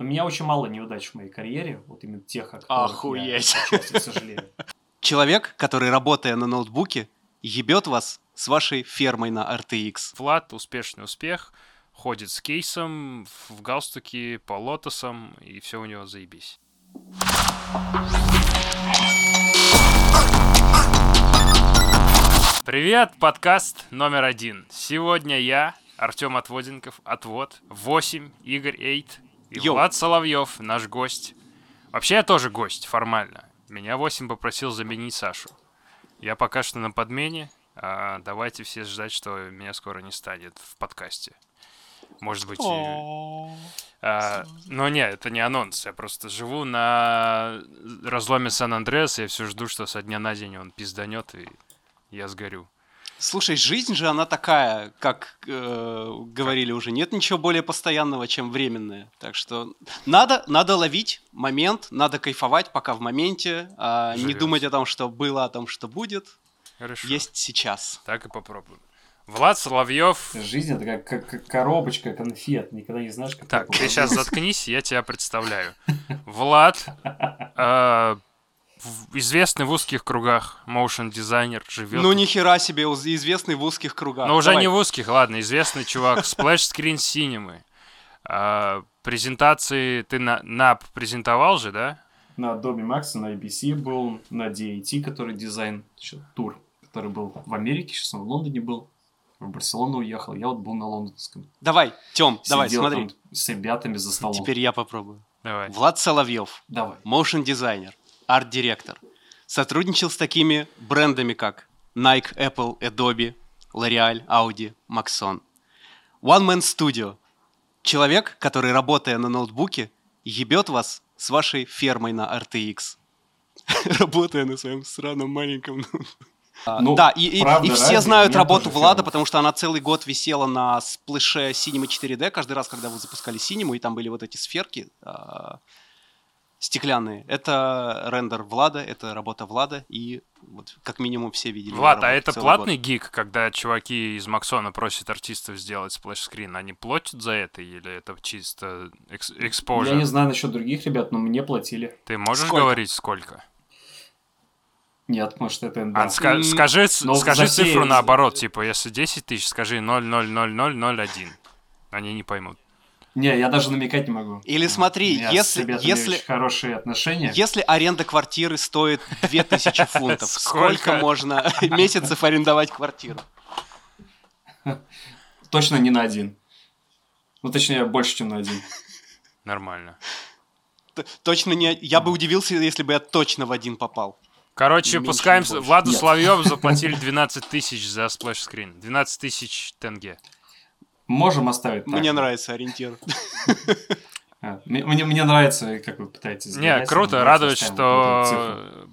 У меня очень мало неудач в моей карьере, вот именно тех, о Охуеть. я, к сожалению. Человек, который, работая на ноутбуке, ебет вас с вашей фермой на RTX. Влад, успешный успех, ходит с кейсом, в галстуке, по лотосам, и все у него заебись. Привет, подкаст номер один. Сегодня я, Артем Отводенков, Отвод, 8, Игорь Эйт и Йоу. Влад Соловьев, наш гость. Вообще я тоже гость, формально. Меня 8 попросил заменить Сашу. Я пока что на подмене, а давайте все ждать, что меня скоро не станет в подкасте. Может быть, и... А, но нет, это не анонс. Я просто живу на разломе Сан-Андреас, и я все жду, что со дня на день он пизданет, и я сгорю. Слушай, жизнь же она такая, как э, говорили уже, нет ничего более постоянного, чем временное. Так что надо, надо ловить момент, надо кайфовать пока в моменте, а не думать о том, что было, о том, что будет. Хорошо. Есть сейчас. Так и попробуем. Влад Соловьев. Жизнь это как, как, как коробочка конфет, никогда не знаешь, как. Так, ты сейчас заткнись, я тебя представляю. Влад э, известный в узких кругах motion дизайнер живет. Ну нихера себе, известный в узких кругах. Ну уже не в узких, ладно, известный чувак. Splash Screen Cinema. А, презентации ты на NAP презентовал же, да? На Adobe Max, на ABC был, на DAT, который дизайн, тур, который был в Америке, сейчас он в Лондоне был. В Барселону уехал, я вот был на лондонском. Давай, Тём, давай, смотри. с ребятами за столом. Теперь я попробую. Давай. Влад Соловьев. Давай. Motion дизайнер арт-директор. Сотрудничал с такими брендами, как Nike, Apple, Adobe, L'Oreal, Audi, Maxon. One Man Studio. Человек, который, работая на ноутбуке, ебет вас с вашей фермой на RTX. Работая на своем сраном маленьком ну, да, и, и, и все знают работу Влада, потому что она целый год висела на сплэше Cinema 4D. Каждый раз, когда вы запускали Cinema, и там были вот эти сферки, а, стеклянные. Это рендер Влада, это работа Влада, и вот как минимум все видели. Влад, а это платный год. гиг, когда чуваки из Maxon'а просят артистов сделать splash screen? Они платят за это или это чисто экспозиция? Я не знаю насчет других ребят, но мне платили. Ты можешь сколько? говорить сколько? Нет, может, это NDA. А, ска- скажи скажи цифру наоборот, типа, если 10 тысяч, скажи 0,00001. Они не поймут. Не, я даже намекать не могу. Или смотри, если... если хорошие отношения. Если аренда квартиры стоит 2000 фунтов, сколько можно месяцев арендовать квартиру? Точно не на один. Ну, точнее, больше, чем на один. Нормально. Точно не... Я бы удивился, если бы я точно в один попал. Короче, пускаем... Владу Соловьев заплатили 12 тысяч за splash screen. 12 тысяч тенге. Можем оставить так. Мне нравится ориентир. А, мне, мне нравится, как вы пытаетесь Не, круто, радует, что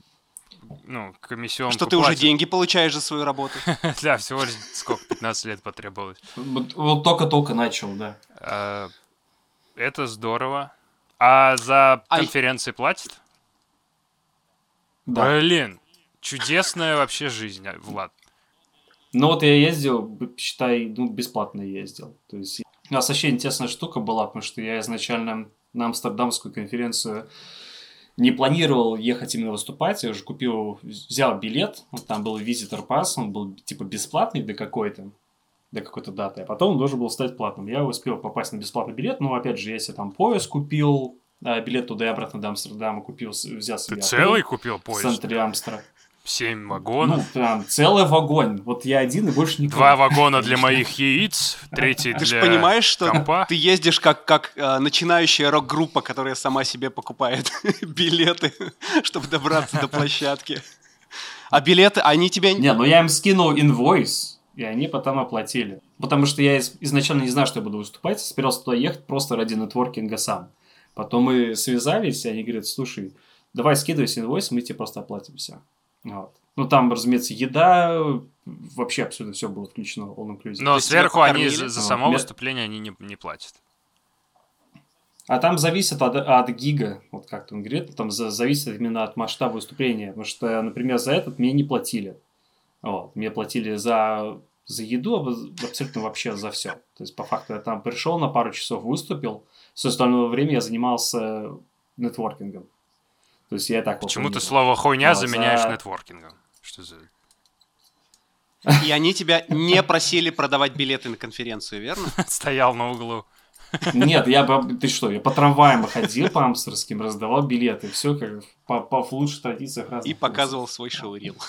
ну, commission Что ты уже деньги получаешь за свою работу. да, всего лишь сколько, 15 лет потребовалось. Вот только-только начал, да. А, это здорово. А за конференции платят? Да. Блин, чудесная вообще жизнь, Влад. Ну вот я ездил, считай, ну, бесплатно ездил. То есть у нас вообще интересная штука была, потому что я изначально на Амстердамскую конференцию не планировал ехать именно выступать, я уже купил, взял билет, вот там был визитор пас, он был типа бесплатный до какой-то, до какой-то даты, а потом он должен был стать платным. Я успел попасть на бесплатный билет, но опять же, если там поезд купил, а, билет туда и обратно до Амстердама купил, взял себе. Ты целый купил поезд? В центре Амстера. Семь вагонов. Ну, прям целый вагон. Вот я один и больше никого. Два вагона для моих яиц, третий для Ты же понимаешь, что компа? ты ездишь как, как э, начинающая рок-группа, которая сама себе покупает билеты, чтобы добраться до площадки. А билеты, они тебе... Не, ну я им скинул инвойс, и они потом оплатили. Потому что я изначально не знал, что я буду выступать, собирался туда ехать просто ради нетворкинга сам. Потом мы связались, и они говорят, слушай, давай скидывайся инвойс, мы тебе просто оплатим все. Вот. Ну, там, разумеется, еда, вообще абсолютно все было включено all inclusive. Но сверху они за, за само выступление они не, не платят. А там зависит от, от гига, вот как он говорит, там за, зависит именно от масштаба выступления. Потому что, например, за этот мне не платили. Вот. Мне платили за за еду, а абсолютно вообще за все. То есть, по факту, я там пришел на пару часов, выступил, все остальное время я занимался нетворкингом. То есть я так Почему ты слово хуйня а, заменяешь за... нетворкингом? Что за... И они тебя не просили продавать билеты на конференцию, верно? Стоял на углу. Нет, я ты что, я по травам ходил по амстерским, раздавал билеты, все как по, по в лучших традициях разных. И показывал свой шоурил.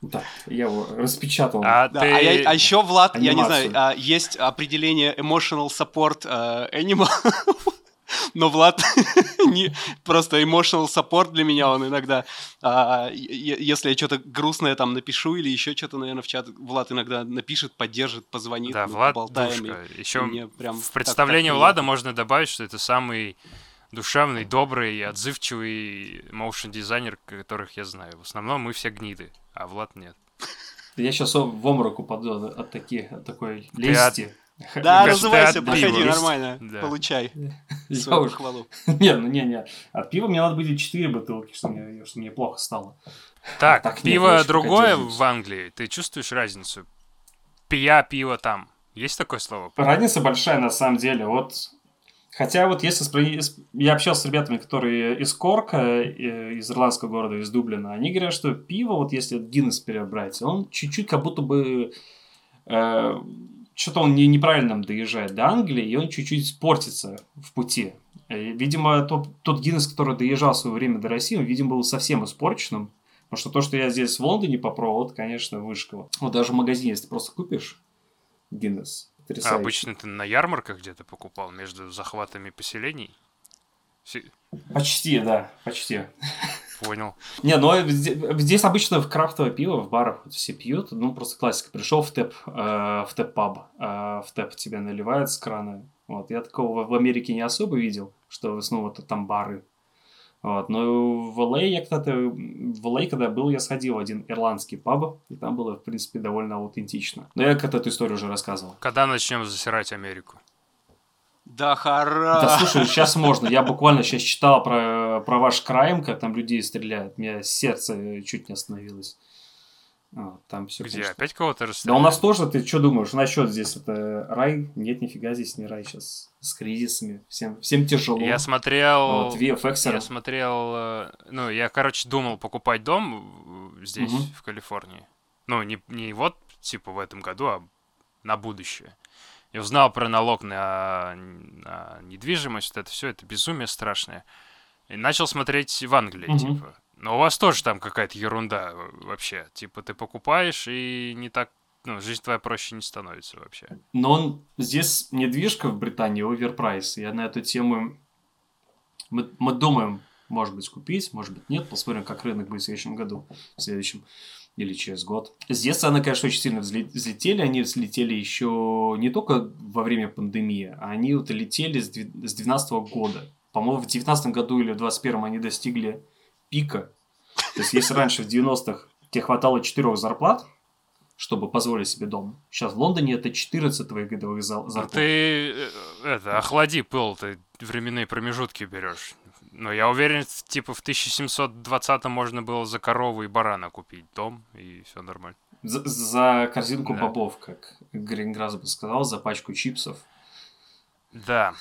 Да, я его распечатал. А, да, ты... а, я, а еще, Влад, Анимацию. я не знаю, а, есть определение emotional support uh, animal но Влад не просто emotional support для меня, он иногда, а, если я что-то грустное там напишу или еще что-то, наверное, в чат, Влад иногда напишет, поддержит, позвонит, да, Влад болтаем. Душка. И, еще и прям в представлении так, так Влада можно добавить, что это самый душевный, добрый, отзывчивый моушен дизайнер, которых я знаю. В основном мы все гниды, а Влад нет. Я сейчас в оморок упаду от, таких, от такой лести. Да, разувайся, проходи, нормально, получай свою хвалу. Не, ну не, не, от пива мне надо будет 4 бутылки, чтобы мне, чтобы мне плохо стало. Так, так пиво нет, другое в Англии, ты чувствуешь разницу? Пия пиво там, есть такое слово? Разница большая на самом деле, вот Хотя вот если я общался с ребятами, которые из Корка, э, из ирландского города, из Дублина, они говорят, что пиво, вот если Гиннес перебрать, он чуть-чуть как будто бы э, что-то он не, неправильно доезжает до Англии, и он чуть-чуть портится в пути. Э, видимо, тот, тот Гиннес, который доезжал в свое время до России, он, видимо, был совсем испорченным. Потому что то, что я здесь в Лондоне попробовал, это, конечно, вышка. Вот даже в магазине, если ты просто купишь Гиннес, а обычно ты на ярмарках где-то покупал между захватами поселений? Почти, да, почти. Понял. Не, но здесь обычно в крафтовое пиво в барах все пьют. Ну, просто классика. Пришел в тэп, э, в тэп паб, э, в тэп тебе наливают с крана. Вот. Я такого в Америке не особо видел, что основном вот там бары. Вот. Но в LA я когда-то, в LA, когда был, я сходил в один ирландский паб, и там было, в принципе, довольно аутентично. Но я как-то эту историю уже рассказывал. Когда начнем засирать Америку? Да хара. Да слушай, сейчас можно. Я буквально сейчас читал про, про ваш крайм, как там людей стреляют. У меня сердце чуть не остановилось. А, там все, Где? Конечно. Опять кого-то расстреляли? Да у нас тоже, ты что думаешь, насчет здесь это рай? Нет, нифига здесь не рай сейчас. С кризисами. Всем, всем тяжело. Я смотрел... Вот, VFX. Я смотрел... Э, ну, я, короче, думал покупать дом здесь, угу. в Калифорнии. Ну, не, не вот, типа, в этом году, а на будущее и узнал про налог на, на недвижимость, вот это все, это безумие страшное. И начал смотреть в Англии, угу. типа. Но у вас тоже там какая-то ерунда вообще. Типа ты покупаешь, и не так ну, жизнь твоя проще не становится вообще. Но он здесь недвижка в Британии оверпрайс. Я на эту тему... Мы, мы думаем, может быть, купить, может быть, нет. Посмотрим, как рынок будет в следующем году. В следующем или через год. Здесь цены, конечно, очень сильно взлетели. Они взлетели еще не только во время пандемии, а они вот летели с 2012 года. По-моему, в 2019 году или в 2021 они достигли пика. То есть, если раньше в 90-х тебе хватало четырех зарплат, чтобы позволить себе дом. Сейчас в Лондоне это 14 твоих годовых зарплат. Ты э, это, охлади пыл, ты временные промежутки берешь. Но я уверен, типа в 1720 можно было за корову и барана купить дом, и все нормально. За, за корзинку да. бобов, как Гринграсс бы сказал, за пачку чипсов. Да.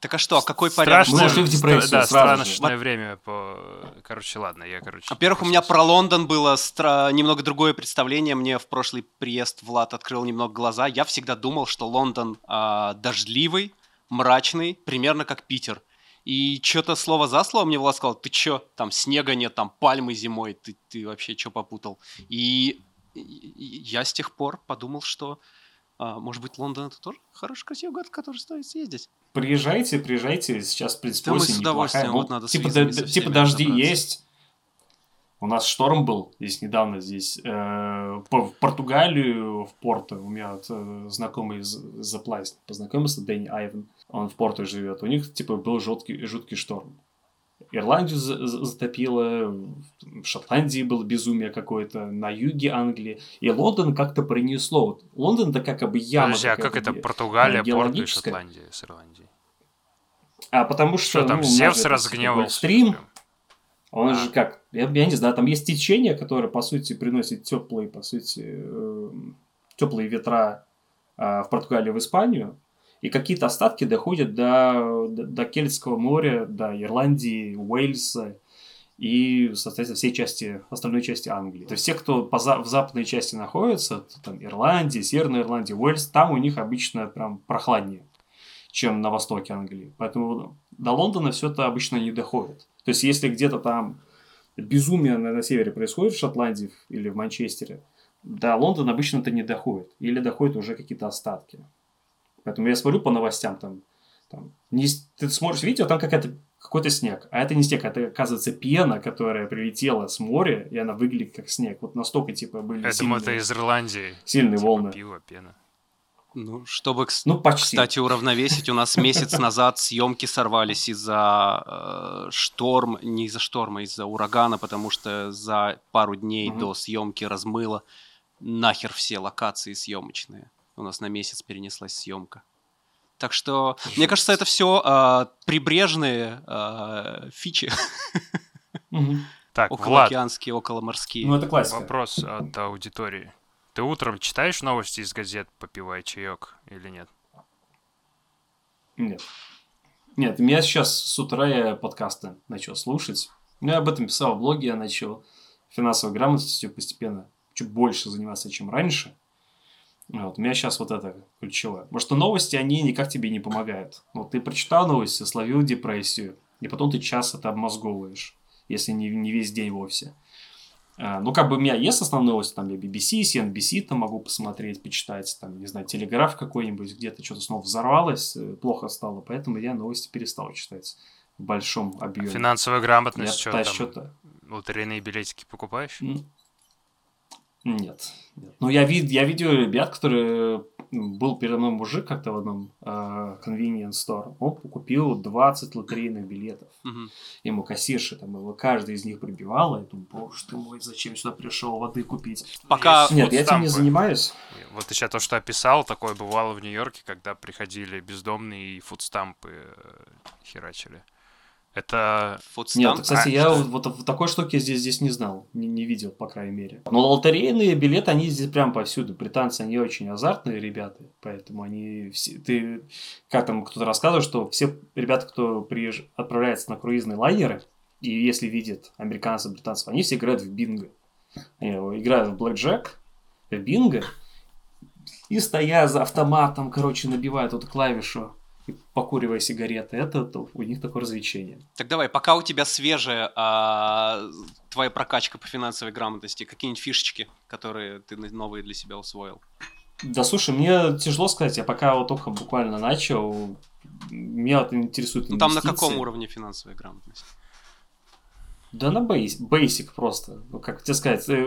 Так а что, а какой порядок? Мы ушли в депрессию Да, страшное время. По... Короче, ладно, я, короче... Во-первых, у меня про Лондон было стра... немного другое представление. Мне в прошлый приезд Влад открыл немного глаза. Я всегда думал, что Лондон э, дождливый, мрачный, примерно как Питер. И что-то слово за слово мне Влад сказал, ты чё, там снега нет, там пальмы зимой, ты, ты вообще что попутал? И, я с тех пор подумал, что а, может быть, Лондон это тоже хороший, красивый город, в который стоит съездить. Приезжайте, приезжайте. Сейчас, в принципе, да осень неплохая. Вот надо типа, да, типа дожди есть. У нас шторм был здесь недавно, здесь э, в Португалию, в Порту. У меня вот, э, знакомый из Заплайс познакомился, Дэнни Айвен. Он в Порту живет. У них типа был жуткий, жуткий шторм. Ирландию затопило, в Шотландии было безумие какое-то, на юге Англии. И Лондон как-то принесло. Лондон это как бы яма. Подожди, а как это Португалия, Порт и Шотландия с Ирландией? А потому что... Что там, ну, Зевс разгневался? Стрим. Он а. же как, я, я не знаю, там есть течение, которое, по сути, приносит теплые, по сути, э, теплые ветра а, в Португалию, в Испанию, и какие-то остатки доходят до, до, до Кельтского моря, до Ирландии, Уэльса и, соответственно, всей части, остальной части Англии. То есть все, кто по, в западной части находится, там Ирландия, Северная Ирландия, Уэльс, там у них обычно прям прохладнее, чем на востоке Англии. Поэтому до Лондона все это обычно не доходит. То есть если где-то там безумие на, на севере происходит в Шотландии или в Манчестере, до Лондона обычно это не доходит. Или доходят уже какие-то остатки. Поэтому я смотрю по новостям, там, там не, ты смотришь видео, там какая-то какой-то снег. А это не снег, это, оказывается, пена, которая прилетела с моря, и она выглядит как снег. Вот настолько, типа, были Я сильные, думаю, это из Ирландии. сильные Типа волны. пиво, пена. Ну, чтобы, Ну, почти. кстати, уравновесить, у нас месяц назад съемки сорвались из-за э, шторм, не из-за шторма, а из-за урагана, потому что за пару дней Мгм. до съемки размыло нахер все локации съемочные. У нас на месяц перенеслась съемка. Так что, мне кажется, это все прибрежные э, фичи, Мгм. Так, околоокеанские, околоморские. Ну, это классика. вопрос от аудитории. Ты утром читаешь новости из газет, попивая чаек или нет? Нет. Нет, у меня сейчас с утра я подкасты начал слушать. Ну, я об этом писал в блоге, я начал финансовой грамотностью постепенно чуть больше заниматься, чем раньше. Вот, у меня сейчас вот это ключевое. Потому что новости, они никак тебе не помогают. Вот ты прочитал новости, словил депрессию, и потом ты час это обмозговываешь, если не, не весь день вовсе. А, ну, как бы у меня есть основные новости, там я BBC, CNBC там могу посмотреть, почитать, там, не знаю, телеграф какой-нибудь, где-то что-то снова взорвалось, э, плохо стало, поэтому я новости перестал читать в большом объеме. Финансовая Я грамотность, что пытаюсь там? что-то... Лотерейные билетики покупаешь? М, Нет. нет. Ну, я, вид, я видел ребят, которые... м, Был передо мной мужик как-то в одном э, convenience store. Он купил 20 лотерейных билетов. Мгм. Ему кассирша там его каждый из них прибивала. Я думаю, боже ты мой, зачем сюда пришел воды купить? Пока Есть Нет, я этим не занимаюсь. Вот ты сейчас то, что описал, такое бывало в Нью-Йорке, когда приходили бездомные и фудстампы э, херачили. Это Нет, фудстамп, кстати, А, я что? вот, вот такой штуки здесь, здесь не знал, не, не видел, по крайней мере. Но лотерейные билеты, они здесь прям повсюду. Британцы, они очень азартные ребята, поэтому они все... Ты, как там кто-то рассказывал, что все ребята, кто приезж... отправляется на круизные лайнеры, и если видят американцев, британцев, они все играют в бинго. Они играют в блэкджек, в бинго, и стоя за автоматом, короче, набивают эту клавишу, покуривая сигареты. Это то- у них такое развлечение. Так давай, пока у тебя свежая а, твоя прокачка по финансовой грамотности, какие-нибудь фишечки, которые ты новые для себя усвоил? Да слушай, мне тяжело сказать, я пока вот только буквально начал, меня вот интересует Ну там на каком уровне финансовой грамотности? Да на бейс, просто. Ну, как тебе сказать, э,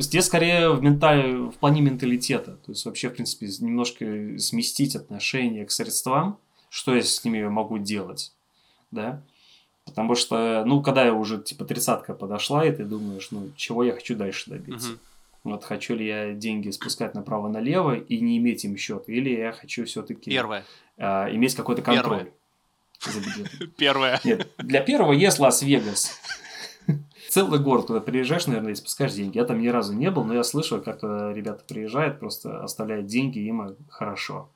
здесь скорее в, менталь... в плане менталитета. То есть вообще, в принципе, немножко сместить отношение к средствам, что я с ними могу делать, да. Потому что, ну, когда я уже, типа, тридцатка подошла, и ты думаешь, ну, чего я хочу дальше добиться. Мгм. Вот хочу ли я деньги спускать направо-налево и не иметь им счет, или я хочу все-таки Первое. а, иметь какой-то контроль за бюджетом. Первое. Нет, для первого есть Лас-Вегас. Целый город, куда приезжаешь, наверное, и спускаешь деньги. Я там ни разу не был, но я слышал, как ребята приезжают, просто оставляют деньги, им э, хорошо.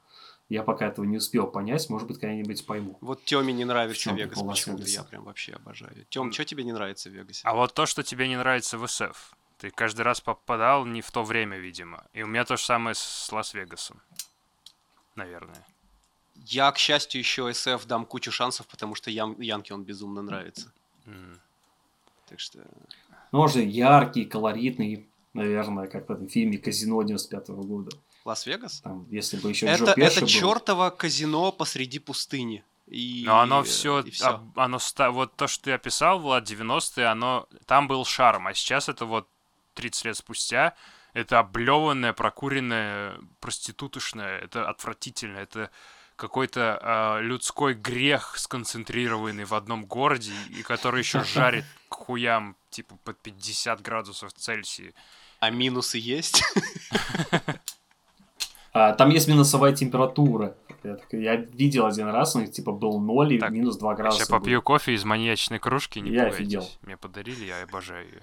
Я пока этого не успел понять, может быть, когда-нибудь пойму. Вот Тёме не нравится Вегас почему-то, я прям вообще обожаю. Тём, что тебе не нравится в Вегасе? А вот то, что тебе не нравится в СФ. Ты каждый раз попадал не в то время, видимо. И у меня то же самое с Лас-Вегасом. Наверное. Я, к счастью, еще СФ дам кучу шансов, потому что Ян- Янке он безумно нравится. М. Так что... Ну, может, яркий, колоритный, наверное, как в этом фильме «Казино» 95 года. Лас-Вегас? Там, если бы еще Это, это был. чертово казино посреди пустыни. И, Но оно все, и всё. оно вот то, что ты описал, Влад, 90-е, оно там был шарм, а сейчас это вот 30 лет спустя, это облеванное, прокуренное, проститутошное, это отвратительно, это какой-то а, людской грех, сконцентрированный в одном городе, и который еще жарит к хуям, типа, под 50 градусов Цельсия. А минусы есть? А, там есть минусовая температура. Я, так- я видел один раз, у них типа был 0 и Так, минус 2 градуса. Сейчас попью кофе из маньячной кружки, не Я пугайтесь. офигел. Мне подарили, я обожаю ее.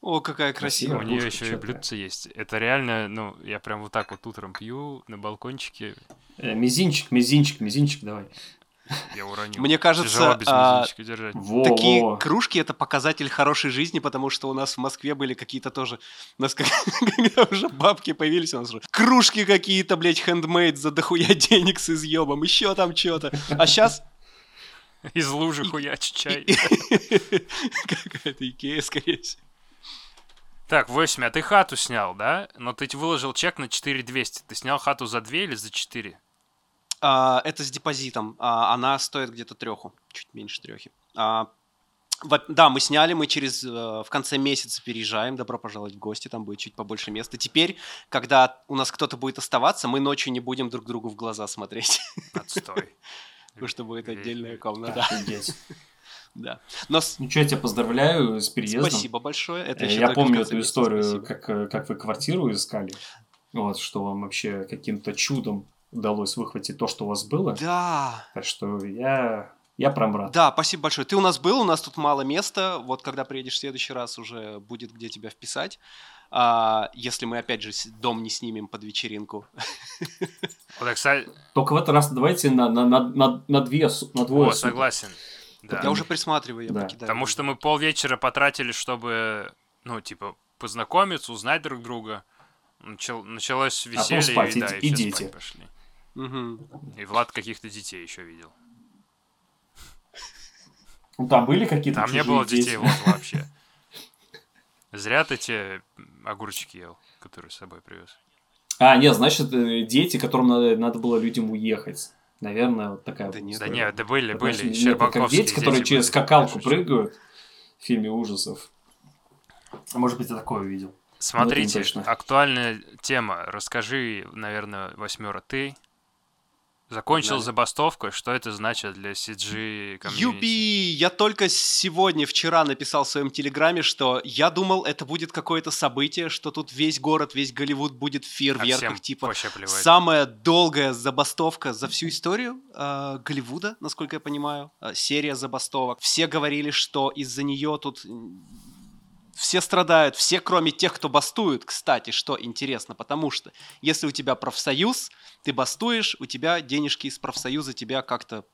О, какая красивая. У нее еще и блюдце есть. Это реально, ну, я прям вот так вот утром пью на балкончике, Э, Мизинчик, мизинчик, мизинчик, давай. Я уронил. Мне кажется, а. Во, Такие во. кружки это показатель хорошей жизни, потому что у нас в Москве были какие-то тоже, у нас как- когда уже бабки появились, у нас уже кружки какие-то, блядь, хендмейд за дохуя денег с изъебом, еще там что-то. А сейчас Из лужи хуяч чай. какая-то Икея, скорее всего. Так, 8, а ты хату снял, да? Но ты выложил чек на 4200. Ты снял хату за 2 или за 4? А, это с депозитом. А, она стоит где-то треху, чуть меньше трехи. А, да, мы сняли, мы через э, в конце месяца переезжаем. Добро пожаловать в гости, там будет чуть побольше места. Теперь, когда у нас кто-то будет оставаться, мы ночью не будем друг другу в глаза смотреть, Отстой. потому что будет отдельная комната. Офигеть. Да. Но Ну что, я тебя поздравляю с переездом. спасибо большое. Это Э, еще Я помню эту историю, как, э, как вы квартиру искали. Вот, что вам вообще каким-то чудом удалось выхватить то, что у вас было. Да, Так что я, я прям рад. да, спасибо большое. Ты у нас был, у нас тут мало места. Вот когда приедешь в следующий раз, уже будет где тебя вписать. А, если мы опять же дом не снимем под вечеринку. Вот, кстати, Только в этот раз давайте на, на, на, на, на две, на двое о, суток. согласен. Да. Я уже присматриваю, я Да. покидаю. Потому что мы полвечера потратили, чтобы, ну, типа, познакомиться, узнать друг друга. Начал- началось веселье, спать, и, и- да, и, и все дети. спать пошли. Мгм. И Влад каких-то детей еще видел. Ну, там были какие-то Там не было дети? детей вот вообще. Зря ты те огурчики ел, которые с собой привез. А, нет, значит, э, дети, которым надо, надо было людям уехать. Наверное, вот такая Да вот. Да нет, да были, Это, были. нет, как Щербаковские дети, которые через были, скакалку конечно, прыгают в фильме ужасов. А Может быть, я такое видел. Смотрите, Ну, актуальная тема. Расскажи, наверное, восьмера ты. Закончил Погнали. забастовку. Что это значит для CG комьюнити? Юпи! Я только сегодня, вчера написал в своем телеграме, что я думал, это будет какое-то событие, что тут весь город, весь Голливуд будет в А фейерверках, всем типа самая долгая забастовка за всю историю э, Голливуда, насколько я понимаю, э, серия забастовок. Все говорили, что из-за нее тут все страдают, все, кроме тех, кто бастует, кстати, что интересно, потому что если у тебя профсоюз, ты бастуешь, у тебя денежки из профсоюза тебя как-то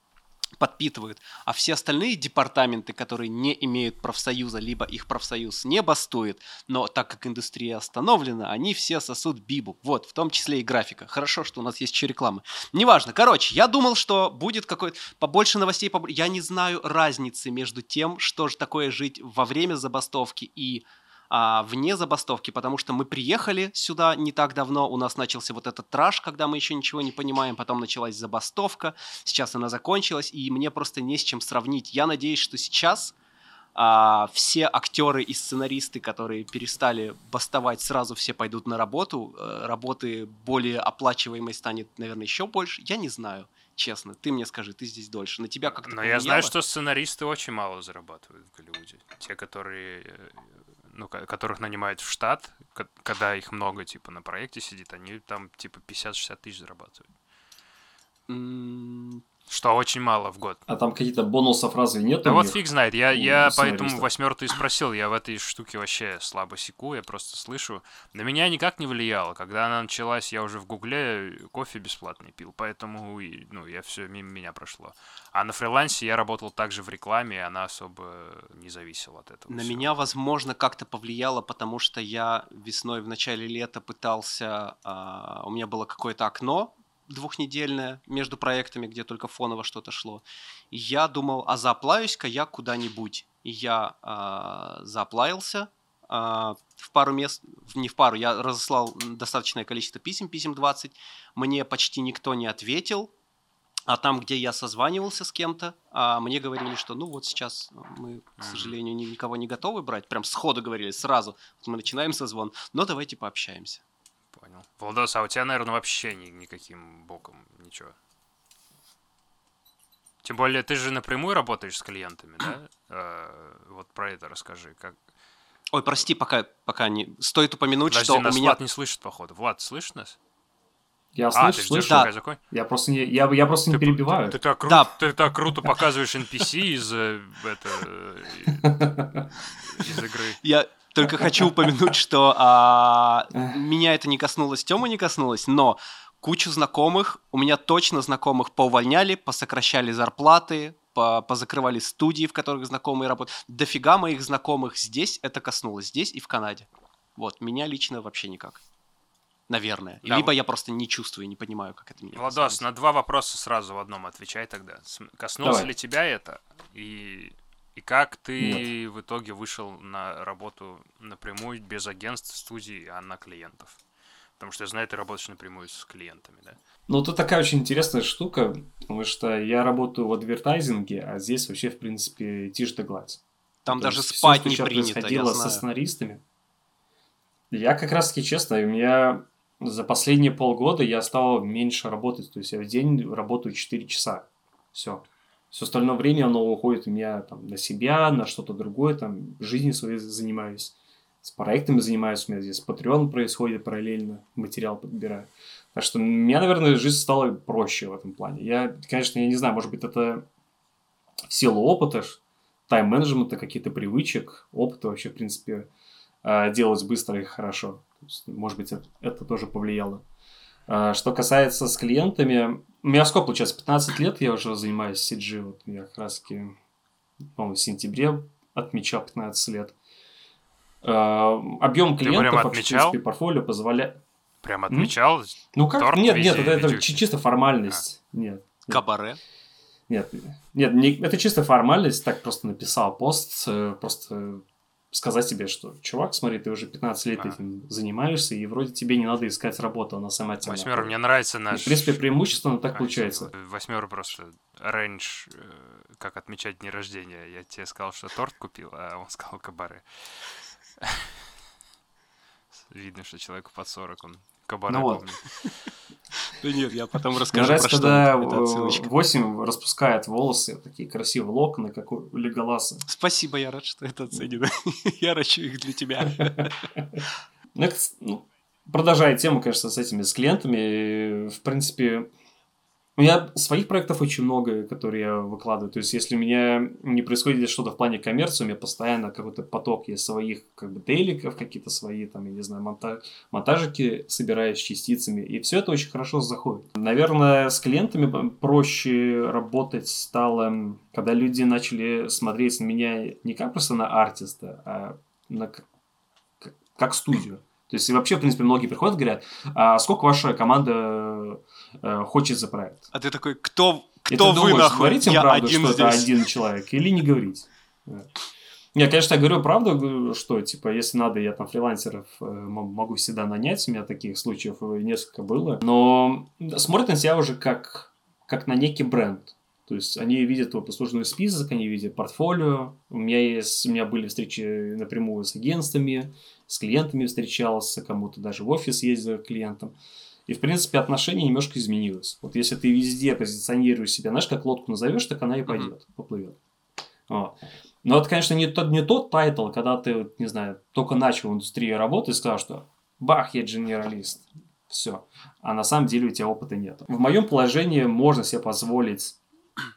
подпитывают, а все остальные департаменты, которые не имеют профсоюза, либо их профсоюз не бастует, но так как индустрия остановлена, они все сосут бибу. Вот, в том числе и графика. Хорошо, что у нас есть еще рекламы. Неважно. Короче, я думал, что будет какой-то побольше новостей. побо- Я не знаю разницы между тем, что же такое жить во время забастовки и а, вне забастовки, потому что мы приехали сюда не так давно, у нас начался вот этот траж, когда мы еще ничего не понимаем, потом началась забастовка, сейчас она закончилась, и мне просто не с чем сравнить. Я надеюсь, что сейчас а, все актеры и сценаристы, которые перестали бастовать, сразу все пойдут на работу, э, работы более оплачиваемой станет, наверное, еще больше. Я не знаю, честно. Ты мне скажи, ты здесь дольше. На тебя как-то Но я знаю, что сценаристы очень мало зарабатывают в Голливуде. Те, которые, э, ну, ко- которых нанимают в штат, ко- когда их много, типа, на проекте сидит, они там, типа, 50-60 тысяч зарабатывают. Что очень мало в год. А там какие-то бонусов разве нет? Да вот них? фиг знает. Я, я поэтому восьмертый спросил. Я в этой штуке вообще слабо секу, я просто слышу. На меня никак не влияло. Когда она началась, я уже в Гугле кофе бесплатный пил, поэтому и, ну, я все мимо меня прошло. А на фрилансе я работал также в рекламе, и она особо не зависела от этого. На всего. меня, возможно, как-то повлияло, потому что я весной в начале лета пытался... а, у меня было какое-то окно двухнедельное между проектами, где только фоново что-то шло. И я думал, а зааплаюсь-ка я куда-нибудь. И я а, зааплавился а, в пару мест, не в пару, я разослал достаточное количество писем, писем 20. Мне почти никто не ответил. А там, где я созванивался с кем-то, а, мне говорили, что ну вот сейчас мы, к сожалению, ни- никого не готовы брать. Прям сходу говорили, сразу. Вот мы начинаем созвон, но давайте пообщаемся. Понял. Владос, а у тебя, наверное, вообще ни- никаким боком ничего. Тем более, ты же напрямую работаешь с клиентами, да? Э, Вот про это расскажи. Как... Ой, прости, пока, пока не... Стоит упомянуть, Подожди, что у нас меня... Влад не слышит, походу. Влад, слышишь нас? Я а, слышу, ты ждешь, слышу. Да. я просто не, я, я просто не Ты- перебиваю. Ты, так, кру- Да. ты так круто показываешь NPC из, э, это, э, из игры. Я, Только хочу упомянуть, что а, меня это не коснулось, Тёма не коснулось, но кучу знакомых, у меня точно знакомых поувольняли, посокращали зарплаты, по позакрывали студии, в которых знакомые работают. Дофига моих знакомых здесь это коснулось, здесь и в Канаде. Вот, меня лично вообще никак. Наверное. Да. Либо я просто не чувствую, не понимаю, как это меня Владос, касается. на два вопроса сразу в одном отвечай тогда. Коснулось Давай. ли тебя это? И, и как ты в итоге вышел на работу напрямую, без агентств, студий, а на клиентов? Потому что я знаю, ты работаешь напрямую с клиентами, да? Ну, это такая очень интересная штука, потому что я работаю в адвертайзинге, а здесь вообще, в принципе, тишь да гладь. Там То даже есть спать что не щас принято, я происходило со знаю. сценаристами. Я как раз таки честно, у меня за последние полгода я стал меньше работать. То есть я в день работаю 4 часа. Все. Все остальное время оно уходит у меня там, на себя, на что-то другое, там, жизнью своей занимаюсь. С проектами занимаюсь, у меня здесь Patreon происходит параллельно, материал подбираю. Так что у меня, наверное, жизнь стала проще в этом плане. Я, конечно, я не знаю, может быть, это в силу опыта, тайм-менеджмента, каких-то привычек, опыта вообще, в принципе, э, делать быстро и хорошо. Есть, может быть, это, это тоже повлияло. А, Что касается с клиентами, у меня сколько получается? 15 лет я уже занимаюсь CG. Вот я как раз таки, в сентябре отмечал 15 лет. А, Объем клиентов прям вообще, в принципе, портфолио позволяет... Прям отмечал? Ну как? Торт нет, нет, это, это чисто формальность. Нет. нет. Кабаре. Нет, нет, не- это чисто формальность, так просто написал пост, э, просто сказать тебе, что, чувак, смотри, ты уже 15 лет Ага. этим занимаешься, и вроде тебе не надо искать работу, она сама тебя Восьмера, находит. мне нравится И, наш... В принципе, преимущественно так А, получается. извини, Восьмера просто рейндж, э, как отмечать день рождения. Я тебе сказал, что торт купил, а он сказал кабары. Видно, что человеку под 40, он кабары Ну вот. Да нет, я потом расскажу нравится, когда это отсылочка. 8 распускает волосы, такие красивые локоны, как у Леголаса. Спасибо, я рад, что это оценено. Я рачу их для тебя. Ну, это, ну, продолжая тему, конечно, с этими, с клиентами, в принципе, у меня своих проектов очень много, которые я выкладываю. То есть, если у меня не происходит что-то в плане коммерции, у меня постоянно какой-то поток есть своих как бы дейликов, какие-то свои, там, я не знаю, монта- монтажики с частицами, и все это очень хорошо заходит. Наверное, с клиентами проще работать стало, когда люди начали смотреть на меня не как просто на артиста, а на к- к- как студию. То есть и вообще, в принципе, многие приходят и говорят, а сколько ваша команда э, хочет за проект? А ты такой, кто, И кто ты вы думаешь, нахуй? говорить им Я правду, один что это здесь. один человек, или не говорить? Не, конечно, я говорю правду, что, типа, если надо, я там фрилансеров э, могу всегда нанять, у меня таких случаев несколько было, но смотрят на тебя уже как, как на некий бренд. То есть они видят твой послужной список, они видят портфолио. У меня есть, у меня были встречи напрямую с агентствами, с клиентами встречался, кому-то даже в офис ездил к клиентам. И, в принципе, отношение немножко изменилось. Вот если ты везде позиционируешь себя, знаешь, как лодку назовешь, так она и пойдет, поплывет. Вот. Но это, конечно, не тот, не тот title, когда ты, вот, не знаю, только начал в индустрии работать и сказал, что бах, я генералист. Все. А на самом деле у тебя опыта нет. В моем положении можно себе позволить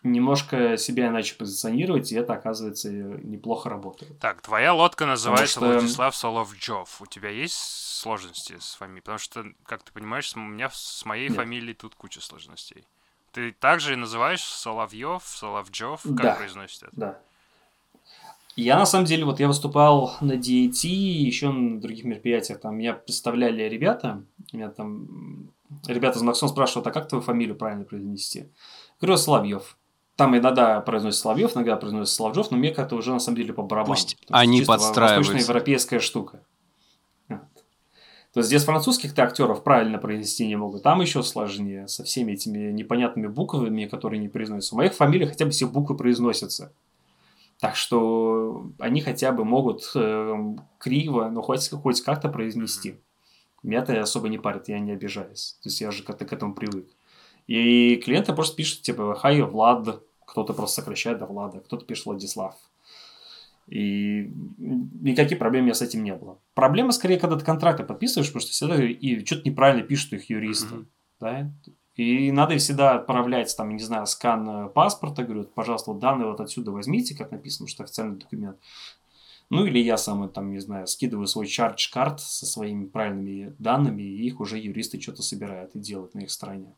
немножко себя иначе позиционировать, и это, оказывается, неплохо работает. Так, твоя лодка называется что- Владислав Соловджов. У тебя есть сложности с фамилией? Потому что, как ты понимаешь, у меня с моей Нет. фамилией тут куча сложностей. Ты также называешь Соловьев, Соловджов? Как Да. произносит это? Да. Я, на самом деле, вот я выступал на DAT и еще на других мероприятиях. Там меня представляли ребята. Меня там ребята из Максон спрашивают, а как твою фамилию правильно произнести? Говорю, Соловьев. Там иногда произносит Соловьев, иногда произносит Соловжов, но мне как-то уже на самом деле по барабану. Пусть они подстраиваются. Восточноевропейская штука. То есть здесь французских-то актеров правильно произнести не могут. Там еще сложнее, со всеми этими непонятными буквами, которые не произносятся. У моих фамилий хотя бы все буквы произносятся. Так что они хотя бы могут э, криво, но хоть, хоть как-то произнести. Меня-то особо не парит, я не обижаюсь. То есть я же как-то к этому привык. И клиенты просто пишут, типа, хай, Влад, кто-то просто сокращает до Влада, кто-то пишет Владислав. И никаких проблем у меня с этим не было. Проблема скорее, когда ты контракты подписываешь, потому что всегда и что-то неправильно пишут их юристы. Мгм. Да? И надо всегда отправлять, там, не знаю, скан э, паспорта, говорю, пожалуйста, вот данные вот отсюда возьмите, как написано, что официальный документ. Ну или я сам, там, не знаю, скидываю свой чардж-карт со своими правильными данными, и их уже юристы что-то собирают и делают на их стороне.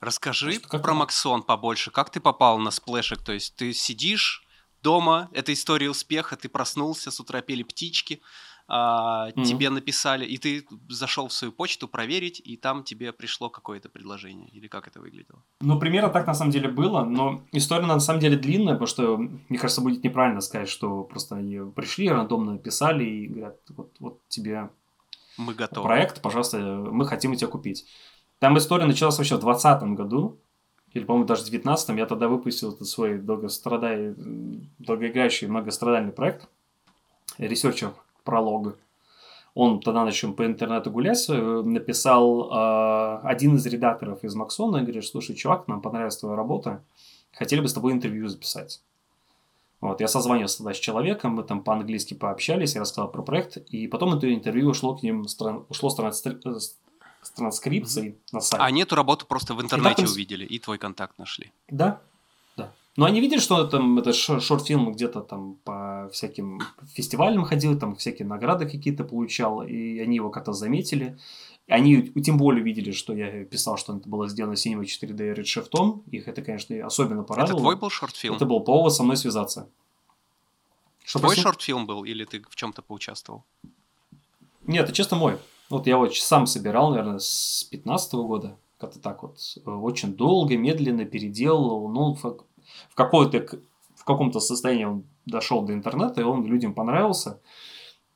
Расскажи что, как про Максон побольше. Как ты попал на сплэшек? То есть ты сидишь дома, это история успеха, ты проснулся, с утра пели птички, а, mm-hmm. тебе написали, и ты зашел в свою почту проверить, и там тебе пришло какое-то предложение, или как это выглядело? Ну, примерно так на самом деле было, но история на самом деле длинная, потому что, мне кажется, будет неправильно сказать, что просто они пришли, рандомно написали и говорят, вот, вот тебе мы готовы. проект, пожалуйста, мы хотим тебя купить. Там история началась вообще в 2020 году, или, по-моему, даже в 19 я тогда выпустил этот свой долгострадай... долгоиграющий многострадальный проект, Researcher Prologue. Он тогда начал по интернету гулять, э, написал э, один из редакторов из Maxon'а и говорит, слушай, чувак, нам понравилась твоя работа, хотели бы с тобой интервью записать. Вот, я созвонился тогда с человеком, мы там по-английски пообщались, я рассказал про проект, и потом это интервью ушло к ним, ушло с, с транскрипцией mm-hmm. на сайт. А они эту работу просто в интернете и увидели, и твой контакт нашли. Да, но они видели, что там это шорт-фильм где-то там по всяким фестивалям ходил, там всякие награды какие-то получал, и они его как-то заметили. Они тем более видели, что я писал, что это было сделано Cinema 4D Redshift. Их это, конечно, особенно порадовало. Это твой был шорт-фильм? Это был повод со мной связаться. Что твой шорт-фильм был или ты в чем-то поучаствовал? Нет, это чисто мой. Вот я вот сам собирал, наверное, с 15 -го года. Как-то так вот. Очень долго, медленно переделывал. Ну, в, какой-то, в каком-то состоянии он дошел до интернета, и он людям понравился.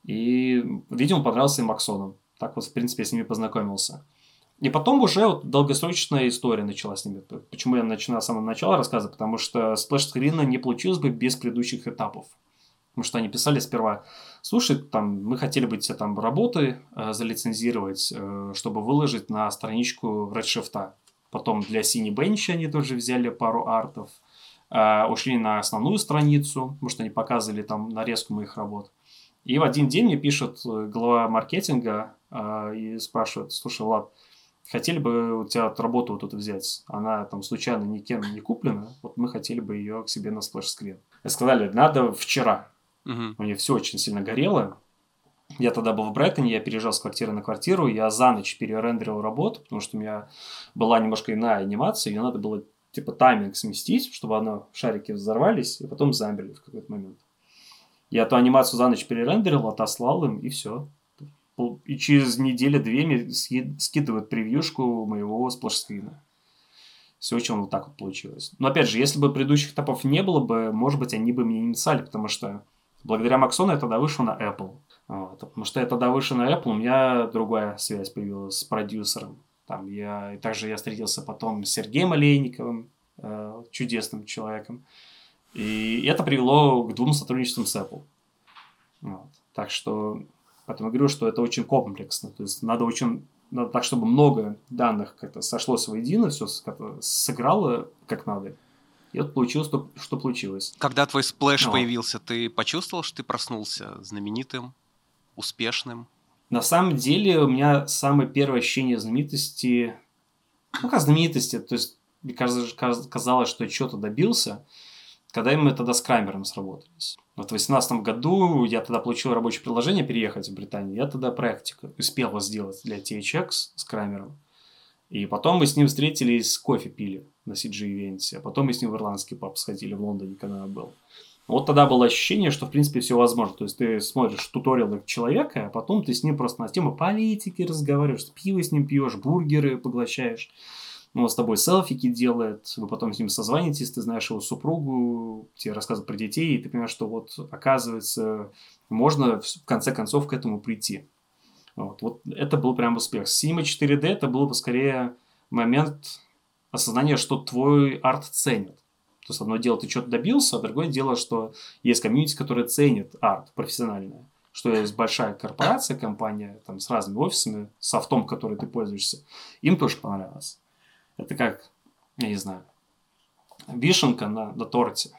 И, видимо, понравился и Максонам. Так вот, в принципе, я с ними познакомился. И потом уже вот долгосрочная история началась с ними. Почему я начинаю с самого начала рассказа? Потому что сплэш-скрина не получилось бы без предыдущих этапов. Потому что они писали сперва, слушай, там, мы хотели бы тебе там работы э, залицензировать, э, чтобы выложить на страничку Redshift. Потом для Cinebench они тоже взяли пару артов. Э, ушли на основную страницу, потому что они показывали там нарезку моих работ. И в один день мне пишет э, глава маркетинга э, и спрашивает, слушай, Влад, хотели бы у тебя работу вот эту взять, она там случайно никем не куплена, вот мы хотели бы ее к себе на splash screen. И сказали, надо вчера. Угу. У меня все очень сильно горело. Я тогда был в Брайтоне, я переезжал с квартиры на квартиру, я за ночь перерендерил работу, потому что у меня была немножко иная анимация, ее надо было типа тайминг сместить, чтобы оно, шарики взорвались и потом замерли в какой-то момент. Я эту анимацию за ночь перерендерил, отослал им, и все. И через неделю-две мне скидывают превьюшку моего сплэш-скрина. Все очень вот так вот получилось. Но опять же, если бы предыдущих этапов не было бы, может быть, они бы мне не написали, потому что благодаря Максону я тогда вышел на Apple. Вот. Потому что я тогда вышел на Apple, у меня другая связь появилась с продюсером. Там я, также я встретился потом с Сергеем Олейниковым, э, чудесным человеком. И это привело к двум сотрудничествам с Apple. Вот. Так что, поэтому говорю, что это очень комплексно. То есть надо очень надо так, чтобы много данных как-то сошлось воедино, все сыграло как надо. И вот получилось то, что получилось. Когда твой splash вот. появился, ты почувствовал, что ты проснулся знаменитым, успешным? На самом деле у меня самое первое ощущение знаменитости, ну как знаменитости, то есть мне казалось, что я что-то добился, когда мы тогда с Крамером сработались. Вот в 2018 году я тогда получил рабочее предложение переехать в Британию. Я тогда практику успел сделать для THX с Крамером. И потом мы с ним встретились, кофе пили на CG-ивенте. А потом мы с ним в ирландский паб сходили в Лондоне, когда я был. Вот тогда было ощущение, что в принципе все возможно. То есть ты смотришь туториалы человека, а потом ты с ним просто на тему политики разговариваешь, пиво с ним пьешь, бургеры поглощаешь. Он с тобой селфики делает, вы потом с ним созвонитесь, ты знаешь его супругу, тебе рассказывают про детей, и ты понимаешь, что вот оказывается можно в конце концов к этому прийти. Вот, вот это был прям успех. Сима 4D это был бы скорее момент осознания, что твой арт ценят. То есть одно дело, ты что-то добился, а другое дело, что есть комьюнити, которое ценит арт профессиональное. Что есть большая корпорация, компания там, с разными офисами, софтом, который ты пользуешься. Им тоже понравилось. Это как, я не знаю, вишенка на, на торте.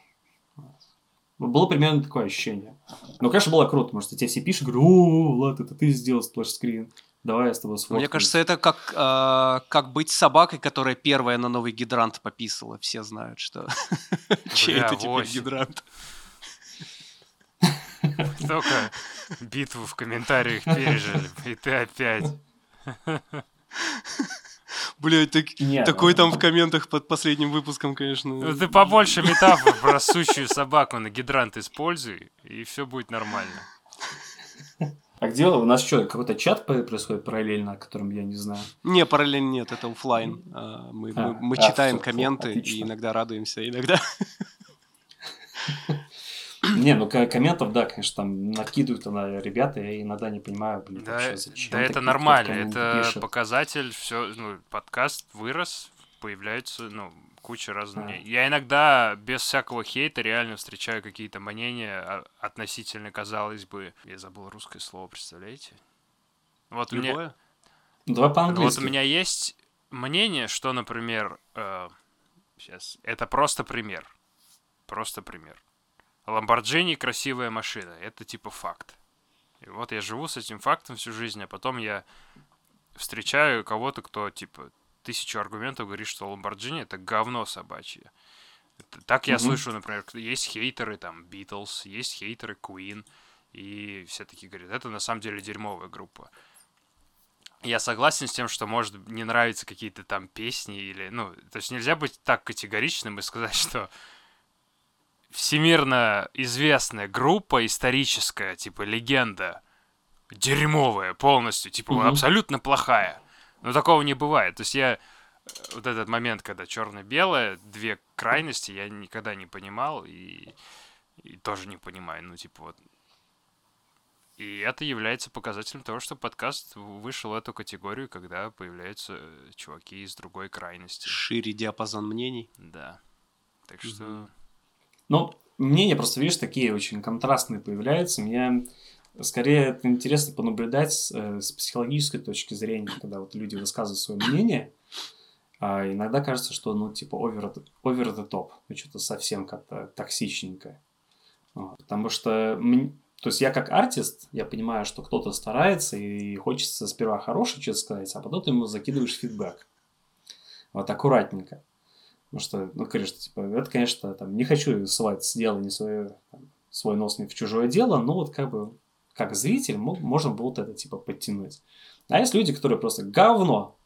Было примерно такое ощущение. Но, конечно, было круто, потому что тебе все пишут, говорю, о, Влад, это ты сделал splash screen. Давай я с тобой сфоткаюсь. Мне кажется, это как, э, как быть собакой, которая первая на новый гидрант пописала. Все знают, что чей это теперь гидрант. столько битву в комментариях пережили, и ты опять. Блядь, так, Нет, такой ну- там в комментах под последним выпуском, конечно. Ну, ты побольше метафор про сущую собаку на гидрант используй, и все будет нормально. А где у нас что, какой-то чат происходит параллельно, о котором я не знаю? Не, параллельно нет, это оффлайн. А, Мы, А, мы, мы а, читаем комменты и иногда радуемся, иногда... Не, ну комментов, да, конечно, там накидывают на ребята, я иногда не понимаю, блин, Да, вообще зачем. да это нормально, это пишут. показатель, все, ну, подкаст вырос, появляется, ну, куча разных А. мнений. Я иногда без всякого хейта реально встречаю какие-то мнения а, относительно, казалось бы, я забыл русское слово, представляете? Вот у меня, Любое? Ну, Давай вот по-английски. у меня есть мнение, что, например, сейчас, это просто пример, просто пример. Ламборджини красивая машина, это типа факт. И вот я живу с этим фактом всю жизнь, а потом я встречаю кого-то, кто типа тысячу аргументов говорит, что Ламборджини это говно собачье. Это- так я Мгм. слышу, например, есть хейтеры там Битлз, есть хейтеры Queen, и все такие говорят, это на самом деле дерьмовая группа. Я согласен с тем, что может не нравятся какие-то там песни или, ну, то есть нельзя быть так категоричным и сказать, что всемирно известная группа историческая, типа легенда, дерьмовая полностью, типа Мгм. абсолютно плохая. Но такого не бывает. То есть я э, вот этот момент, когда черно-белое, две крайности, я никогда не понимал и, и тоже не понимаю. Ну, типа вот. И это является показателем того, что подкаст вышел в эту категорию, когда появляются э, чуваки из другой крайности. Шире диапазон мнений. Да. Так что... Мгм. Ну, мнения просто, видишь, такие очень контрастные появляются. Мне скорее это интересно понаблюдать э, с психологической точки зрения, когда вот люди высказывают свое мнение. А иногда кажется, что, ну, типа, over, over the top. Ну, что-то совсем как-то токсичненькое. Вот. Потому что, то есть я как артист, я понимаю, что кто-то старается и хочется сперва хорошее что-то сказать, а потом ты ему закидываешь фидбэк. Вот аккуратненько. Потому что, ну, конечно, типа, это, конечно, там, не хочу совать с не свое, там, свой нос не в чужое дело, но вот как бы, как зритель, мо- можно было вот это, типа, подтянуть. А есть люди, которые просто говно.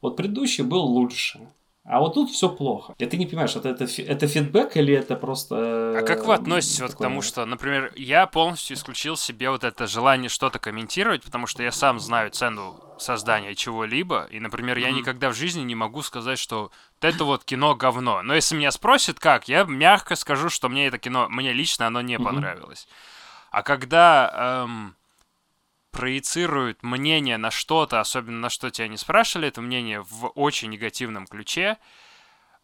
Вот предыдущий был лучше. А вот тут все плохо. И ты не понимаешь, это, это, это фидбэк или это просто... А как вы относитесь вот к тому, что, например, я полностью исключил себе вот это желание что-то комментировать, потому что я сам знаю цену создания чего-либо, и, например, я Мгм. никогда в жизни не могу сказать, что это вот кино говно. Но если меня спросят, как, я мягко скажу, что мне это кино, мне лично оно не Мгм. понравилось. А когда эм, проецируют мнение на что-то, особенно на что тебя не спрашивали, это мнение в очень негативном ключе,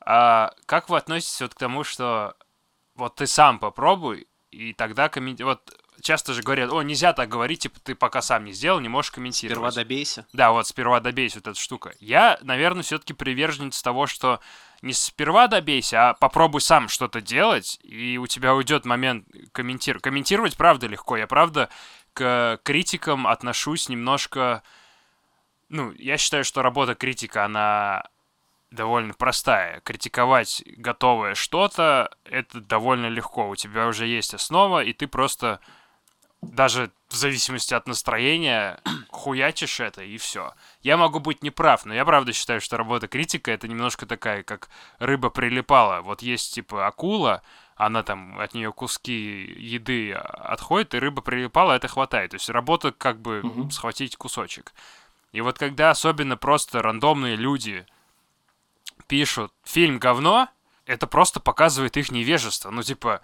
а как вы относитесь вот к тому, что вот ты сам попробуй, и тогда комментируй. Вот часто же говорят, о, нельзя так говорить, типа ты пока сам не сделал, не можешь комментировать. Сперва добейся. Да, вот сперва добейся вот эта штука. Я, наверное, все-таки приверженец того, что не сперва добейся, а попробуй сам что-то делать, и у тебя уйдет момент комментировать. Комментировать, правда, легко. Я, правда, к критикам отношусь немножко... Ну, я считаю, что работа критика, она довольно простая. Критиковать готовое что-то, это довольно легко. У тебя уже есть основа, и ты просто даже в зависимости от настроения хуячишь это и все. Я могу быть неправ, но я правда считаю, что работа критика это немножко такая, как рыба прилипала. Вот есть типа акула, она там от нее куски еды отходит, и рыба прилипала, это хватает. То есть работа как бы Мгм. схватить кусочек. И вот когда особенно просто рандомные люди пишут фильм говно, это просто показывает их невежество. Ну, типа,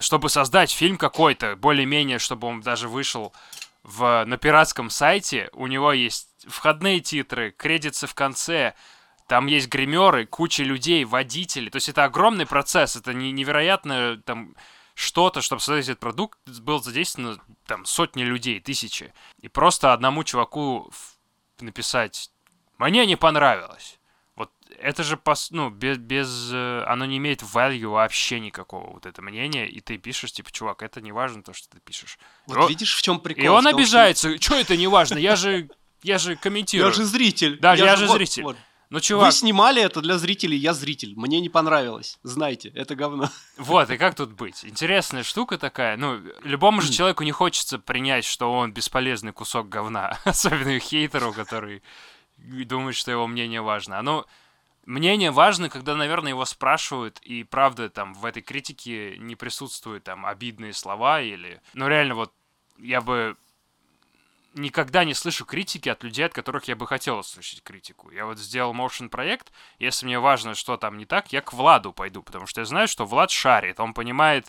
чтобы создать фильм какой-то, более-менее, чтобы он даже вышел в, на пиратском сайте, у него есть входные титры, кредиты в конце, там есть гримеры, куча людей, водители. То есть это огромный процесс, это не, невероятно там что-то, чтобы создать этот продукт, было задействовано там сотни людей, тысячи. И просто одному чуваку написать «Мне не понравилось». Вот это же, пос- ну, без, без... э, Оно не имеет value вообще никакого, вот это мнение, и ты пишешь, типа, чувак, это не важно, то, что ты пишешь. Вот он- видишь, в чем прикол? И он том, обижается, что это не важно, я же, я же комментирую. Я же зритель. Да, я же зритель. вот. Ну, чувак... Вы снимали это для зрителей, я зритель. Мне не понравилось. Знайте, это говно. Вот, и как тут быть? Интересная штука такая. Ну, любому же человеку не хочется принять, что он бесполезный кусок говна. Особенно хейтеру, который думает, что его мнение важно. Оно... Мнение важно, когда, наверное, его спрашивают, и правда там в этой критике не присутствуют там обидные слова или... Ну, реально, вот я бы никогда не слышу критики от людей, от которых я бы хотел услышать критику. Я вот сделал motion проект, если мне важно, что там не так, я к Владу пойду, потому что я знаю, что Влад шарит, он понимает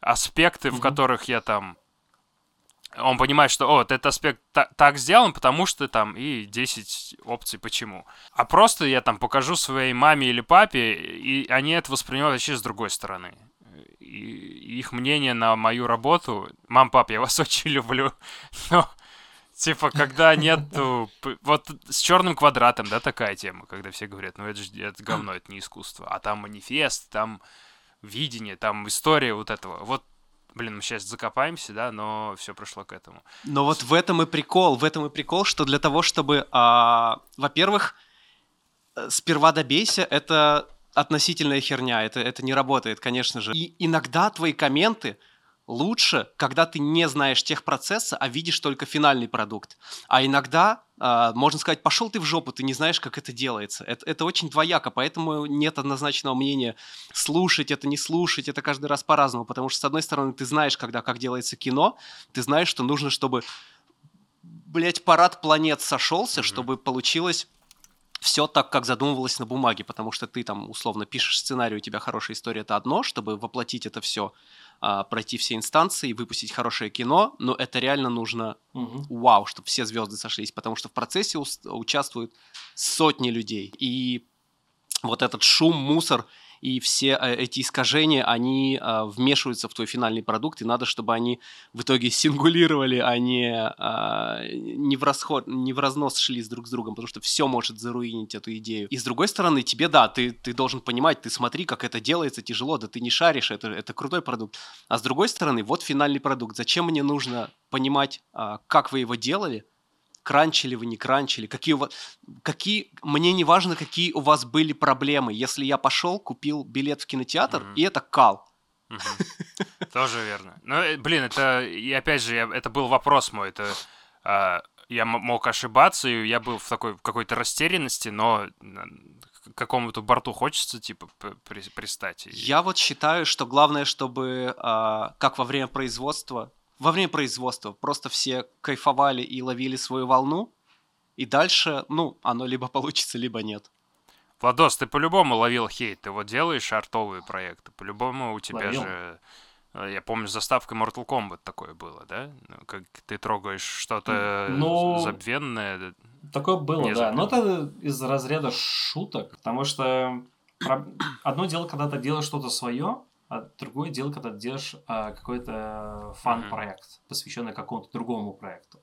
аспекты, mm-hmm. в которых я там... Он понимает, что, о, вот этот аспект та- так сделан, потому что там и 10 опций почему. А просто я там покажу своей маме или папе, и они это воспринимают вообще с другой стороны. И их мнение на мою работу... Мам, пап, я вас очень люблю, но Типа, когда нету... Вот с черным квадратом, да, такая тема, когда все говорят, ну это же это говно, это не искусство. А там манифест, там видение, там история вот этого. Вот Блин, мы сейчас закопаемся, да, но все пришло к этому. Но вот в этом и прикол, в этом и прикол, что для того, чтобы, а, во-первых, э, сперва добейся, это относительная херня, это, это не работает, конечно же. И иногда твои комменты, лучше, когда ты не знаешь тех процесса, а видишь только финальный продукт. А иногда, э, можно сказать, пошел ты в жопу, ты не знаешь, как это делается. Это, это очень двояко, поэтому нет однозначного мнения слушать это, не слушать, это каждый раз по-разному, потому что, с одной стороны, ты знаешь, когда как делается кино, ты знаешь, что нужно, чтобы, блядь, парад планет сошелся, mm-hmm. чтобы получилось все так, как задумывалось на бумаге, потому что ты там условно пишешь сценарий, у тебя хорошая история, это одно, чтобы воплотить это все а, пройти все инстанции, выпустить хорошее кино, но это реально нужно угу. вау, чтобы все звезды сошлись, потому что в процессе участвуют сотни людей. И вот этот шум, мусор и все э, эти искажения, они э, вмешиваются в твой финальный продукт, и надо, чтобы они в итоге сингулировали, а не, э, не, в расход, не в разнос шли с друг с другом, потому что все может заруинить эту идею. И с другой стороны, тебе, да, ты, ты должен понимать, ты смотри, как это делается тяжело, да ты не шаришь, это, это крутой продукт. А с другой стороны, вот финальный продукт. Зачем мне нужно понимать, как вы его делали, кранчили вы, не кранчили, какие у вас, какие, мне не важно, какие у вас были проблемы. Если я пошел, купил билет в кинотеатр, mm-hmm. и это кал. Тоже верно. Ну, э, блин, это, и опять же, это был вопрос мой, это а, я мог ошибаться, и я был в такой какой-то растерянности, но к какому-то борту хочется, типа, при, пристать. Я вот считаю, что главное, чтобы, а, как во время производства, во время производства просто все кайфовали и ловили свою волну, и дальше, ну, оно либо получится, либо нет. Владос, ты по-любому ловил хейт, ты вот делаешь артовые проекты, по-любому у тебя Ловил. же... Э, я помню, с заставкой Mortal Kombat такое было, да? Ну, как ты трогаешь что-то ну, забвенное. Такое было, да. Забвенное. Но это из разряда шуток, потому что одно дело, когда ты делаешь что-то свое, а другое дело, когда ты делаешь а, какой-то фан-проект, mm-hmm. посвященный какому-то другому проекту.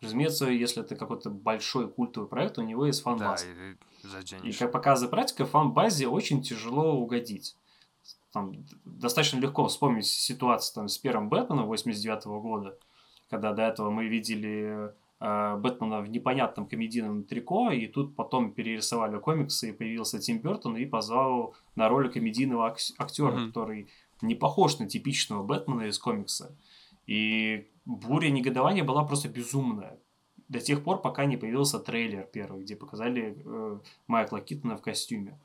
Разумеется, если это какой-то большой культовый проект, у него есть фан-база. Да, и, и как показывает практика, фан-базе очень тяжело угодить. Там достаточно легко вспомнить ситуацию там, с первым Бэтменом 89 года, когда до этого мы видели Бэтмена в непонятном комедийном трико, и тут потом перерисовали комиксы, и появился Тим Бертон и позвал на роль комедийного актера, mm-hmm. который не похож на типичного Бэтмена из комикса. И буря негодования была просто безумная. До тех пор, пока не появился трейлер первый, где показали э, Майкла Киттона в костюме.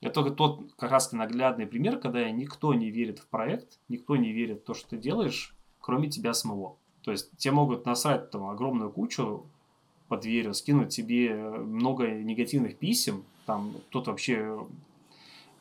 Это тот как раз наглядный пример, когда никто не верит в проект, никто не верит в то, что ты делаешь, кроме тебя самого. То есть тебе могут насрать там огромную кучу под дверью, скинуть тебе много негативных писем, там кто-то вообще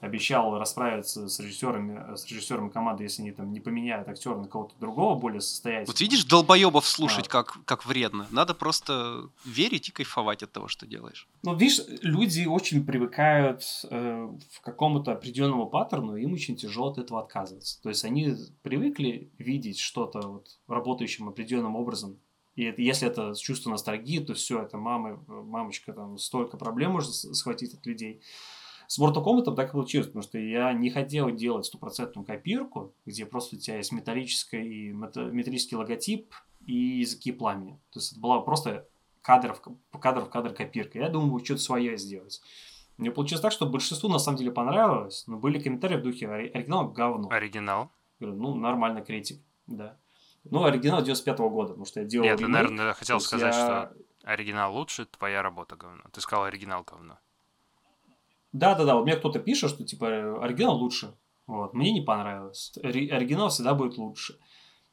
обещал расправиться с режиссерами, с режиссером команды, если они там не поменяют актера на кого-то другого, более состоятельного. Вот видишь, долбоебов слушать, а. как, как вредно. Надо просто верить и кайфовать от того, что делаешь. Ну, видишь, люди очень привыкают э, в какому-то определенному паттерну, им очень тяжело от этого отказываться. То есть они привыкли видеть что-то вот, работающим определенным образом. И это, если это с чувством ностальгии, то все, это мама, мамочка, там столько проблем может схватить от людей. С Mortal Kombat так и получилось, потому что я не хотел делать стопроцентную копирку, где просто у тебя есть металлический, и металлический логотип и языки пламени. То есть это была просто кадр в кадр, в кадр копирка. Я думал, что-то свое сделать. Мне получилось так, что большинству на самом деле понравилось, но были комментарии в духе оригинал говно. Оригинал? Говорю, ну, нормально критик, да. Ну, оригинал 95 -го года, потому что я делал Нет, ты, ремейк, наверное, хотел сказать, я- что оригинал лучше, твоя работа говно. Ты сказал оригинал говно. Да-да-да, вот мне кто-то пишет, что типа оригинал лучше. Вот, мне не понравилось. Ори- оригинал всегда будет лучше.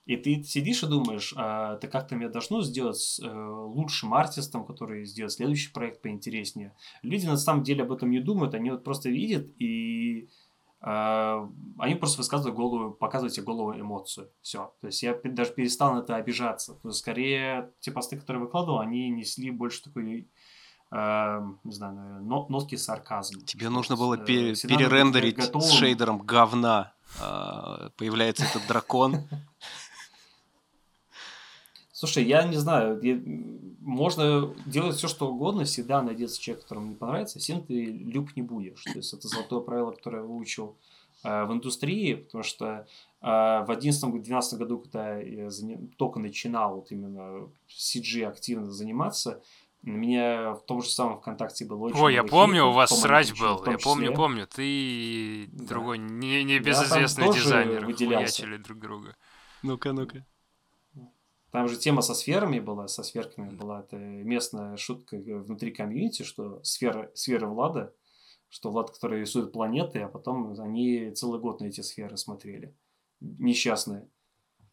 И ты сидишь и думаешь, а, ты как-то меня должно сделать э, лучшим артистом, который сделает следующий проект поинтереснее. Люди на самом деле об этом не думают, они вот просто видят и а, они просто высказывают голову, показывают тебе голову эмоцию. Все. То есть я даже перестал на это обижаться. Скорее те посты, которые выкладывал, они несли больше такой, не знаю, но- нотки сарказма. Тебе нужно было э, быть перерендерить с готовым. шейдером говна. А, Появляется этот дракон. Слушай, я не знаю, можно делать все, что угодно, всегда найдется человек, которому не понравится, всем ты люб не будешь. То есть это золотое правило, которое я выучил э, в индустрии, потому что э, в 2011-2012 году, когда я только начинал вот именно CG активно заниматься, меня в том же самом ВКонтакте было очень Ой, я помню, у вас срач был. Я помню, помню. Ты и Да. другой не, не Я безызвестный тоже дизайнер выделялся. друг друга. Ну-ка, ну-ка. Там же тема со сферами была, со сферками была. Это местная шутка внутри комьюнити, что сфера, сфера Влада, что Влад, который рисует планеты, а потом они целый год на эти сферы смотрели. Несчастные.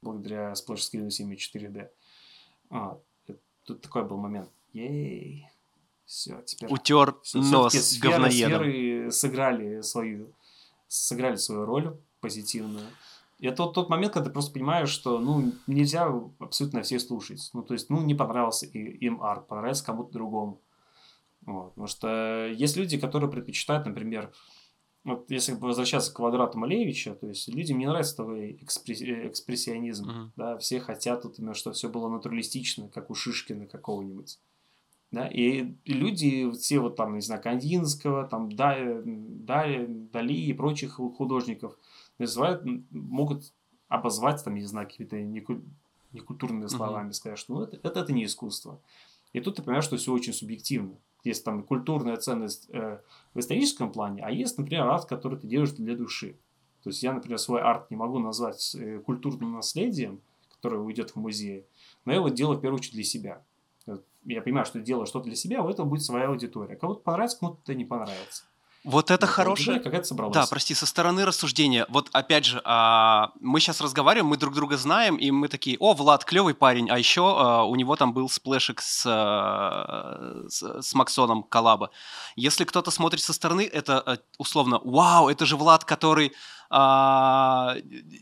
Благодаря Splash Screen 4D. А, тут такой был момент. Ей. Все, теперь... Утер Всё- нос говноедом. сферы сыграли свою, сыграли свою роль позитивную. И это вот тот момент, когда ты просто понимаешь, что ну, нельзя абсолютно всех слушать. Ну, то есть, ну, не понравился и, им арт, понравился кому-то другому. Вот. Потому что есть люди, которые предпочитают, например, вот если возвращаться к квадрату Малевича, то есть людям не нравится э, экспрессионизм. Мгм. Да, все хотят, вот именно, чтобы все было натуралистично, как у Шишкина какого-нибудь. Да, и люди, все вот там, не знаю, Кандинского, там, Дали, Дали, и прочих художников называют, могут обозвать, там, не знаю, какими-то неку- некультурными словами, сказать, что ну, это, это, это не искусство. И тут ты понимаешь, что все очень субъективно. Есть там культурная ценность э, в историческом плане, а есть, например, арт, который ты делаешь для души. То есть я, например, свой арт не могу назвать э, культурным наследием, которое уйдет в музей, но я его делаю в первую очередь для себя. Я понимаю, что делаю что-то для себя, у этого будет своя аудитория. Кому-то понравится, кому-то не понравится. Вот это Вот, хорошее. аудитория какая-то собралась. Да, прости, со стороны рассуждения. Вот опять же, а, мы сейчас разговариваем, мы друг друга знаем, и мы такие, о, Влад, клевый парень, а еще а, у него там был сплэшик с, а, с, с Maxon'ом коллаба. Если кто-то смотрит со стороны, это а, условно, вау, это же Влад, который а,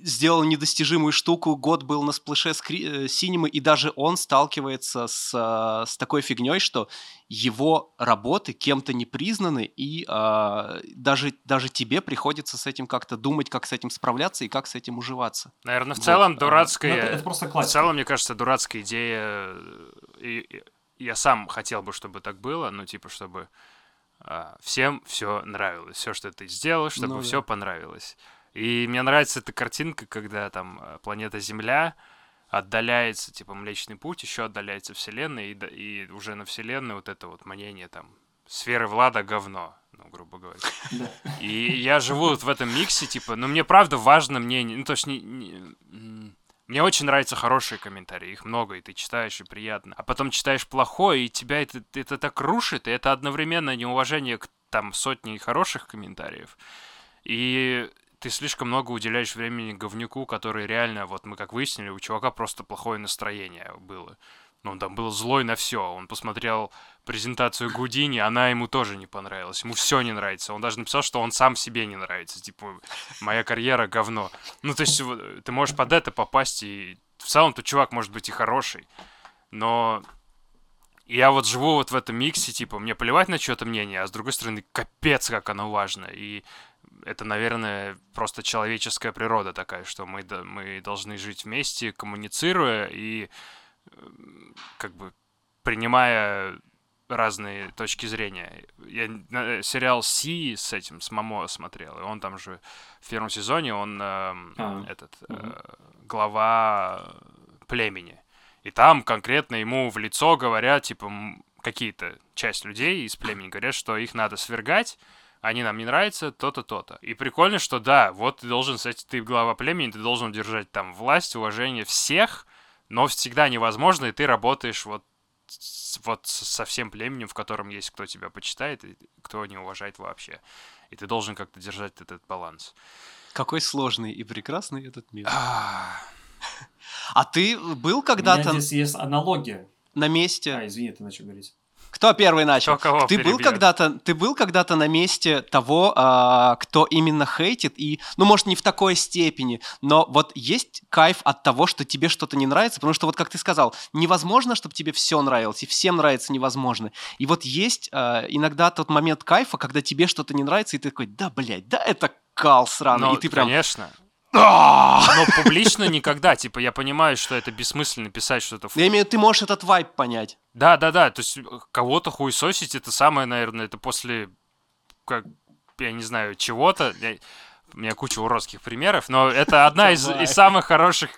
сделал недостижимую штуку, год был на сплэше скри- э, синемы, и даже он сталкивается с, а, с такой фигней, что его работы кем-то не признаны, и а, даже, даже тебе приходится с этим как-то думать, как с этим справляться и как с этим уживаться. Наверное, в Вот, целом а, Ну, дурацкая... это, это просто В классика. целом, мне кажется, дурацкая идея. э, И, и я сам хотел бы, чтобы так было, ну, типа, чтобы а, всем все нравилось. Все, что ты сделал, чтобы Ну да. все понравилось. И мне нравится эта картинка, когда там э, планета Земля отдаляется, типа Млечный Путь, еще отдаляется Вселенная, и, и уже на Вселенной вот это вот мнение там сферы Влада говно, ну, грубо говоря. Да. И я живу вот в этом миксе, типа, ну, мне правда важно мнение. Ну, то есть, не, не- мне очень нравятся хорошие комментарии, их много, и ты читаешь, и приятно. А потом читаешь плохое, и тебя это, это так рушит, и это одновременно неуважение к там сотне хороших комментариев. И ты слишком много уделяешь времени говнюку, который реально, вот мы как выяснили, у чувака просто плохое настроение было. Ну, он там был злой на все. Он посмотрел презентацию Гудини, она ему тоже не понравилась. Ему все не нравится. Он даже написал, что он сам себе не нравится. Типа, моя карьера говно. Ну, то есть, ты можешь под это попасть, и в целом-то чувак может быть и хороший. Но я вот живу вот в этом миксе, типа, мне плевать на чье-то мнение, а с другой стороны, капец, как оно важно. И это, наверное, просто человеческая природа такая, что мы, мы должны жить вместе, коммуницируя и как бы принимая разные точки зрения. Я сериал Си с этим, с Мамо смотрел, и он там же в первом сезоне, он А, этот э, глава племени. И там конкретно ему в лицо говорят, типа, какие-то часть людей из племени говорят, что их надо свергать, они нам не нравятся, то-то, то-то. И прикольно, что да, вот ты должен, кстати, ты глава племени, ты должен держать там власть, уважение всех, но всегда невозможно, и ты работаешь вот вот со всем племенем, в котором есть кто тебя почитает и кто не уважает вообще. И ты должен как-то держать этот баланс. Какой сложный и прекрасный этот мир. А ты был когда-то... здесь есть аналогия. На месте... А, извини, ты начал говорить. Кто первый начал? Кто кого ты был когда-то, ты был когда-то на месте того, а, кто именно хейтит и, ну, может, не в такой степени, но вот есть кайф от того, что тебе что-то не нравится, потому что вот как ты сказал, невозможно, чтобы тебе все нравилось, и всем нравится невозможно. И вот есть а, иногда тот момент кайфа, когда тебе что-то не нравится, и ты такой, да, блядь, да, это кал сраный, ну, и ты прям... Конечно. Но публично никогда. Типа, я понимаю, что это бессмысленно писать что-то. Я имею в виду, ты можешь этот вайп понять. Да, да, да. То есть кого-то хуесосить, это самое, наверное, это после, как, я не знаю, чего-то. У меня куча уродских примеров, но это одна из, из самых хороших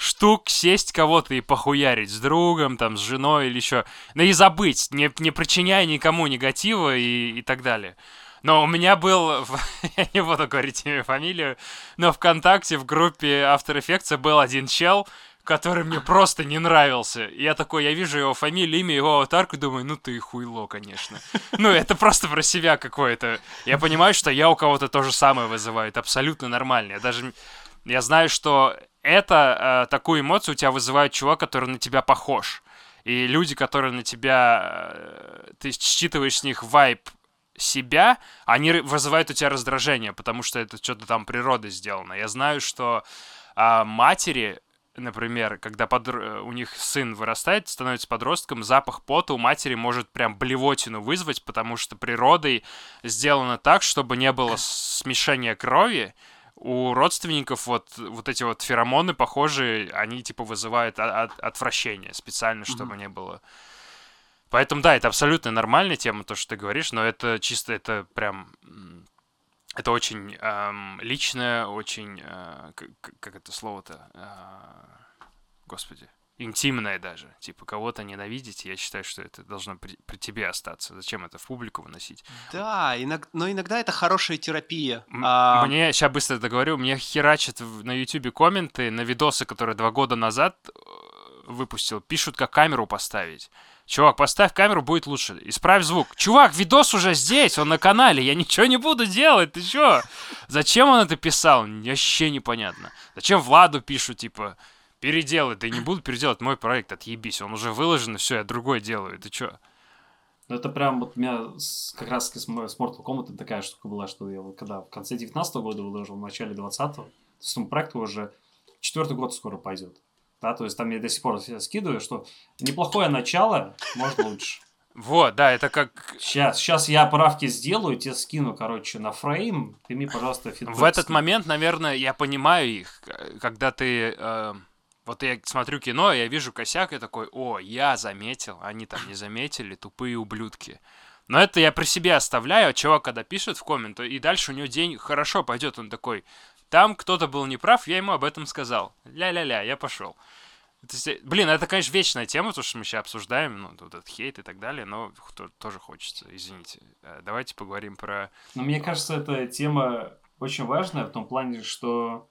штук сесть кого-то и похуярить с другом, там, с женой или еще. Ну и забыть, не, не причиняя никому негатива и, и так далее. Но у меня был, я не буду говорить имя фамилию, но ВКонтакте в группе After Effects был один чел, который мне просто не нравился. Я такой, я вижу его фамилию, имя, его аватарку, думаю, ну ты хуйло, конечно. Ну, это просто про себя какое-то. Я понимаю, что я у кого-то то же самое вызываю. Это абсолютно нормально. Я даже... Я знаю, что это, э, такую эмоцию у тебя вызывает чувак, который на тебя похож. И люди, которые на тебя... Э, ты считываешь с них вайп себя, они вызывают у тебя раздражение, потому что это что-то там природой сделано. Я знаю, что а, матери, например, когда под... Э, у них сын вырастает, становится подростком, запах пота у матери может прям блевотину вызвать, потому что природой сделано так, чтобы не было смешения крови, у родственников вот, вот эти вот феромоны похожие, они типа вызывают от, отвращение специально, чтобы mm-hmm. не было Поэтому, да, это абсолютно нормальная тема, то, что ты говоришь, но это чисто, это прям... Это очень эм, личное, очень... Э, как, как это слово-то? Э, господи. Интимное даже. Типа, кого-то ненавидеть, я считаю, что это должно при, при тебе остаться. Зачем это в публику выносить? Да, иног... но иногда это хорошая терапия. М- а... Мне, сейчас быстро договорю, мне херачат на YouTube комменты на видосы, которые два года назад э, выпустил, пишут, как камеру поставить. Чувак, поставь камеру, будет лучше. Исправь звук. Чувак, видос уже здесь, он на канале. Я ничего не буду делать, ты чё? Зачем он это писал? Вообще непонятно. Зачем Владу пишут, типа, переделай? Да не буду переделать мой проект, отъебись. Он уже выложен, все, я другой делаю. Ты чё? Ну, это прям вот у меня как раз с Mortal Kombat такая штука была, что я вот когда в конце 19 года выложил, в начале 20-го, то есть проекту уже четвертый год скоро пойдет. Да, то есть там я до сих пор скидываю, что неплохое начало, может лучше. Вот, да, это как... Сейчас, сейчас я правки сделаю, тебе скину, короче, на фрейм, ты мне, пожалуйста, фидбэк. В этот момент, наверное, я понимаю их, когда ты... Э, вот я смотрю кино, я вижу косяк, и такой, о, я заметил, они там не заметили, тупые ублюдки. Но это я при себе оставляю, а чувак, когда пишет в коммент, и дальше у него день хорошо пойдет, он такой, там кто-то был неправ, я ему об этом сказал. Ля-ля-ля, я пошел. Блин, это, конечно, вечная тема, то, что мы сейчас обсуждаем, ну, вот этот хейт и так далее, но тоже хочется, извините. Э, давайте поговорим про... Ну, мне кажется, эта тема очень важная в том плане, что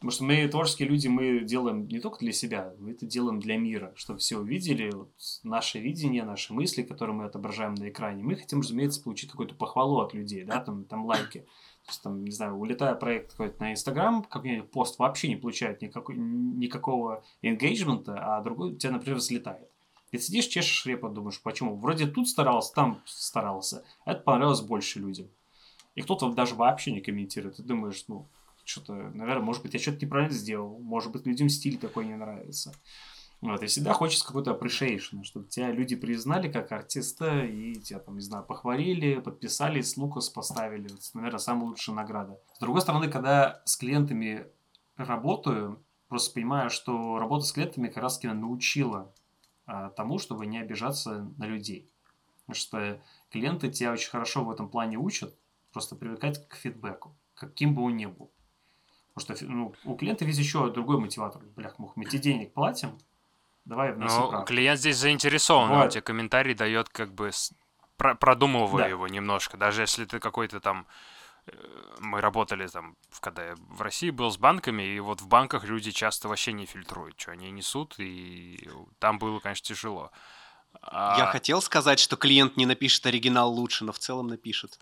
Потому что мы, творческие люди, мы делаем не только для себя, мы это делаем для мира, чтобы все увидели вот, наше видение, наши мысли, которые мы отображаем на экране. Мы хотим, разумеется, получить какую-то похвалу от людей, да, там, там лайки. То есть, там, не знаю, улетая проект какой-то на Инстаграм, какой-нибудь пост вообще не получает никакой, никакого engagement, а другой у тебя, например, взлетает. И ты сидишь, чешешь репу, думаешь, почему? Вроде тут старался, там старался. А это понравилось больше людям. И кто-то даже вообще не комментирует. Ты думаешь, ну, что-то, наверное, может быть, я что-то неправильно сделал, может быть, людям стиль такой не нравится. Вот, и всегда хочется какой-то appreciation, чтобы тебя люди признали как артиста и тебя там, не знаю, похвалили, подписали, Лукас поставили. Это, наверное, самая лучшая награда. С другой стороны, когда с клиентами работаю, просто понимаю, что работа с клиентами как раз таки научила а, тому, чтобы не обижаться на людей. Потому что клиенты тебя очень хорошо в этом плане учат, просто привыкать к фидбэку, каким бы он ни был. Потому что ну, у клиента есть еще другой мотиватор. Блях, мух, мы тебе денег платим, давай вноси Ну, правки. клиент здесь заинтересован, он Вот. тебе комментарий дает как бы про- продумывая Да. его немножко. Даже если ты какой-то там... э, Мы работали там, в- когда я в России был с банками, и вот в банках люди часто вообще не фильтруют, что они несут, и там было, конечно, тяжело. А, Я хотел сказать, что клиент не напишет оригинал лучше, но в целом напишет.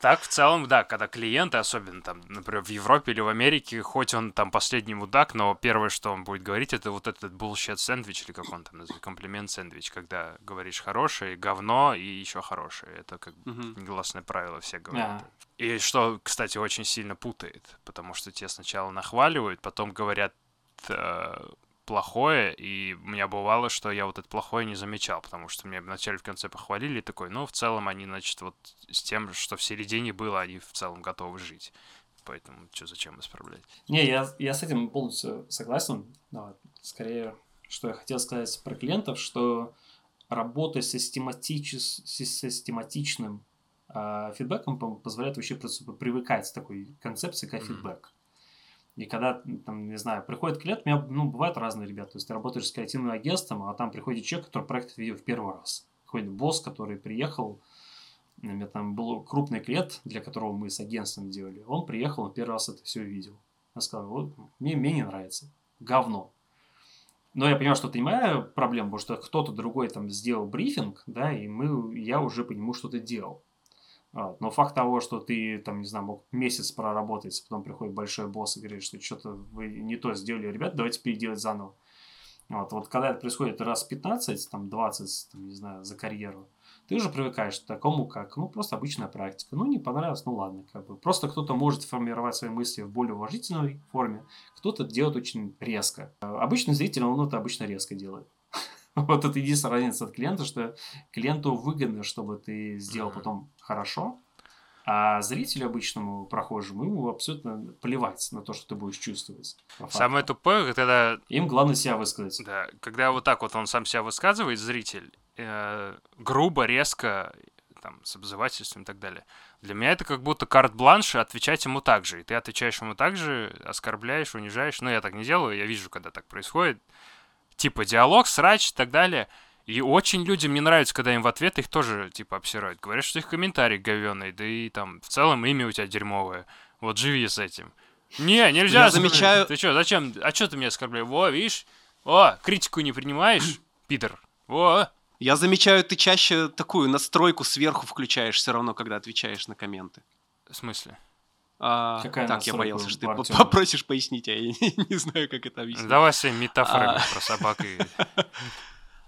Так, в целом, да, когда клиенты, особенно там, например, в Европе или в Америке, хоть он там последний мудак, но первое, что он будет говорить, это вот этот bullshit сэндвич, или как он там называется, комплимент сэндвич, когда говоришь хорошее, говно и еще хорошее. Это как бы Мгм. негласное правило, все говорят. Да. И что, кстати, очень сильно путает, потому что те сначала нахваливают, потом говорят э, плохое, и у меня бывало, что я вот это плохое не замечал, потому что меня вначале в конце похвалили, и такой, ну, в целом они, значит, вот с тем, что в середине было, они в целом готовы жить. Поэтому что, зачем исправлять? Не, я, я с этим полностью согласен. Но скорее, что я хотел сказать про клиентов, что работа с систематичес- систематичным а, фидбэком по- позволяет вообще просто привыкать к такой концепции, как Мгм. фидбэк. И когда, там, не знаю, приходит клиент, у меня, ну, бывают разные ребята. То есть ты работаешь с креативным агентством, а там приходит человек, который проект видел в первый раз. Какой-то босс, который приехал, у меня там был крупный клиент, для которого мы с агентством делали. Он приехал, он первый раз это все увидел. Он сказал, вот, мне, мне не нравится. Говно. Но я понимаю, что это не моя проблема, потому что кто-то другой там сделал брифинг, да, и мы, я уже по нему что-то делал. Вот. Но факт того, что ты, там, не знаю, мог месяц проработать, потом приходит большой босс и говорит, что что-то вы не то сделали, ребят, давайте переделать заново. Вот, вот когда это происходит раз 15, там, 20, там, не знаю, за карьеру, ты уже привыкаешь к такому, как, ну, просто обычная практика. Ну, не понравилось, ну, ладно, как бы. Просто кто-то может формировать свои мысли в более уважительной форме, кто-то делает очень резко. А Обычный зритель, он это обычно резко делает. Вот это единственная разница от клиента, что клиенту выгодно, чтобы ты сделал потом хорошо, а зрителю обычному прохожему ему абсолютно плевать на то, что ты будешь чувствовать. Самое тупое, когда Им главное себя высказать. Да, когда вот так вот он сам себя высказывает, зритель, э, грубо, резко, там, с обзывательством и так далее. Для меня это как будто карт-бланш, отвечать ему так же. И ты отвечаешь ему так же, оскорбляешь, унижаешь. Но я так не делаю, я вижу, когда так происходит. Типа диалог, срач и так далее. И очень людям не нравится, когда им в ответ их тоже, типа, обсирают. Говорят, что их комментарий говёный, да и там в целом имя у тебя дерьмовое. Вот живи с этим. Не, нельзя. Я замечаю- Ты что, зачем? А что ты меня оскорбляешь? Во, видишь? О, критику не принимаешь, пидор? Во. Я замечаю, ты чаще такую настройку сверху включаешь все равно, когда отвечаешь на комменты. В смысле? А, Какая так, я боялся, что ты Артёма? попросишь пояснить, а я не, не знаю, как это объяснить. Давай своими метафорами А. про собак и...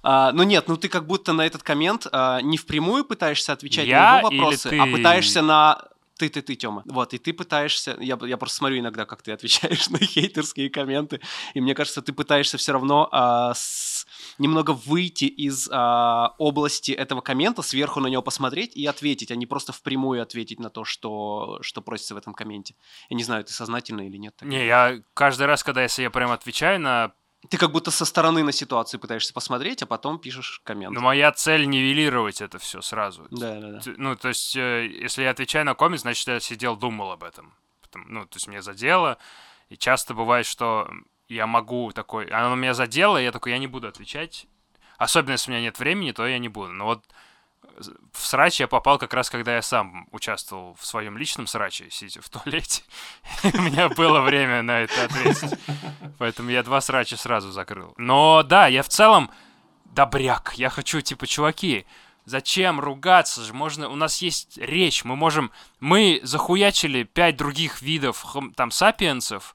А, ну нет, ну ты как будто на этот коммент а, не впрямую пытаешься отвечать Я на его вопросы, ты? а пытаешься на ты, ты, ты, Тёма. Вот, и ты пытаешься... Я, я просто смотрю иногда, как ты отвечаешь на хейтерские комменты, и мне кажется, ты пытаешься все равно а, с- немного выйти из а, области этого коммента, сверху на него посмотреть и ответить, а не просто впрямую ответить на то, что, что просится в этом комменте. Я не знаю, ты сознательно или нет. так Не, я каждый раз, когда если я прям отвечаю на... Ты как будто со стороны на ситуацию пытаешься посмотреть, а потом пишешь коммент. Ну, моя цель нивелировать это все сразу. Да, да, да. Ну, то есть, э, если я отвечаю на коммент, значит, я сидел, думал об этом. Ну, то есть, мне задело. И часто бывает, что я могу такой... Оно меня задело, и я такой, я не буду отвечать. Особенно, если у меня нет времени, то я не буду. Но вот в срач я попал как раз, когда я сам участвовал в своем личном сраче, сидя в туалете. У меня было время на это ответить. Поэтому я два срача сразу закрыл. Но да, я в целом добряк. Я хочу, типа, чуваки, зачем ругаться же? Можно, у нас есть речь, мы можем... Мы захуячили пять других видов, там, сапиенсов,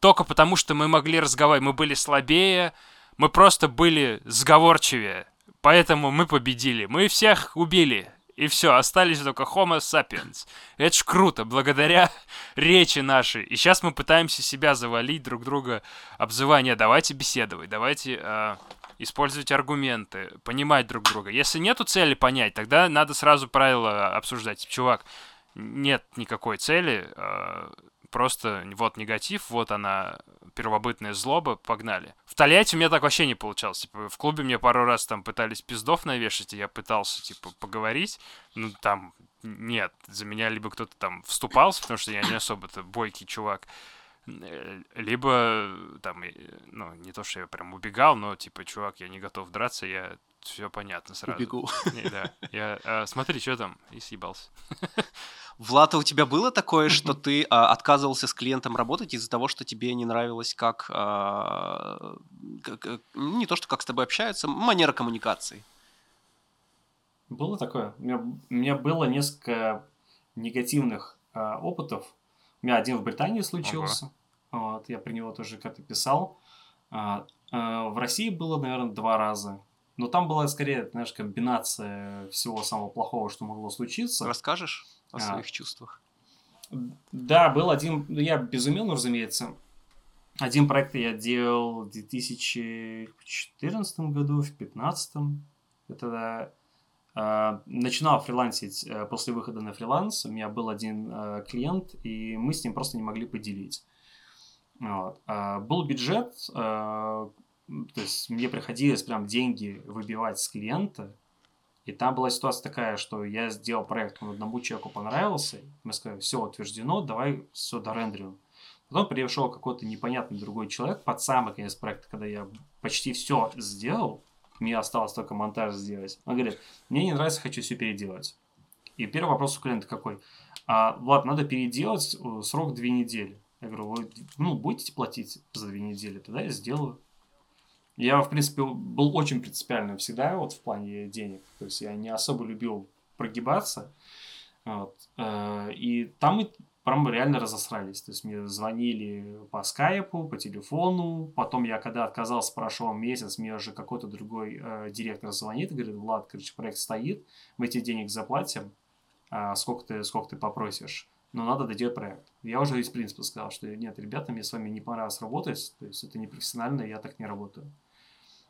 только потому, что мы могли разговаривать. Мы были слабее, мы просто были сговорчивее. Поэтому мы победили. Мы всех убили. И все, остались только Homo sapiens. Это ж круто, благодаря речи нашей. И сейчас мы пытаемся себя завалить друг друга обзывание. Давайте беседовать, давайте э, использовать аргументы, понимать друг друга. Если нету цели понять, тогда надо сразу правила обсуждать. Чувак, нет никакой цели, э, просто вот негатив, вот она, первобытная злоба, погнали. В Тольятти у меня так вообще не получалось. Типа, в клубе мне пару раз там пытались пиздов навешать, и я пытался, типа, поговорить. Ну, там, нет, за меня либо кто-то там вступался, потому что я не особо-то бойкий чувак, Э, либо там, э, ну, не то, что я прям убегал, но типа, чувак, я не готов драться, я все понятно сразу. Убегу. Не, да. Я, а, смотри, что там, и съебался. Влад, а у тебя было такое, что ты а, отказывался с клиентом работать из-за того, что тебе не нравилось, как, а, как не то, что как с тобой общаются, манера коммуникации? Было такое. У меня, у меня было несколько негативных а, опытов. У меня один в Британии случился. Вот, я про него тоже как-то писал. А, а, в России было, наверное, два раза. Но там была скорее, знаешь, комбинация всего самого плохого, что могло случиться. Расскажешь о а. своих чувствах? Да, был один, ну, я безумел, разумеется. Один проект я делал в 2014 году, в 2015. Это э, начинал фрилансить э, после выхода на фриланс. У меня был один э, клиент, и мы с ним просто не могли поделить. Вот. Э, был бюджет, э, то есть мне приходилось прям деньги выбивать с клиента, и там была ситуация такая, что я сделал проект, он одному человеку понравился, мы сказали, все утверждено, давай все дорендерим. Потом пришел какой-то непонятный другой человек под самый конец проекта, когда я почти все сделал, мне осталось только монтаж сделать. Он говорит, мне не нравится, хочу все переделать. И первый вопрос у клиента какой? А, Влад, надо переделать э, срок две недели. Я говорю, вы ну, будете платить за две недели, тогда я сделаю. Я, в принципе, был очень принципиальным всегда вот в плане денег. То есть я не особо любил прогибаться. Вот. Э, и там мы прям реально разосрались. То есть мне звонили по скайпу, по телефону. Потом я, когда отказался, прошел месяц, мне уже какой-то другой э, директор звонит и говорит, Влад, короче, проект стоит, мы тебе денег заплатим, а сколько ты, сколько ты попросишь но надо доделать проект. Я уже из принципа сказал, что нет, ребята, мне с вами не понравилось работать, то есть это не профессионально, я так не работаю.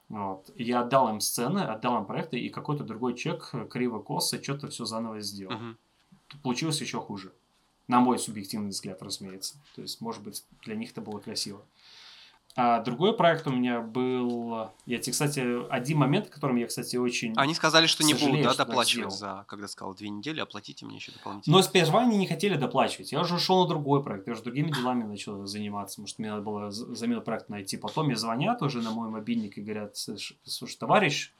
Вот. Я отдал им сцены, отдал им проекты, и какой-то другой человек криво-косо что-то все заново сделал. Uh-huh. Получилось еще хуже. На мой субъективный взгляд, разумеется. То есть, может быть, для них это было красиво. А другой проект у меня был... Я тебе, кстати, один момент, которым я, кстати, очень... Они сказали, что не будут да, доплачивать за, когда сказал, две недели, оплатите мне еще дополнительно. Но сперва они не хотели доплачивать. Я уже ушел на другой проект, я уже другими делами начал заниматься. Может, мне надо было замену проект найти. Потом мне звонят уже на мой мобильник и говорят, слушай, товарищ,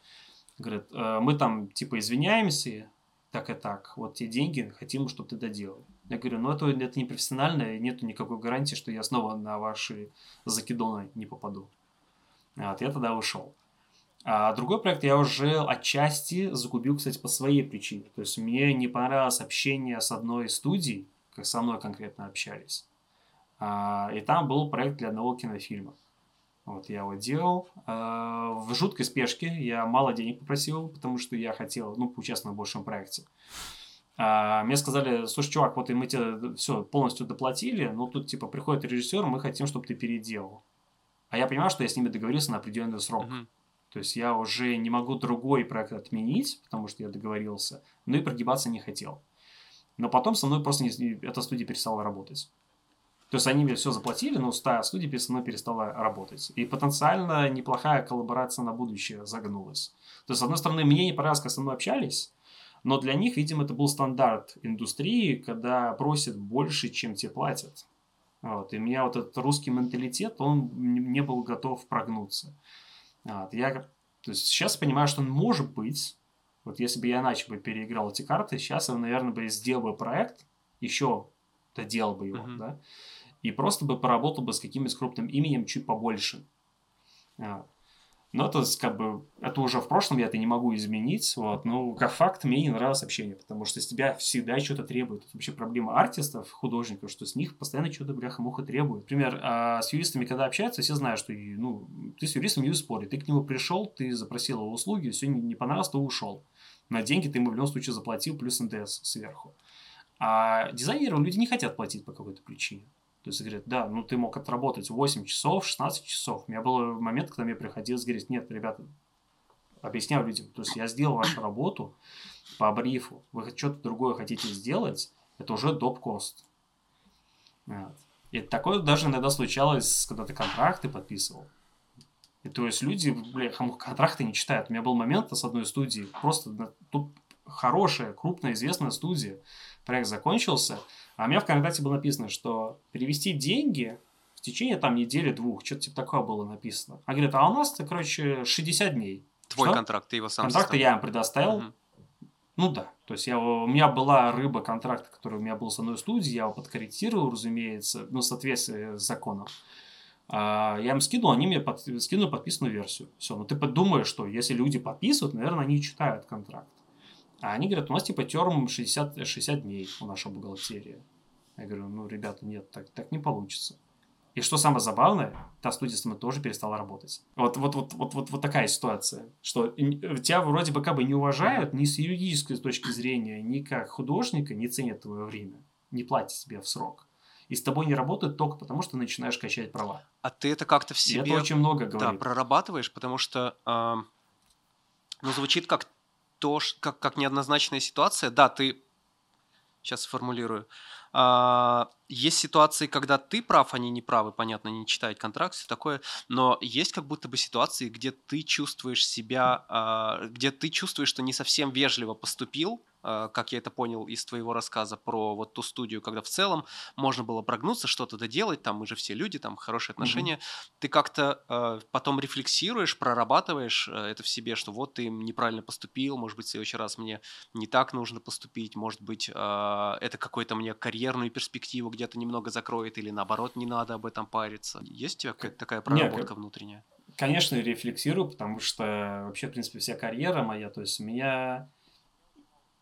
говорят, «Э, мы там, типа, извиняемся, так и так, вот те деньги, хотим, чтобы ты доделал. Я говорю, ну это, это не профессионально, и нету никакой гарантии, что я снова на ваши закидоны не попаду. Вот, я тогда ушел. А другой проект я уже отчасти загубил, кстати, по своей причине. То есть мне не понравилось общение с одной студией, как со мной конкретно общались. А, и там был проект для одного кинофильма. Вот я его делал. А, в жуткой спешке я мало денег попросил, потому что я хотел, ну, поучаствовать в большом проекте. А, мне сказали, слушай, чувак, вот и мы тебе все полностью доплатили, но тут типа приходит режиссер, мы хотим, чтобы ты переделал. А я понимаю, что я с ними договорился на определенный срок. Uh-huh. То есть я уже не могу другой проект отменить, потому что я договорился, но и прогибаться не хотел. Но потом со мной просто не, эта студия перестала работать. То есть они мне все заплатили, но стая студия со мной перестала работать. И потенциально неплохая коллаборация на будущее загнулась. То есть, с одной стороны, мне не понравилось, как со мной общались, но для них, видимо, это был стандарт индустрии, когда просят больше, чем те платят. Вот. И у меня вот этот русский менталитет, он не был готов прогнуться. Вот. Я то есть сейчас понимаю, что он может быть, вот если бы я иначе бы переиграл эти карты, сейчас я, наверное, бы сделал бы проект, еще доделал бы его, uh-huh. да, и просто бы поработал бы с каким-нибудь крупным именем чуть побольше. Вот. Но это как бы, это уже в прошлом, я это не могу изменить, вот, но как факт мне не нравилось общение, потому что с тебя всегда что-то требуют. Это вообще проблема артистов, художников, что с них постоянно что-то бляха-муха требуют. Например, а с юристами, когда общаются, все знают, что ну, ты с юристом не споришь, ты к нему пришел, ты запросил его услуги, все не понравилось, ты ушел. На деньги ты ему в любом случае заплатил, плюс НДС сверху. А дизайнерам люди не хотят платить по какой-то причине. То есть говорят, да, ну ты мог отработать 8 часов, 16 часов. У меня был момент, когда мне приходилось говорить, нет, ребята, объясняю людям, то есть я сделал вашу работу по брифу, вы что-то другое хотите сделать, это уже доп-кост. Вот. И такое даже иногда случалось, когда ты контракты подписывал. И то есть люди, бля, контракты не читают. У меня был момент с одной студии, просто тут хорошая, крупная, известная студия. Проект закончился, а у меня в контракте было написано, что перевести деньги течение там недели-двух, что-то типа такое было написано. Она говорит, а у нас-то, короче, 60 дней. Твой Что? контракт, ты его сам Контракт я им предоставил. Мгм. Ну да. То есть я, у меня была рыба контракта, который у меня был с одной студией, я его подкорректировал, разумеется, ну, в соответствии с законом. А, я им скинул, они мне под- скинули подписанную версию. Все, ну ты подумаешь, что если люди подписывают, наверное, они читают контракт. А они говорят, у нас типа терм 60, 60 дней у нашей бухгалтерии. Я говорю, ну, ребята, нет, так, так не получится. И что самое забавное, та студия с нами тоже перестала работать. Вот, вот, вот, вот, вот, вот такая ситуация, что тебя вроде бы как бы не уважают ни с юридической точки зрения, ни как художника, не ценят твое время, не платят тебе в срок. И с тобой не работают только потому, что начинаешь качать права. А ты это как-то в И себе это очень много да, говорит. прорабатываешь, потому что ам, ну, звучит как то, как, как неоднозначная ситуация. Да, ты... Сейчас сформулирую. А, есть ситуации, когда ты прав, они не правы, понятно, не читают контракт, все такое, но есть как будто бы ситуации, где ты чувствуешь себя, а, где ты чувствуешь, что не совсем вежливо поступил, как я это понял из твоего рассказа про вот ту студию, когда в целом можно было прогнуться, что-то доделать, там мы же все люди, там хорошие отношения, ты как-то э, потом рефлексируешь, прорабатываешь э, это в себе, что вот ты неправильно поступил, может быть, в следующий раз мне не так нужно поступить, может быть, э, это какой-то мне карьерную перспективу где-то немного закроет, или наоборот, не надо об этом париться. Есть у тебя какая-то такая проработка внутренняя? Конечно, рефлексирую, потому что вообще, в принципе, вся карьера моя, то есть у меня...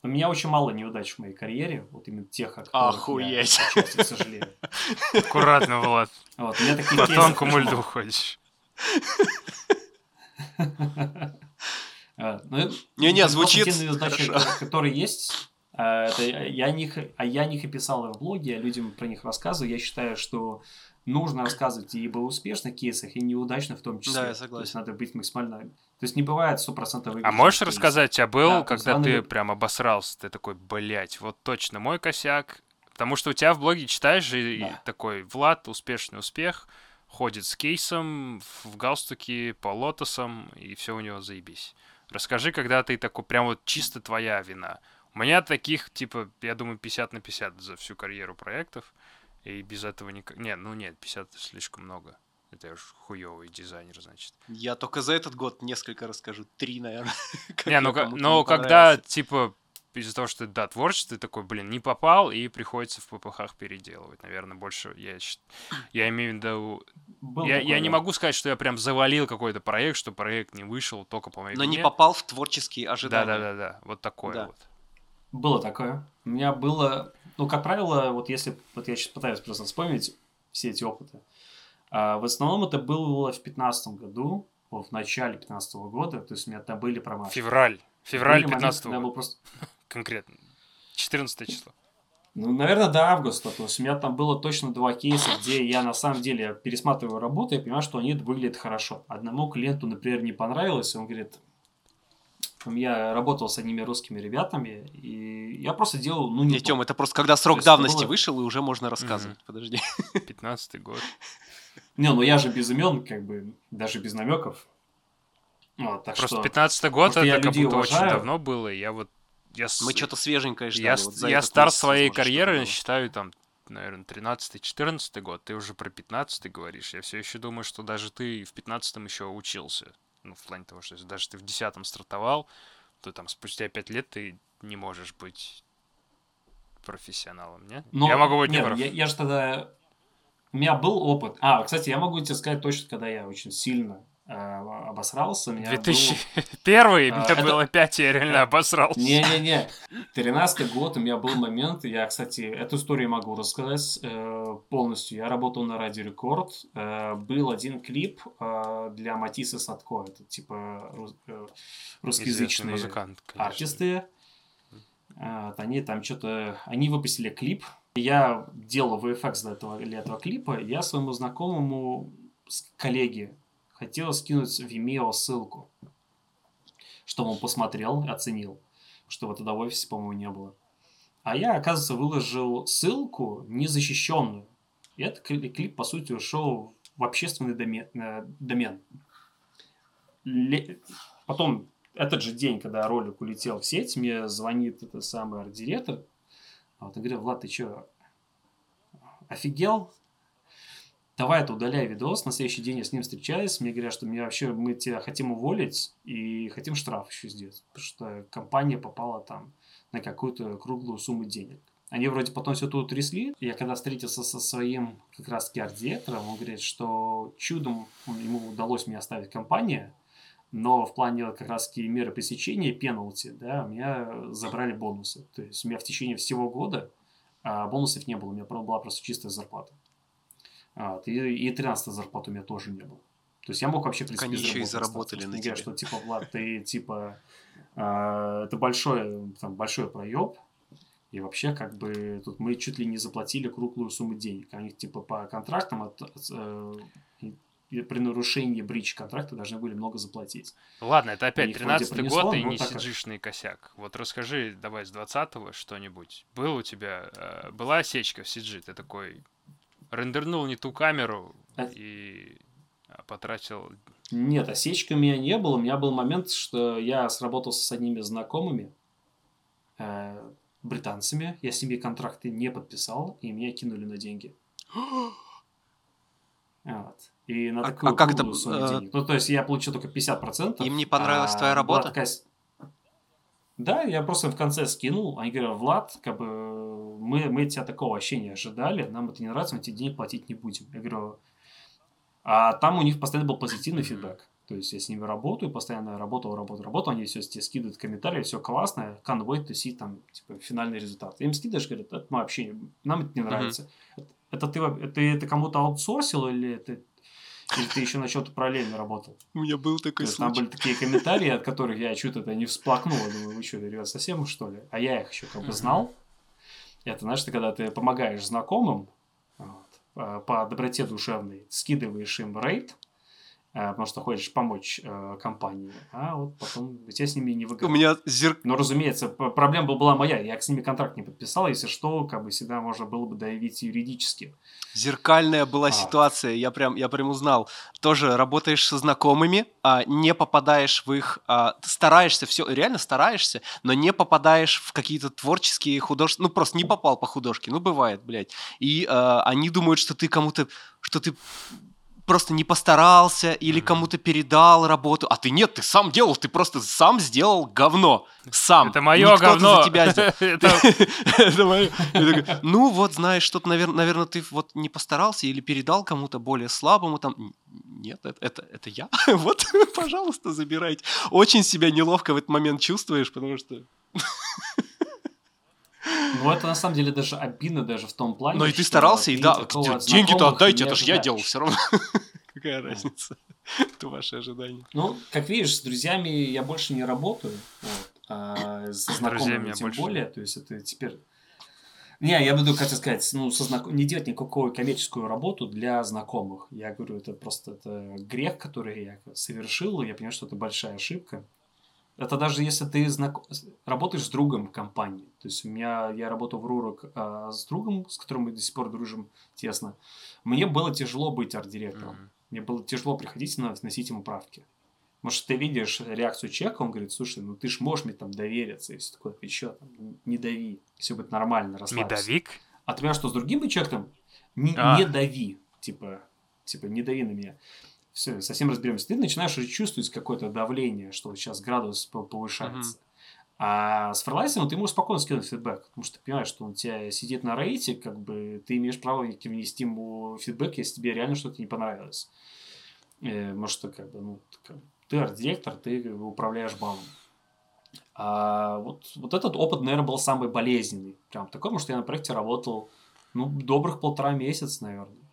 У меня очень мало неудач в моей карьере, вот именно тех, о которых Охуеть. я отчасти сожалею. Аккуратно, Влад. Вот, у меня таких По тонкому льду ходишь. Ну, Не-не, просто звучит хорошо. которые есть, а, это я них, а я о них и писал в блоге, я людям про них рассказываю. Я считаю, что нужно рассказывать и об успешных кейсах, и неудачных в том числе. Да, я То есть согласен. надо быть максимально... То есть не бывает 100% А можешь кейсов. рассказать, тебя был, Да, когда ты звонили. прям обосрался, ты такой, блять, вот точно мой косяк. Потому что у тебя в блоге читаешь же Да. такой, Влад, успешный успех, ходит с кейсом, в галстуке, по лотосам, и все у него заебись. Расскажи, когда ты такой, прям вот чисто твоя вина. У меня таких, типа, я думаю, 50 на 50 за всю карьеру проектов, и без этого никак... Нет, ну нет, 50 это слишком много. Это я уж хуёвый дизайнер, значит. Я только за этот год несколько расскажу, три, наверное. Не, ну, кому-то но не когда, типа, из-за того, что, да, творчество, ты такой, блин, не попал, и приходится в ППХ переделывать. Наверное, больше я, я имею в виду... Был я, я не могу сказать, что я прям завалил какой-то проект, что проект не вышел только по моей Но не попал в творческие ожидания. Да-да-да-да, вот такое Да. вот. Было такое. У меня было, ну, как правило, вот если, вот я сейчас пытаюсь просто вспомнить все эти опыты. А, в основном это было в 2015 году, в начале 2015 года, то есть у меня там были промашки. Февраль. Февраль Были моменты, 15 когда я был года. просто, Конкретно. 14 число. ну, наверное, до августа, то есть у меня там было точно два кейса, где я на самом деле пересматриваю работу и понимаю, что они выглядят хорошо. Одному клиенту, например, не понравилось, и он говорит, я работал с одними русскими ребятами, и я просто делал, ну, Не, то. Тём, это просто когда срок давности было- вышел, и уже можно рассказывать. Подожди. 15 год. Не, ну я же без имен, как бы, даже без намеков. Вот, так Просто что... 15 год Просто я это как будто очень уважаю. давно было, и я вот... Я, с- Мы что-то свеженькое ждали. я, вот я старт своей карьеры считаю там, наверное, 13-14 год. Ты уже про 15 говоришь. Я все еще думаю, что даже ты в 15 еще учился. Ну, в плане того, что если даже ты в 10 стартовал, то там спустя 5 лет ты не можешь быть профессионалом, не? Но- я могу быть не нет, прав. я, я же тогда... У меня был опыт. А, кстати, я могу тебе сказать точно, когда я очень сильно обосрался. У меня был- 2001 А, мне это- было 5, я реально обосрался. Не-не-не. 13 год у меня был момент, я, кстати, эту историю могу рассказать э, полностью. Я работал на Радио Рекорд. э, был один клип э, для Матисса Садко. Это типа рус- э, русскоязычные музыкант, конечно. артисты. Вот они там что-то... Они выпустили клип. Я делал VFX для этого, для этого клипа. Я своему знакомому, коллеге, хотел скинуть в Vimeo ссылку, чтобы он посмотрел, оценил. Что его тогда в офисе, по-моему, не было. А я, оказывается, выложил ссылку незащищенную. И этот кли- клип, по сути, ушел в общественный домен. э, домен. Ле- Потом этот же день, когда ролик улетел в сеть, мне звонит это самый арт-директор. Вот, и говорит, Влад, ты что, офигел? Давай это удаляй видос. На следующий день я с ним встречаюсь, мне говорят, что меня вообще, мы тебя хотим уволить и хотим штраф еще сделать, потому что компания попала там на какую-то круглую сумму денег. Они вроде потом все тут трясли. Я когда встретился со своим как раз таки арт-директором, он говорит, что чудом ему удалось мне оставить компанию, но в плане как раз таки меры пресечения, пеналти, да, у меня забрали бонусы. То есть у меня в течение всего года а, бонусов не было, у меня была просто чистая зарплата. Вот, и, и 13 зарплаты у меня тоже не было. То есть я мог вообще, в принципе, Они еще и заработали на тебе. что, типа, Влад, ты, типа, э, это большой, там, большой проеб, и вообще, как бы, тут мы чуть ли не заплатили круглую сумму денег. Они, типа, по контрактам от, от, э, при нарушении брич контракта должны были много заплатить. Ладно, это опять 13 год и не сиджишный косяк. Вот расскажи, давай, с 20-го что-нибудь. Был у тебя, э, была осечка в CG? Ты такой, рендернул не ту камеру а... и а, потратил... Нет, осечки у меня не было. У меня был момент, что я сработался с одними знакомыми э, британцами. Я с ними контракты не подписал, и меня кинули на деньги. вот. И на а, такую а как это, э... денег. Ну, то есть я получил только 50%. Им не понравилась а твоя работа? Такая... Да, я просто в конце скинул. Они говорят, Влад, как бы мы, мы тебя такого вообще не ожидали, нам это не нравится, мы тебе денег платить не будем. Я говорю, а там у них постоянно был позитивный фидбэк. То есть я с ними работаю, постоянно работал, работал, работал, они все тебе скидывают комментарии, все классно, can't wait to see там, типа, финальный результат. Им скидываешь, говорят, это мы вообще, нам это не нравится. Mm-hmm. Это, это ты, это, это кому-то аутсорсил или это или ты еще на что-то параллельно работал? У меня был такой случай. Там были такие комментарии, от которых я что-то не всплакнул. Думаю, вы что, ребят, совсем что ли? А я их еще как бы знал. Это, знаешь, ты, когда ты помогаешь знакомым вот, э, по доброте душевной, скидываешь им рейд, потому что хочешь помочь э, компании, а вот потом у тебя с ними не выгодно. У меня зер... Но, разумеется, проблема была моя, я с ними контракт не подписал, если что, как бы всегда можно было бы доявить юридически. Зеркальная была а. ситуация, я прям, я прям узнал. Тоже работаешь со знакомыми, а, не попадаешь в их... А, стараешься, все, реально стараешься, но не попадаешь в какие-то творческие художественные... Ну, просто не попал по художке, ну, бывает, блядь. И а, они думают, что ты кому-то... Что ты просто не постарался или кому-то передал работу, а ты нет, ты сам делал, ты просто сам сделал говно, сам. Это мое говно. за тебя мое. Ну вот, знаешь, что-то, наверное, ты вот не постарался или передал кому-то более слабому там. Нет, это это я. Вот, пожалуйста, забирайте. Очень себя неловко в этот момент чувствуешь, потому что ну, это на самом деле даже обидно даже в том плане. Но и ты старался, и да, деньги-то отдайте, это же я делал все равно. Какая разница? Это ваши ожидания. Ну, как видишь, с друзьями я больше не работаю. А с знакомыми тем более. То есть это теперь... Не, я буду, как сказать, ну, со знак... не делать никакую коммерческую работу для знакомых. Я говорю, это просто это грех, который я совершил, и я понимаю, что это большая ошибка. Это даже если ты знак... работаешь с другом в компании. То есть у меня, я работал в Рурок а, с другом, с которым мы до сих пор дружим тесно. Мне было тяжело быть арт-директором. Mm-hmm. Мне было тяжело приходить на носить ему правки. Может, ты видишь реакцию человека, он говорит, слушай, ну ты ж можешь мне там довериться, если такое, ты что, там, не дави, все будет нормально, расслабься. Медовик? А ты понимаешь, что с другим человеком не, а. не дави, типа, типа, не дави на меня все, совсем разберемся. Ты начинаешь уже чувствовать какое-то давление, что сейчас градус повышается. Uh-huh. А с фрилансером ты можешь спокойно скинуть фидбэк, потому что ты понимаешь, что он у тебя сидит на рейте, как бы ты имеешь право внести ему фидбэк, если тебе реально что-то не понравилось. Э, может, ты как бы, ну, ты арт-директор, ты управляешь балом. А вот, вот этот опыт, наверное, был самый болезненный. Прям такой, потому что я на проекте работал, ну, добрых полтора месяца, наверное.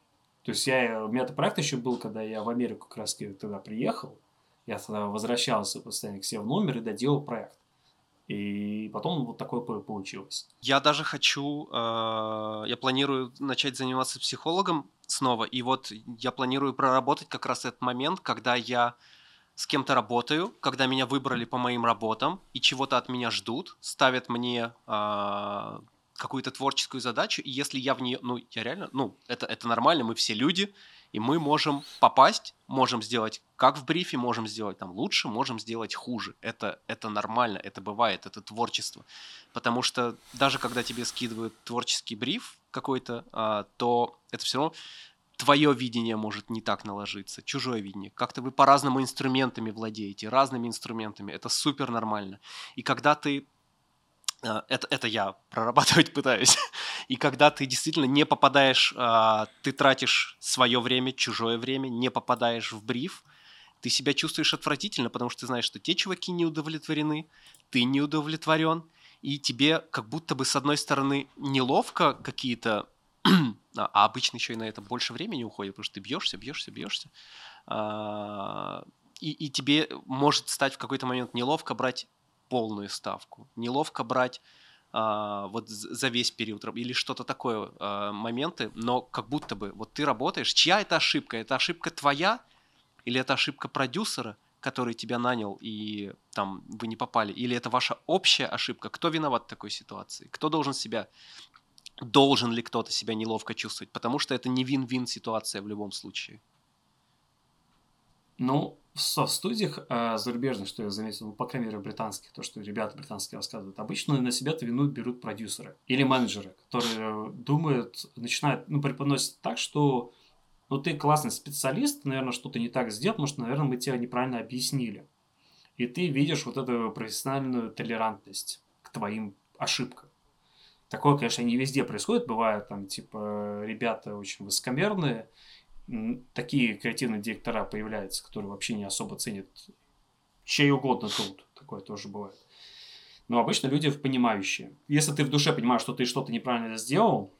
То есть я, у меня этот проект еще был, когда я в Америку как раз тогда приехал. Я тогда возвращался постоянно к себе в номер и доделал проект. И потом вот такое получилось. Я даже хочу, э, я планирую начать заниматься психологом снова. И вот я планирую проработать как раз этот момент, когда я с кем-то работаю, когда меня выбрали по моим работам и чего-то от меня ждут, ставят мне э, какую-то творческую задачу, и если я в нее, ну, я реально, ну, это, это нормально, мы все люди, и мы можем попасть, можем сделать как в брифе, можем сделать там лучше, можем сделать хуже. Это, это нормально, это бывает, это творчество. Потому что даже когда тебе скидывают творческий бриф какой-то, а, то это все равно твое видение может не так наложиться, чужое видение. Как-то вы по-разному инструментами владеете, разными инструментами. Это супер нормально. И когда ты это, это я прорабатывать пытаюсь. И когда ты действительно не попадаешь, а, ты тратишь свое время, чужое время, не попадаешь в бриф, ты себя чувствуешь отвратительно, потому что ты знаешь, что те чуваки не удовлетворены, ты не удовлетворен, и тебе как будто бы с одной стороны неловко какие-то а, а обычно еще и на это больше времени уходит, потому что ты бьешься, бьешься, бьешься. А, и, и тебе может стать в какой-то момент неловко брать полную ставку, неловко брать а, вот за весь период или что-то такое а, моменты, но как будто бы вот ты работаешь, чья это ошибка? Это ошибка твоя или это ошибка продюсера, который тебя нанял и там вы не попали, или это ваша общая ошибка? Кто виноват в такой ситуации? Кто должен себя должен ли кто-то себя неловко чувствовать, потому что это не вин-вин ситуация в любом случае. Ну, в софт-студиях э, зарубежных, что я заметил, ну, по крайней мере, британских, то, что ребята британские рассказывают, обычно на себя-то вину берут продюсеры или менеджеры, которые думают, начинают, ну, преподносят так, что ну, ты классный специалист, наверное, что-то не так сделал, потому что, наверное, мы тебя неправильно объяснили. И ты видишь вот эту профессиональную толерантность к твоим ошибкам. Такое, конечно, не везде происходит. Бывает, там, типа, ребята очень высокомерные, такие креативные директора появляются, которые вообще не особо ценят чей угодно труд. Такое тоже бывает. Но обычно люди понимающие. Если ты в душе понимаешь, что ты что-то неправильно сделал,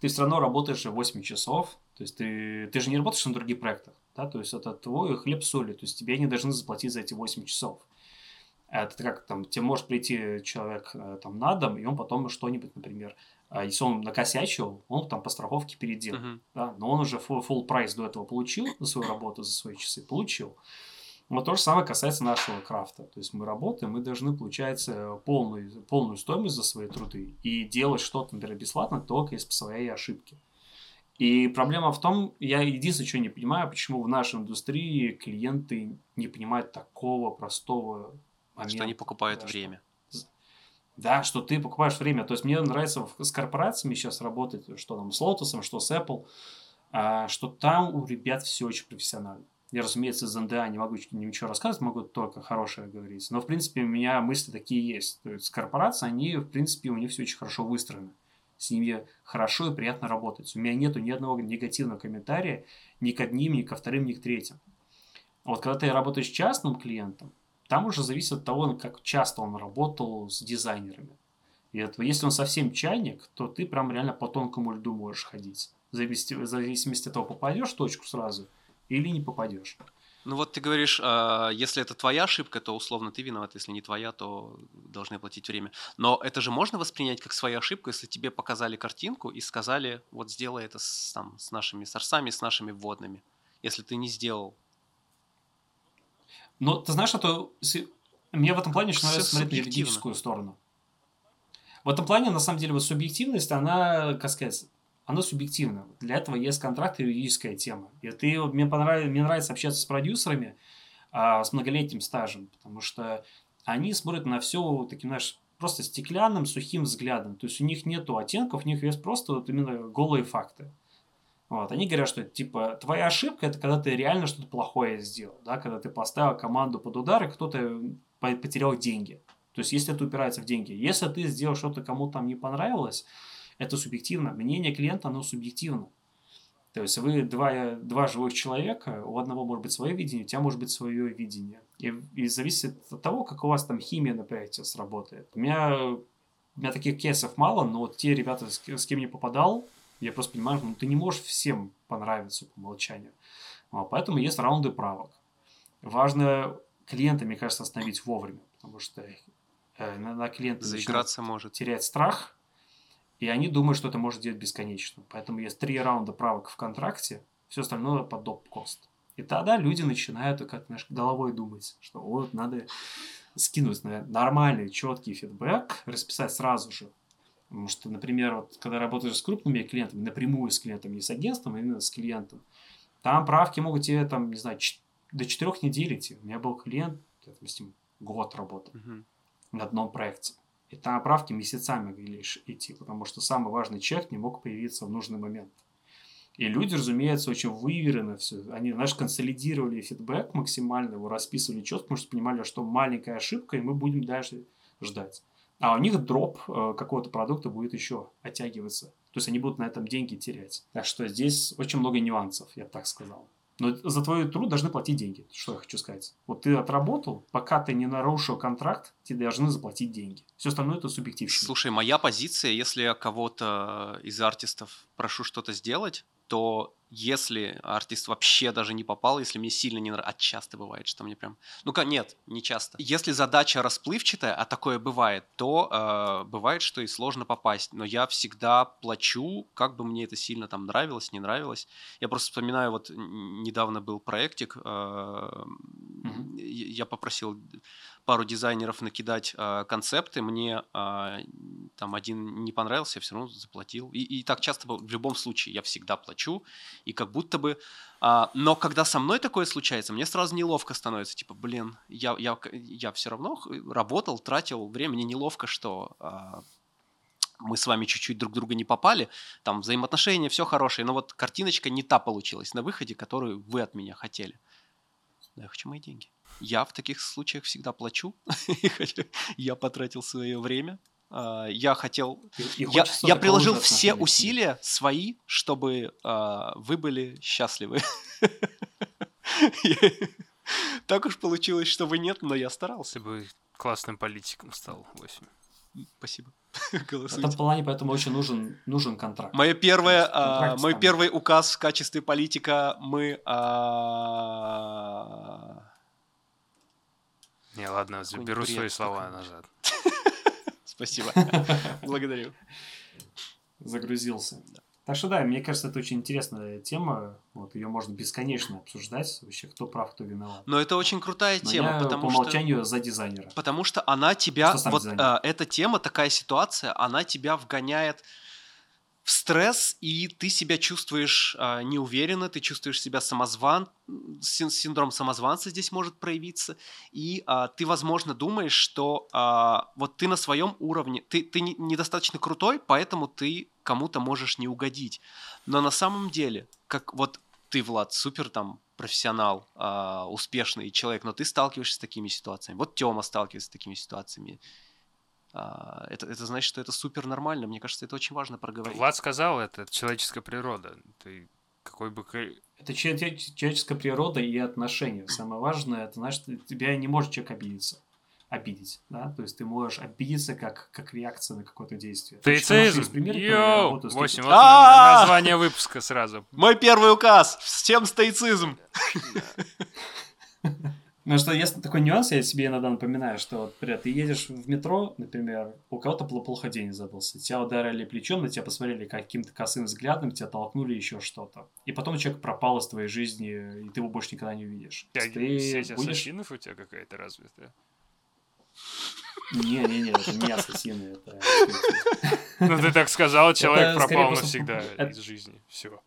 ты все равно работаешь 8 часов. То есть ты, ты же не работаешь на других проектах. Да? То есть это твой хлеб соли. То есть тебе не должны заплатить за эти 8 часов. Это как там, тебе может прийти человек э, там на дом, и он потом что-нибудь, например, если он накосячил, он там по страховке переделал, uh-huh. да, но он уже full, прайс до этого получил за свою работу, за свои часы, получил. Вот то же самое касается нашего крафта. То есть мы работаем, мы должны, получается, полную, полную стоимость за свои труды и делать что-то, например, бесплатно только из своей ошибки. И проблема в том, я единственное, что не понимаю, почему в нашей индустрии клиенты не понимают такого простого момент. Что они покупают да, время. Что, да, что ты покупаешь время. То есть мне нравится с корпорациями сейчас работать, что там с Lotus, что с Apple, а, что там у ребят все очень профессионально. Я, разумеется, из НДА не могу ничего рассказывать, могу только хорошее говорить. Но, в принципе, у меня мысли такие есть. То есть, корпорации, они, в принципе, у них все очень хорошо выстроено. С ними хорошо и приятно работать. У меня нету ни одного негативного комментария ни к одним, ни ко вторым, ни к третьим. Вот когда ты работаешь с частным клиентом, там уже зависит от того, как часто он работал с дизайнерами. И это, если он совсем чайник, то ты прям реально по тонкому льду можешь ходить. В зависимости, в зависимости от того, попадешь в точку сразу или не попадешь. Ну вот ты говоришь, э, если это твоя ошибка, то условно ты виноват, если не твоя, то должны платить время. Но это же можно воспринять как свою ошибку, если тебе показали картинку и сказали, вот сделай это с, там, с нашими сорсами, с нашими вводными. Если ты не сделал но ты знаешь, что мне в этом плане очень нравится смотреть на юридическую сторону. В этом плане, на самом деле, вот субъективность, она, как сказать, она субъективна. Для этого есть контракт и юридическая тема. И ты, мне, понравилось, мне нравится общаться с продюсерами а, с многолетним стажем, потому что они смотрят на все таким, знаешь, просто стеклянным, сухим взглядом. То есть у них нету оттенков, у них есть просто вот именно голые факты. Вот, они говорят, что типа твоя ошибка это когда ты реально что-то плохое сделал, да, когда ты поставил команду под удар и кто-то потерял деньги. То есть, если это упирается в деньги. Если ты сделал что-то кому-то там не понравилось, это субъективно. Мнение клиента, оно субъективно. То есть, вы два, два живых человека, у одного может быть свое видение, у тебя может быть свое видение. И, и зависит от того, как у вас там химия на проекте сработает. У меня, у меня таких кейсов мало, но вот те ребята, с, с кем я попадал, я просто понимаю, ну, ты не можешь всем понравиться по умолчанию. Поэтому есть раунды правок. Важно клиента, мне кажется, остановить вовремя, потому что э, на клиента заиграться может терять страх, и они думают, что это может делать бесконечно. Поэтому есть три раунда правок в контракте, все остальное под доп-кост. И тогда люди начинают как знаешь, головой думать, что вот надо скинуть нормальный, четкий фидбэк, расписать сразу же Потому что, например, вот, когда работаешь с крупными клиентами, напрямую с клиентом, не с агентством, а именно с клиентом, там правки могут тебе, там, не знаю, до четырех недель идти. У меня был клиент, допустим, год работал uh-huh. на одном проекте. И там правки месяцами могли идти, потому что самый важный чек не мог появиться в нужный момент. И люди, разумеется, очень выверенно все. Они, знаешь, консолидировали фидбэк максимально, его расписывали четко, потому что понимали, что маленькая ошибка, и мы будем дальше ждать. А у них дроп э, какого-то продукта будет еще оттягиваться. То есть они будут на этом деньги терять. Так что здесь очень много нюансов, я бы так сказал. Но за твой труд должны платить деньги. Что я хочу сказать. Вот ты отработал, пока ты не нарушил контракт, тебе должны заплатить деньги. Все остальное это субъективно. Слушай, моя позиция, если я кого-то из артистов прошу что-то сделать, то если артист вообще даже не попал, если мне сильно не нравится, а часто бывает, что мне прям, ну-ка, нет, не часто. Если задача расплывчатая, а такое бывает, то э, бывает, что и сложно попасть. Но я всегда плачу, как бы мне это сильно там нравилось, не нравилось. Я просто вспоминаю, вот недавно был проектик, э, mm-hmm. я попросил пару дизайнеров накидать э, концепты, мне э, там один не понравился, я все равно заплатил. И, и так часто в любом случае я всегда плачу, и как будто бы... Э, но когда со мной такое случается, мне сразу неловко становится, типа, блин, я, я, я все равно работал, тратил время, мне неловко, что... Э, мы с вами чуть-чуть друг друга не попали, там взаимоотношения, все хорошее, но вот картиночка не та получилась на выходе, которую вы от меня хотели. Да, я хочу мои деньги. Я в таких случаях всегда плачу. я потратил свое время. А, я хотел... И, я, я приложил все усилия свои, чтобы uh, вы были счастливы. так уж получилось, что вы нет, но я старался. бы классным политиком стал, 8. Спасибо. В этом плане поэтому очень нужен, нужен контракт. Мое первое, а, мой первый указ в качестве политика мы... А... Не, ладно, заберу свои слова назад. Спасибо. Благодарю. Загрузился. Так что да, мне кажется, это очень интересная тема. Вот ее можно бесконечно обсуждать. Вообще, кто прав, кто виноват. Но это очень крутая Но тема, я потому по умолчанию за дизайнера. Потому что она тебя, вот э, эта тема, такая ситуация, она тебя вгоняет в стресс, и ты себя чувствуешь э, неуверенно, ты чувствуешь себя самозван, синдром самозванца здесь может проявиться, и э, ты, возможно, думаешь, что э, вот ты на своем уровне, ты, ты не, недостаточно крутой, поэтому ты кому-то можешь не угодить. Но на самом деле, как вот ты, Влад, супер там профессионал, э, успешный человек, но ты сталкиваешься с такими ситуациями. Вот Тёма сталкивается с такими ситуациями. А, это, это значит, что это супер нормально. Мне кажется, это очень важно проговорить. Влад сказал это, это человеческая природа. Ты какой бы... Это человеческая природа и отношения. Самое важное, это значит, тебя не может человек обидеться обидеть, да, то есть ты можешь обидеться как, как реакция на какое-то действие. Стоицизм! Йоу! 8, вот название выпуска сразу. Мой первый указ! Всем стоицизм! Ну что есть такой нюанс, я себе иногда напоминаю, что, вот, например, ты едешь в метро, например, у кого-то плохо день забылся, тебя ударили плечом, на тебя посмотрели каким-то косым взглядом, тебя толкнули еще что-то. И потом человек пропал из твоей жизни, и ты его больше никогда не увидишь. Ты сеть будешь... ассасинов у тебя какая-то развитая? Не-не-не, это не ассасины, это... Ну ты так сказал, человек пропал навсегда из жизни. Все.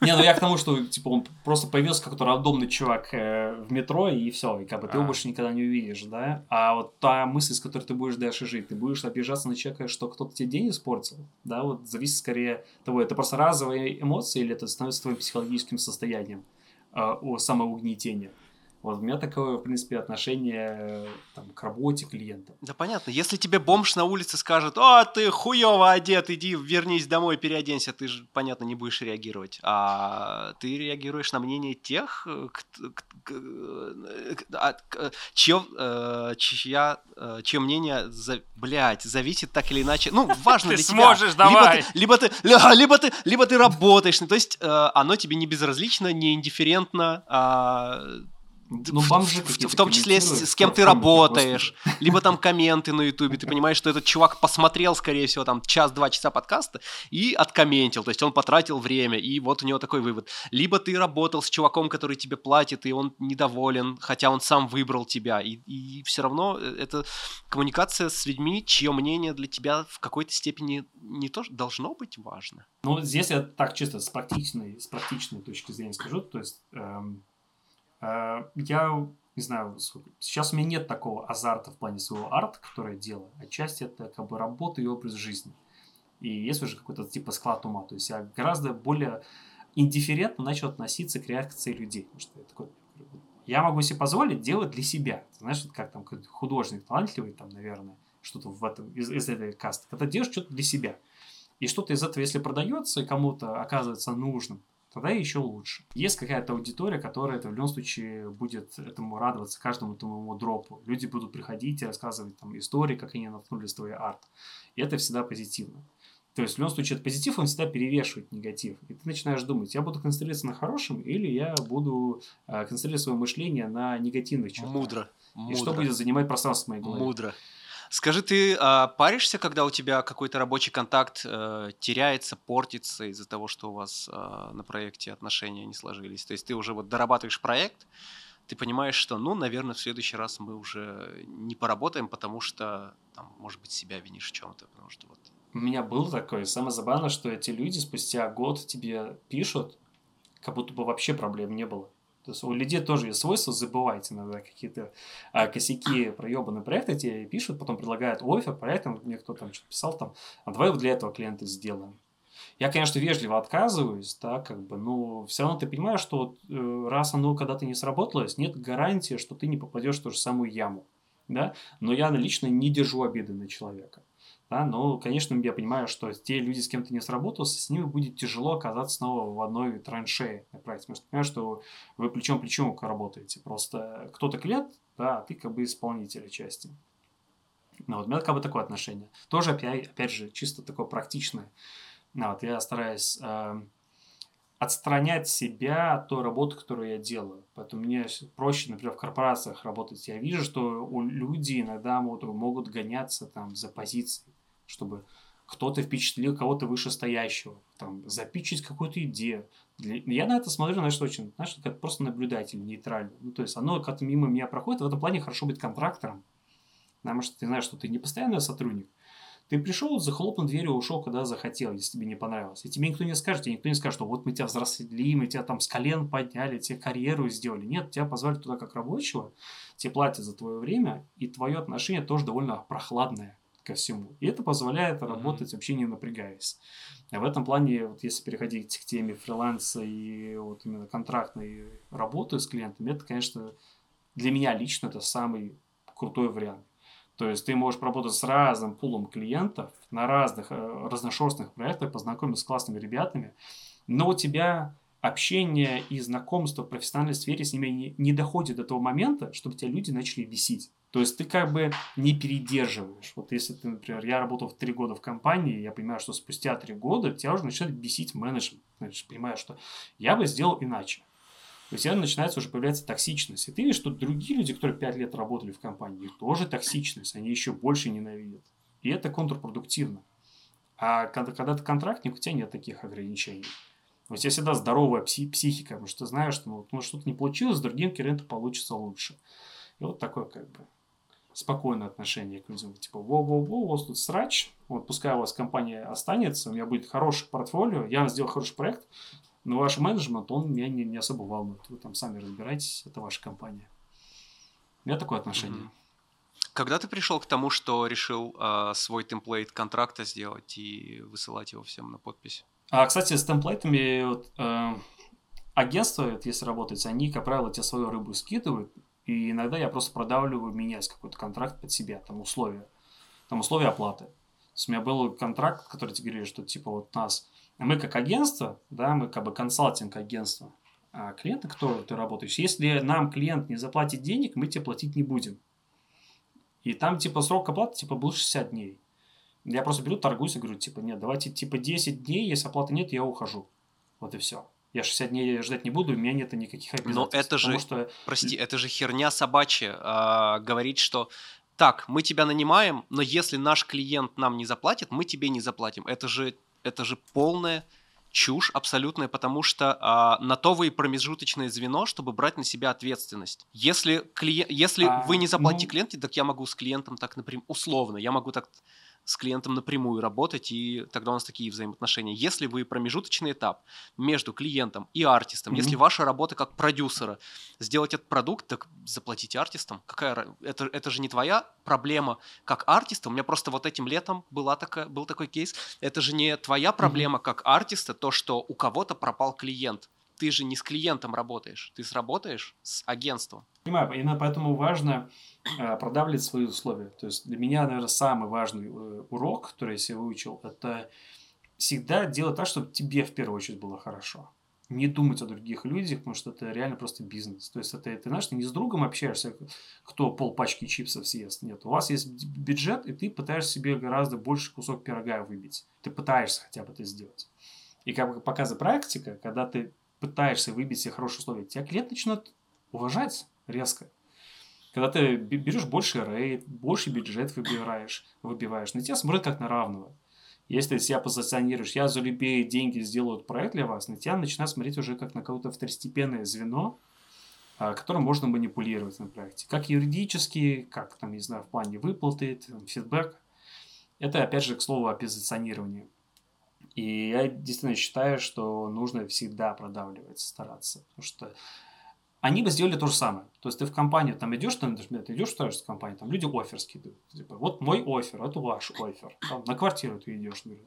Не, ну я к тому, что типа он просто появился как-то рандомный чувак э, в метро, и все, и как бы ты его а. больше никогда не увидишь, да? А вот та мысль, с которой ты будешь дальше жить, ты будешь обижаться на человека, что кто-то тебе день испортил, да, вот зависит скорее того, это просто разовые эмоции или это становится твоим психологическим состоянием э, о самоугнетения. Вот у меня такое, в принципе, отношение там, к работе клиента. Да понятно. Если тебе бомж на улице скажет, о, ты хуево одет, иди вернись домой, переоденься, ты же, понятно, не будешь реагировать. А ты реагируешь на мнение тех, а, чье, э, чья, э, чье мнение, за, блядь, зависит так или иначе. Ну, важно ты для тебя. сможешь, давай. Либо ты, либо, ты, либо ты работаешь. То есть э, оно тебе не безразлично, не индифферентно, а ну, бомжи в, в том числе с, с кем ты работаешь, либо там комменты на ютубе, ты понимаешь, что этот чувак посмотрел, скорее всего, там час-два часа подкаста и откомментил, то есть он потратил время, и вот у него такой вывод. Либо ты работал с чуваком, который тебе платит, и он недоволен, хотя он сам выбрал тебя, и, и все равно э, это коммуникация с людьми, чье мнение для тебя в какой-то степени не то должно быть важно. Ну, здесь я так чисто с практичной, с практичной точки зрения скажу, то есть эм я не знаю, сейчас у меня нет такого азарта в плане своего арта, который я делаю. Отчасти это как бы работа и образ жизни. И есть уже какой-то типа склад ума. То есть я гораздо более индифферентно начал относиться к реакции людей. Потому что я такой, я могу себе позволить делать для себя. Знаешь, вот как там художник талантливый, там, наверное, что-то в этом, из, из этой касты. Когда делаешь что-то для себя. И что-то из этого, если продается и кому-то оказывается нужным, тогда еще лучше. Есть какая-то аудитория, которая это в любом случае будет этому радоваться, каждому этому дропу. Люди будут приходить и рассказывать там истории, как они наткнулись твой арт. И это всегда позитивно. То есть, в любом случае, этот позитив, он всегда перевешивает негатив. И ты начинаешь думать, я буду концентрироваться на хорошем или я буду э, концентрировать свое мышление на негативных чертах. Мудро. И Мудро. что будет занимать пространство в моей голове. Мудро. Скажи, ты а, паришься, когда у тебя какой-то рабочий контакт э, теряется, портится из-за того, что у вас э, на проекте отношения не сложились? То есть ты уже вот дорабатываешь проект, ты понимаешь, что, ну, наверное, в следующий раз мы уже не поработаем, потому что, там, может быть, себя винишь в чем-то, потому что вот У меня было такое. Самое забавное, что эти люди спустя год тебе пишут, как будто бы вообще проблем не было. То есть у людей тоже есть свойство забывать иногда какие-то а, косяки, проебанные проекты тебе пишут, потом предлагают офер, проектом, мне кто там что-то писал там, а давай вот для этого клиента сделаем. Я, конечно, вежливо отказываюсь, да, как бы, но все равно ты понимаешь, что вот, э, раз оно когда-то не сработалось, нет гарантии, что ты не попадешь в ту же самую яму, да, но я лично не держу обиды на человека. Да, но, конечно, я понимаю, что те люди, с кем ты не сработался, с ними будет тяжело оказаться снова в одной траншее на. Потому что понимаешь, что вы плечом к работаете. Просто кто-то клиент, да, а ты как бы исполнитель части. Ну, вот у меня как бы такое отношение. Тоже, опять, опять же, чисто такое практичное. Ну, вот, я стараюсь э, отстранять себя от той работы, которую я делаю. Поэтому мне проще, например, в корпорациях работать. Я вижу, что у люди иногда могут, могут гоняться там за позицией чтобы кто-то впечатлил кого-то вышестоящего, там, запичить какую-то идею. Для... Я на это смотрю, знаешь, очень, знаешь, как просто наблюдатель, нейтральный. Ну, то есть оно как-то мимо меня проходит, в этом плане хорошо быть контрактором, потому что ты знаешь, что ты не постоянный сотрудник, ты пришел, захлопнул дверь и ушел, когда захотел, если тебе не понравилось. И тебе никто не скажет, тебе никто не скажет, что вот мы тебя взрослили, мы тебя там с колен подняли, тебе карьеру сделали. Нет, тебя позвали туда как рабочего, тебе платят за твое время, и твое отношение тоже довольно прохладное ко всему. И это позволяет работать вообще не напрягаясь. А в этом плане, вот если переходить к теме фриланса и вот именно контрактной работы с клиентами, это, конечно, для меня лично это самый крутой вариант. То есть ты можешь работать с разным пулом клиентов на разных э, разношерстных проектах, познакомиться с классными ребятами, но у тебя общение и знакомство в профессиональной сфере с ними не, не доходит до того момента, чтобы тебя люди начали бесить. То есть ты как бы не передерживаешь. Вот если ты, например, я работал в три года в компании, я понимаю, что спустя три года тебя уже начинает бесить менеджмент. Значит, понимаешь, что я бы сделал иначе. То есть, начинается уже появляться токсичность. И ты видишь, что другие люди, которые пять лет работали в компании, тоже токсичность, они еще больше ненавидят. И это контрпродуктивно. А когда, когда ты контрактник, у тебя нет таких ограничений. То есть, я всегда здоровая пси- психика, потому что ты знаешь, что ну, ну, что-то не получилось, с другим клиентом получится лучше. И вот такое как бы спокойное отношение к людям. Типа, во-во-во, у вас тут срач, вот пускай у вас компания останется, у меня будет хорошее портфолио, я сделал хороший проект, но ваш менеджмент, он меня не, не особо волнует. Вы там сами разбирайтесь, это ваша компания. У меня такое отношение. Когда ты пришел к тому, что решил э, свой темплейт контракта сделать и высылать его всем на подпись? А, кстати, с темплейтами вот, э, агентства, вот, если работать, они, как правило, тебе свою рыбу скидывают, и иногда я просто продавливаю, меняюсь какой-то контракт под себя, там условия, там условия оплаты. То есть у меня был контракт, который тебе говорили, что типа вот нас, мы как агентство, да, мы как бы консалтинг агентство, а клиенты, кто ты работаешь, если нам клиент не заплатит денег, мы тебе платить не будем. И там типа срок оплаты типа был 60 дней. Я просто беру, торгуюсь и говорю, типа, нет, давайте типа 10 дней, если оплаты нет, я ухожу. Вот и все. Я 60 дней ждать не буду, у меня нет никаких обязательств. Но это же, что... прости, это же херня собачья. А, говорить, что так, мы тебя нанимаем, но если наш клиент нам не заплатит, мы тебе не заплатим. Это же, это же полная чушь абсолютная, потому что а, на то вы и промежуточное звено, чтобы брать на себя ответственность. Если, клиент, если а, вы не заплатите ну... клиенте, так я могу с клиентом так, например, условно, я могу так с клиентом напрямую работать, и тогда у нас такие взаимоотношения. Если вы промежуточный этап между клиентом и артистом, mm-hmm. если ваша работа как продюсера сделать этот продукт, так заплатите артистам. Какая это, это же не твоя проблема как артиста. У меня просто вот этим летом была такая, был такой кейс. Это же не твоя проблема mm-hmm. как артиста, то, что у кого-то пропал клиент ты же не с клиентом работаешь, ты сработаешь с агентством. Понимаю, именно поэтому важно э, продавливать свои условия. То есть для меня, наверное, самый важный э, урок, который я себе выучил, это всегда делать так, чтобы тебе в первую очередь было хорошо. Не думать о других людях, потому что это реально просто бизнес. То есть это, ты знаешь, ты не с другом общаешься, кто пол пачки чипсов съест. Нет, у вас есть бюджет, и ты пытаешься себе гораздо больше кусок пирога выбить. Ты пытаешься хотя бы это сделать. И как показывает практика, когда ты пытаешься выбить себе хорошие условия, тебя клиент начнет уважать резко. Когда ты берешь больше рейд, больше бюджет выбираешь, выбиваешь, на тебя смотрят как на равного. Если ты себя позиционируешь, я за любые деньги сделаю проект для вас, на тебя начинают смотреть уже как на какое-то второстепенное звено, а, которым можно манипулировать на проекте. Как юридически, как там, не знаю, в плане выплаты, фидбэк. Это, опять же, к слову о позиционировании. И я действительно считаю, что нужно всегда продавливать, стараться. Потому что они бы сделали то же самое. То есть ты в компанию там идешь, там, ты идешь в компанию, там люди офер скидывают. Типа, вот мой офер, это ваш офер. Там, на квартиру ты идешь, говорю,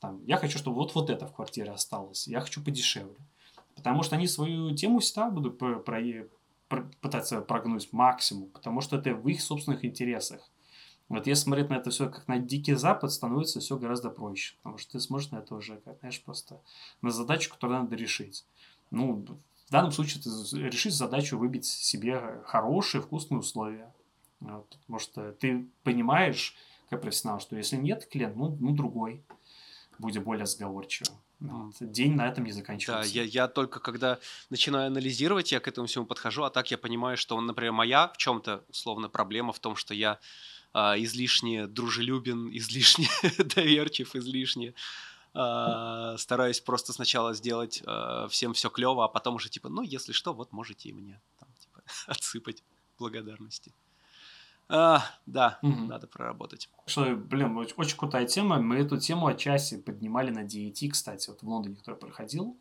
там, я хочу, чтобы вот, вот это в квартире осталось, я хочу подешевле. Потому что они свою тему всегда будут про, про, про, пытаться прогнуть максимум, потому что это в их собственных интересах. Вот если смотреть на это все как на Дикий Запад, становится все гораздо проще. Потому что ты смотришь на это уже, как, знаешь, просто на задачу, которую надо решить. Ну, в данном случае ты решишь задачу выбить себе хорошие, вкусные условия. Вот, потому что ты понимаешь, как профессионал, что если нет клиент, ну, ну другой будет более сговорчивым. Вот. День на этом не заканчивается. Да, я, я только когда начинаю анализировать, я к этому всему подхожу, а так я понимаю, что, например, моя в чем-то условно проблема в том, что я а, излишне дружелюбен, излишне доверчив, излишне а, стараюсь просто сначала сделать а, всем все клево, а потом уже типа, ну, если что, вот можете и мне там, типа, отсыпать благодарности. А, да, угу. надо проработать. Что, блин, очень, очень крутая тема. Мы эту тему отчасти поднимали на DAT, кстати, вот в Лондоне, который проходил.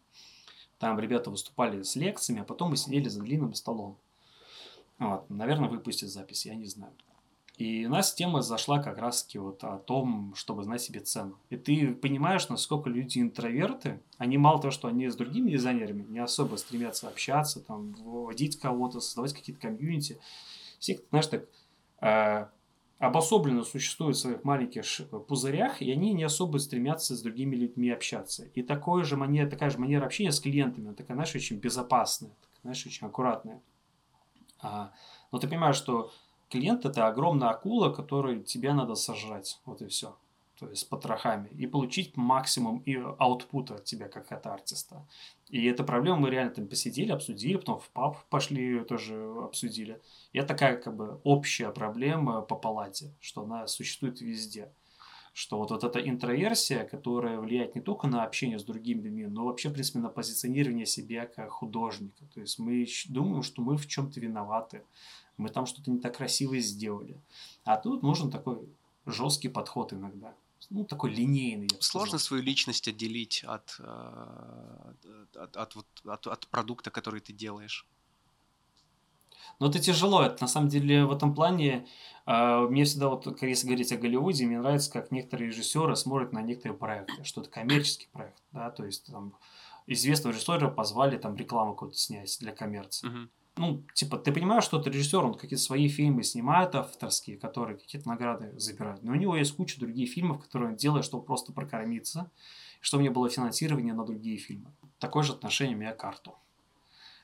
Там ребята выступали с лекциями, а потом мы сидели за длинным столом. Вот, наверное, выпустят запись, я не знаю. И у нас тема зашла как раз-таки вот о том, чтобы знать себе цену. И ты понимаешь, насколько люди интроверты, они мало того, что они с другими дизайнерами не особо стремятся общаться, там, вводить кого-то, создавать какие-то комьюнити. Все, знаешь, так э, обособленно существуют в своих маленьких пузырях, и они не особо стремятся с другими людьми общаться. И такое же манера, такая же манера общения с клиентами, такая, знаешь, очень безопасная, такая, знаешь, очень аккуратная. А, но ты понимаешь, что клиент это огромная акула, которую тебе надо сожрать. Вот и все. То есть с потрохами. И получить максимум и аутпута от тебя, как от артиста. И эта проблема мы реально там посидели, обсудили, потом в паб пошли, тоже обсудили. И это такая как бы общая проблема по палате, что она существует везде. Что вот, вот эта интроверсия, которая влияет не только на общение с другими людьми, но вообще, в принципе, на позиционирование себя как художника. То есть мы думаем, что мы в чем-то виноваты мы там что-то не так красиво сделали. А тут нужен такой жесткий подход иногда. Ну, такой линейный. Сложно свою личность отделить от, э, от, от, от, от, от продукта, который ты делаешь. Но это тяжело. Это на самом деле в этом плане э, мне всегда вот, если говорить о Голливуде, мне нравится, как некоторые режиссеры смотрят на некоторые проекты, что это коммерческий проект, да, то есть там известного режиссера позвали там рекламу какую-то снять для коммерции. Uh-huh ну, типа, ты понимаешь, что это режиссер, он какие-то свои фильмы снимает авторские, которые какие-то награды забирают. Но у него есть куча других фильмов, которые он делает, чтобы просто прокормиться, чтобы не было финансирования на другие фильмы. Такое же отношение у меня к арту.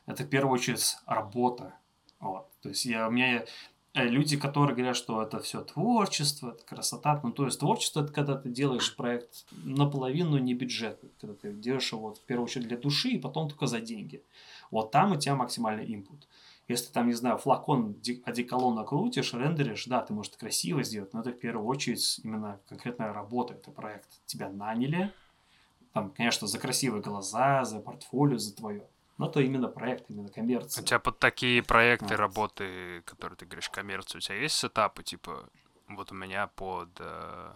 Это в первую очередь работа. Вот. То есть я, у меня люди, которые говорят, что это все творчество, это красота. Ну, то есть творчество это когда ты делаешь проект наполовину не бюджетный, когда ты делаешь его в первую очередь для души и потом только за деньги. Вот там у тебя максимальный input. Если там, не знаю, флакон одеколона крутишь, рендеришь, да, ты можешь это красиво сделать, но это в первую очередь именно конкретная работа, это проект. Тебя наняли, там, конечно, за красивые глаза, за портфолио, за твое. Но это именно проект, именно коммерция. У тебя под такие проекты, вот. работы, которые ты говоришь, коммерцию, у тебя есть сетапы, типа, вот у меня под э,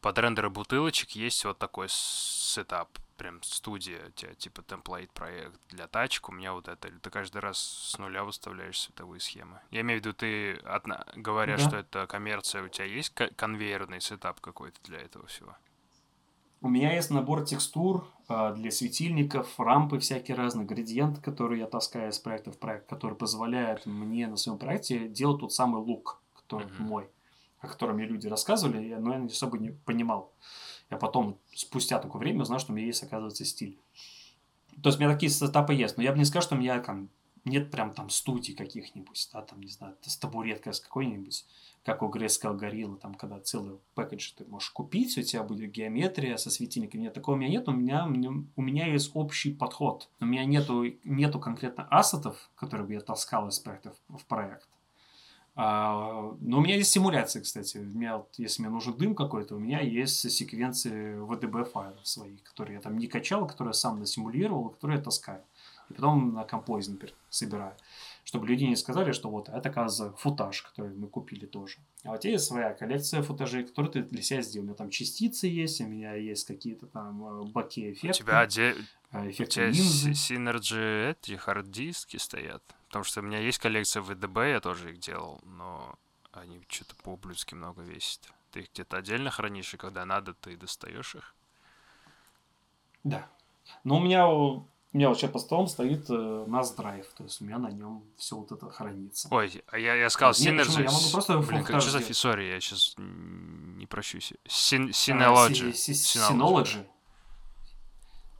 под рендеры бутылочек есть вот такой сетап, прям студия, у тебя типа template проект для тачек, у меня вот это, ты каждый раз с нуля выставляешь световые схемы. Я имею в виду, ты, одна, говоря, Да. что это коммерция, у тебя есть ко- конвейерный сетап какой-то для этого всего? У меня есть набор текстур а, для светильников, рампы всякие разные, градиенты, которые я таскаю из проекта в проект, которые позволяют мне на своем проекте делать тот самый лук, который Мгм. мой, о котором мне люди рассказывали, но я не особо не понимал. Я потом, спустя такое время, узнал, что у меня есть, оказывается, стиль. То есть у меня такие сетапы есть, но я бы не сказал, что у меня там нет прям там студий каких-нибудь, да, там, не знаю, с табуреткой с какой-нибудь, как у Грейского горилла, там, когда целый пэкэдж ты можешь купить, у тебя будет геометрия со светильниками. Нет, такого у меня нет, у меня, у меня- есть общий подход. У меня нету, нету конкретно ассетов, которые бы я таскал из проекта в, в проект. А, но у меня есть симуляции, кстати. У меня, вот, если мне нужен дым какой-то, у меня есть секвенции VDB файлов своих, которые я там не качал, которые я сам насимулировал, которые я таскаю. И потом на композе, например, собираю. Чтобы люди не сказали, что вот это, оказывается, футаж, который мы купили тоже. А у тебя есть своя коллекция футажей, которые ты для себя сделал. У меня там частицы есть, у меня есть какие-то там э, боки У эффекты, тебя, оде- э, у эффекты тебя линзы. си- Synergy эти хард-диски стоят? Потому что у меня есть коллекция VDB, я тоже их делал, но они что-то по-ублюдски много весят. Ты их где-то отдельно хранишь, и когда надо, ты достаешь их. Да. Но у меня, у меня вот сейчас по столом стоит э, NAS драйв, то есть у меня на нем все вот это хранится. Ой, а я, я сказал? Synergy. Я могу просто Блин, как что за сделать. Сори, я сейчас не прощусь. Syn- А, Synology. Synology, Synology.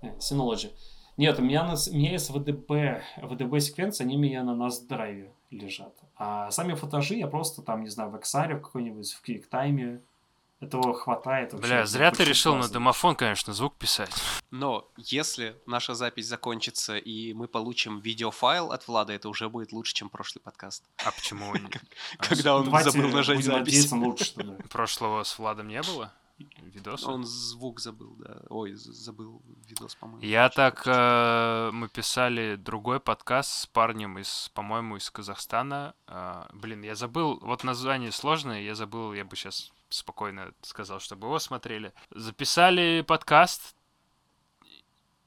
Э, Synology. Нет, у меня, на у меня есть VDB, VDB секвенции, они у меня на NAS драйве лежат. А сами футажи я просто там, не знаю, в XR в какой-нибудь, в QuickTime. Этого хватает. вообще Бля, зря ты решил на задач. домофон, конечно, звук писать. Но если наша запись закончится и мы получим видеофайл от Влада, это уже будет лучше, чем прошлый подкаст. А почему Когда он забыл нажать запись. лучше прошлого с Владом не было? Видоса? Он звук забыл, да. Ой, забыл видос, по-моему. Я так, э, мы писали другой подкаст с парнем из, по-моему, из Казахстана. А, блин, я забыл, вот название сложное, я забыл, я бы сейчас спокойно сказал, чтобы его смотрели. Записали подкаст,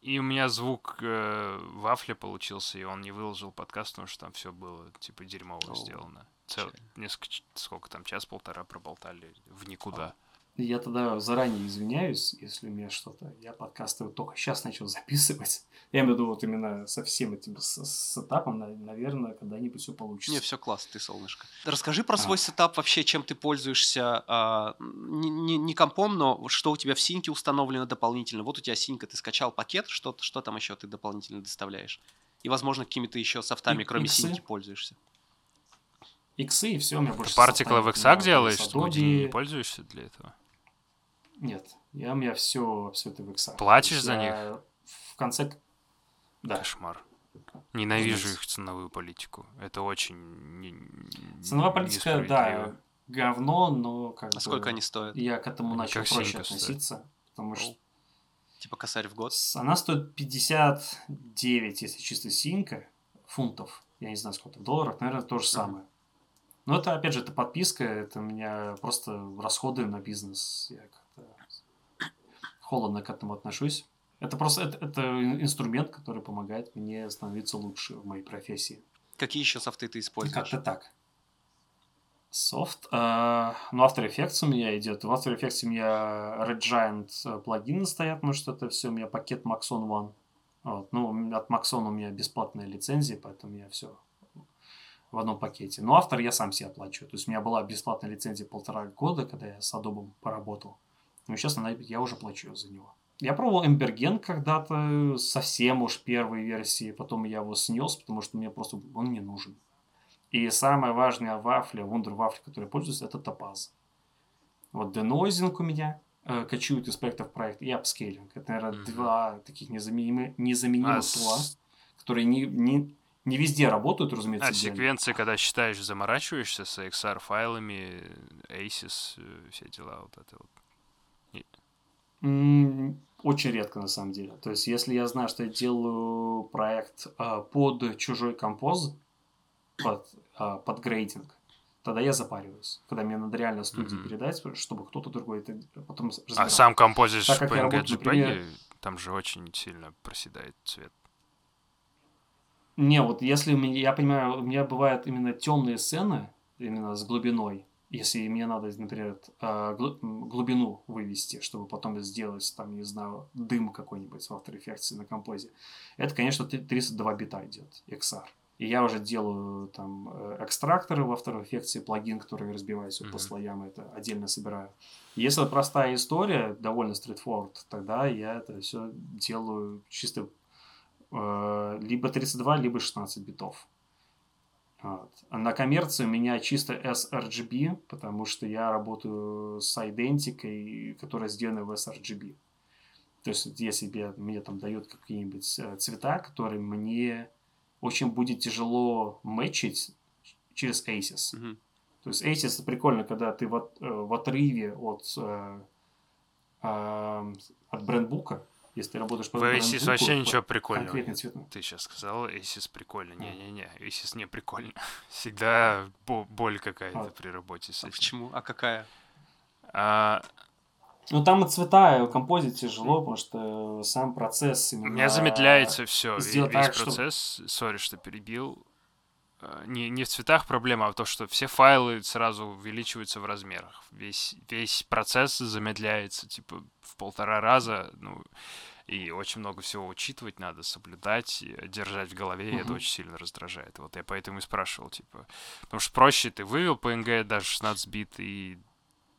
и у меня звук э, вафля получился, и он не выложил подкаст, потому что там все было типа дерьмово О, сделано. Цел, несколько, сколько там, час-полтора проболтали в никуда. Я тогда заранее извиняюсь, если у меня что-то... Я подкасты вот только сейчас начал записывать. Я имею в виду вот именно со всем этим с- на- наверное, когда-нибудь все получится. Не, все классно, ты солнышко. Расскажи про А. свой сетап вообще, чем ты пользуешься. а, не, не- не компом, но что у тебя в синьке установлено дополнительно. Вот у тебя синька, ты скачал пакет, что, что там еще ты дополнительно доставляешь? И, возможно, какими-то еще софтами, И- кроме иксы. синьки, пользуешься. Иксы и все, у меня больше... Ты партиклы в иксах делаешь? Houdini не пользуешься для этого? Нет, я, у меня все, все это в иксах. Платишь за я В конце... Да. Кошмар. Ненавижу Разумеется. их ценовую политику. Это очень Ценовая политика, да, говно, но как А бы... сколько они стоят? Я к этому Они начал проще синька стоят. относиться, потому что Типа косарь в год? Она стоит 59, если чисто синька, фунтов. Я не знаю, сколько в долларах, наверное, то же самое. Но это, опять же, это подписка, это у меня просто расходы на бизнес. Я холодно к этому отношусь. Это просто это, это инструмент, который помогает мне становиться лучше в моей профессии. Какие еще софты ты используешь? Как-то так. Софт. э, ну, After Effects у меня идет. В After Effects у меня Red Giant э, плагины стоят, потому что это все у меня пакет Maxon One. Вот. Ну, от Maxon у меня бесплатная лицензия, поэтому я все в одном пакете. Но автор я сам себе оплачиваю. То есть у меня была бесплатная лицензия полтора года, когда я с Adobe поработал. Но сейчас я уже плачу за него. Я пробовал Эмберген когда-то, совсем уж первой версии, потом я его снес, потому что мне просто он не нужен. И самая важная вафля, вундер вафля, которой я пользуюсь, это топаз. Вот денойзинг у меня э, кочует из проекта в проект, и апскейлинг. Это, наверное, Мгм. два таких незаменимых, незаменимых А с- которые не, не, не везде работают, разумеется. А, идеально. секвенции, когда считаешь, заморачиваешься с XR-файлами, ACES, э, все дела вот это вот. Очень редко, на самом деле. То есть, если я знаю, что я делаю проект а, под чужой композ, под, а, под грейдинг, тогда я запариваюсь. Когда мне надо реально студии Мгм. передать, чтобы кто-то другой это потом А разбирал. сам композишь Так PNG работаю, например- там же очень сильно проседает цвет. Не, вот если у меня, я понимаю, у меня бывают именно темные сцены, именно с глубиной, если мне надо, например, м, глубину вывести, чтобы потом сделать, там, не знаю, дым какой-нибудь в After Effects на композе, это, конечно, три- 32 бита идет, XR. И я уже делаю там э, экстракторы в After Effects, плагин, который разбивает все по слоям, это отдельно собираю. Если простая история, довольно straightforward, тогда я это все делаю чисто э, либо 32, либо 16 битов. Вот. А на коммерции у меня чисто sRGB, потому что я работаю с идентикой, которая сделана в sRGB. То есть, если я- мне там дают какие-нибудь э, цвета, которые мне очень будет тяжело мэчить через ACES. Мгм. То есть ACES это прикольно, когда ты в, от- э, в отрыве от, э, от брендбука, если ты работаешь по В Aces вообще ничего прикольного. Ты сейчас сказал, Aces прикольно. А. Не-не-не, Aces не прикольно. Всегда бо- боль какая-то А. при работе с А этим. почему? А какая? А, Ну, там и цвета, и композить тяжело, потому что сам процесс У именно... меня замедляется все, весь так, процесс. Сори, что перебил. Э, Не, не в цветах проблема, а в том, что все файлы сразу увеличиваются в размерах. Весь, весь процесс замедляется, типа, в полтора раза. Ну, и очень много всего учитывать надо, соблюдать, держать в голове, и это очень сильно раздражает. Вот я поэтому и спрашивал, типа, потому что проще ты вывел PNG даже 16 бит и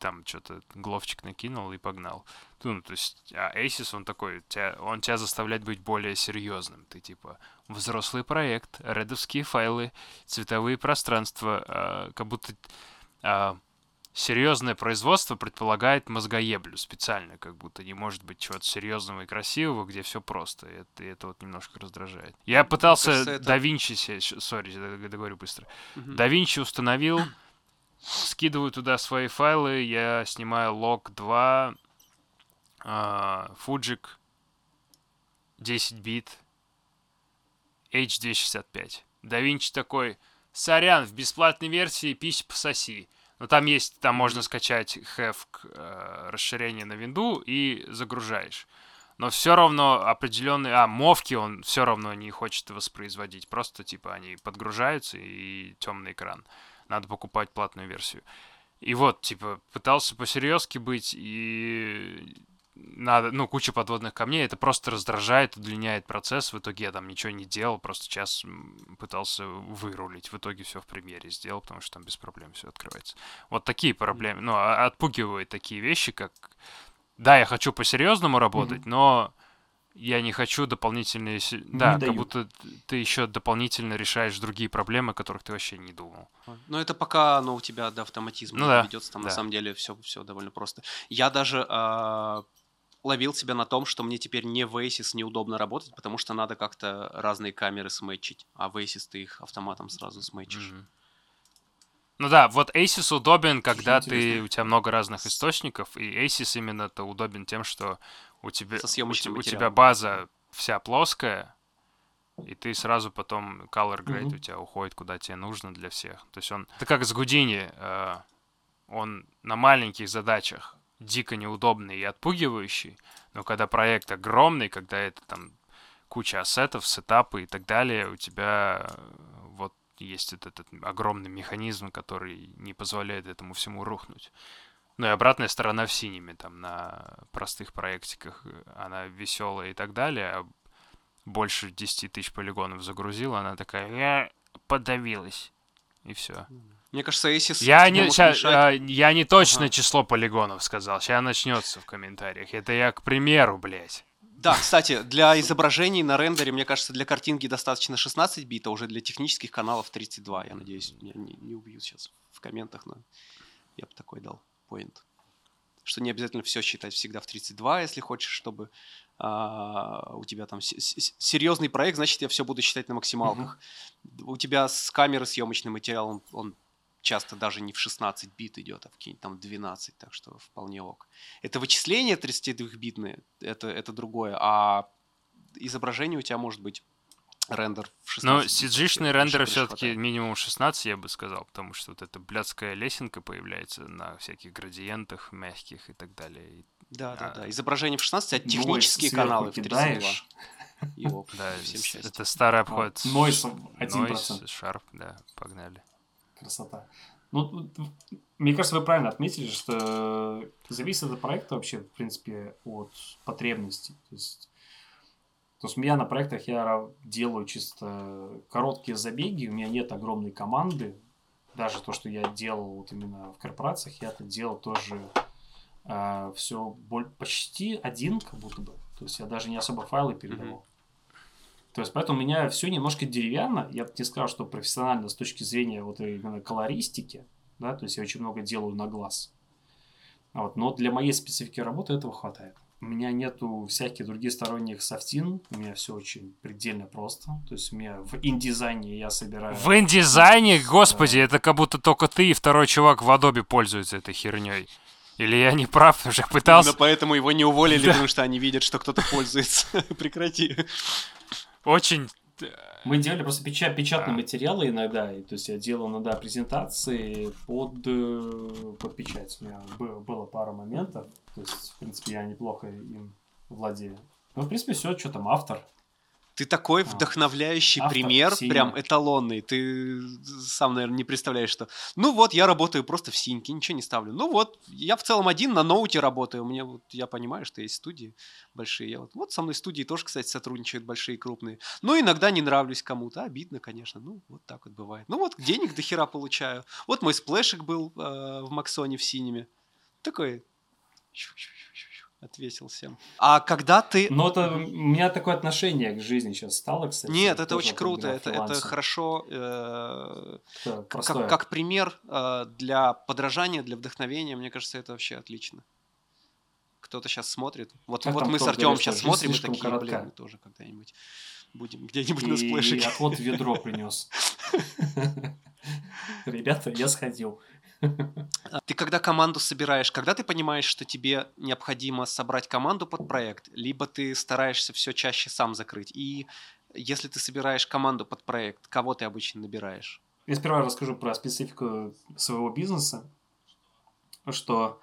там что-то гловчик накинул и погнал. Ну, то есть, а Aces, он такой, тебя, он тебя заставляет быть более серьезным. Ты типа взрослый проект, редовские файлы, цветовые пространства, а, как будто а, серьезное производство предполагает мозгоеблю специально, как будто не может быть чего-то серьезного и красивого, где все просто. И это, и это вот немножко раздражает. Я пытался кажется, это- да Винчи сори, договорю быстро. Мгм. Да Винчи установил, скидываю туда свои файлы, я снимаю лог 2, а, Fujik, 10 бит, H265. Да Винчи такой, сорян, в бесплатной версии пись пососи. Но там есть, там можно скачать хевк э, расширение на винду и загружаешь. Но все равно определенные... А, мовки он все равно не хочет воспроизводить. Просто, типа, они подгружаются и темный экран. Надо покупать платную версию. И вот, типа, пытался по-серьезки быть, и надо, ну, куча подводных камней, это просто раздражает, удлиняет процесс. В итоге я там ничего не делал, просто час м, пытался вырулить. В итоге все в премьере сделал, потому что там без проблем все открывается. Вот такие проблемы. Ну, а- отпугивают такие вещи, как... Да, я хочу по-серьезному работать, но я не хочу дополнительные... се- Да, как дают. будто ты еще дополнительно решаешь другие проблемы, о которых ты вообще не думал. Но это пока оно у тебя до автоматизма Ну не да, доведется, там на да. самом деле все, все довольно просто. Я даже а, ловил себя на том, что мне теперь не в Aces неудобно работать, потому что надо как-то разные камеры сметчить, а в Aces ты их автоматом сразу сметчишь. Мгм. Ну да, вот Asus удобен, когда ты, интересно. у тебя много разных источников, и Asus именно-то удобен тем, что у тебя, у, съемочным те- у тебя база вся плоская, и ты сразу потом color grade Мгм. у тебя уходит куда тебе нужно для всех. То есть он, это как с Гудини, э, он на маленьких задачах дико неудобный и отпугивающий, но когда проект огромный, когда это там куча ассетов, сетапы и так далее, у тебя э, вот есть вот этот огромный механизм, который не позволяет этому всему рухнуть. Ну и обратная сторона в синеме, там на простых проектиках, э, она веселая и так далее, а больше 10 тысяч полигонов загрузила, она такая, я подавилась. И все. Мне кажется, Aces Я не, ща- а, я не точно Ага. число полигонов сказал. Сейчас начнется в комментариях. Это я к примеру, блядь. Да, кстати, для изображений на рендере, мне кажется, для картинки достаточно 16 бит, а уже для технических каналов 32. Я надеюсь, меня не, не убьют сейчас в комментах, но я бы такой дал поинт. Что не обязательно все считать всегда в 32, если хочешь, чтобы а, у тебя там се- се- серьезный проект, значит, я все буду считать на максималках. У тебя с камеры съемочный материал, он, он часто даже не в 16 бит идет, а в какие-нибудь там 12, так что вполне ок. Это вычисление 32-битные, это, это другое, а изображение у тебя может быть рендер в Но 16. CG-шные Вообще рендеры больше все-таки минимум 16, я бы сказал, потому что вот эта блядская лесенка появляется на всяких градиентах мягких и так далее. Да, да, А, да. Изображение в 16, а технические сверху каналы в 32. кидаешь. И оп, да, это старый обход. Нойз Нойз, 1%. Sharp, да, погнали. Красота. Ну, мне кажется, вы правильно отметили, что зависит от проекта вообще, в принципе, от потребностей. То есть, то есть у меня на проектах я делаю чисто короткие забеги, у меня нет огромной команды. Даже то, что я делал вот именно в корпорациях, я это делал тоже все почти один, как будто бы. То есть я даже не особо файлы передавал. То есть поэтому у меня все немножко деревянно. Я бы не сказал, что профессионально с точки зрения вот именно колористики, да, то есть я очень много делаю на глаз. Вот, но для моей специфики работы этого хватает. У меня нету всяких других сторонних софтин, у меня все очень предельно просто. То есть у меня в индизайне я собираю... В индизайне, господи, это как будто только ты и второй чувак в Adobe пользуются этой херней. Или я не прав, уже пытался. Именно поэтому его не уволили, Да. потому что они видят, что кто-то пользуется. Прекрати. Очень... Мы делали просто печа- печатные А. материалы иногда, и, то есть я делал иногда презентации под, э, под печать. У меня было, было пара моментов, то есть, в принципе, я неплохо им владею. Ну, в принципе, все, что там, автор. Ты такой А. вдохновляющий Автор пример, синего. прям эталонный. Ты сам, наверное, не представляешь, что... Ну вот, я работаю просто в синьке, ничего не ставлю. Ну вот, я в целом один на ноуте работаю. У меня вот, я понимаю, что есть студии большие. Я вот, вот со мной студии тоже, кстати, сотрудничают большие, крупные. Ну, иногда не нравлюсь кому-то. Обидно, конечно. Ну, вот так вот бывает. Ну вот, денег до хера получаю. Вот мой сплэшик был э, в Максоне в синеме. Такой... Отвесил всем. А когда ты... Но это у меня такое отношение к жизни сейчас стало, кстати. Нет, это очень круто, это, это хорошо, э, Это как, как пример э, для подражания, для вдохновения, мне кажется, это вообще отлично. Кто-то сейчас смотрит. Вот, Как вот мы с Артемом сейчас смотрим и такие, слишком блин, коротка. мы тоже когда-нибудь будем где-нибудь на И сплэшике. отвод ведро принес. Ребята, я сходил. Ты когда команду собираешь, когда ты понимаешь, что тебе необходимо собрать команду под проект, либо ты стараешься все чаще сам закрыть? И если ты собираешь команду под проект, кого ты обычно набираешь? Я сперва расскажу про специфику своего бизнеса, что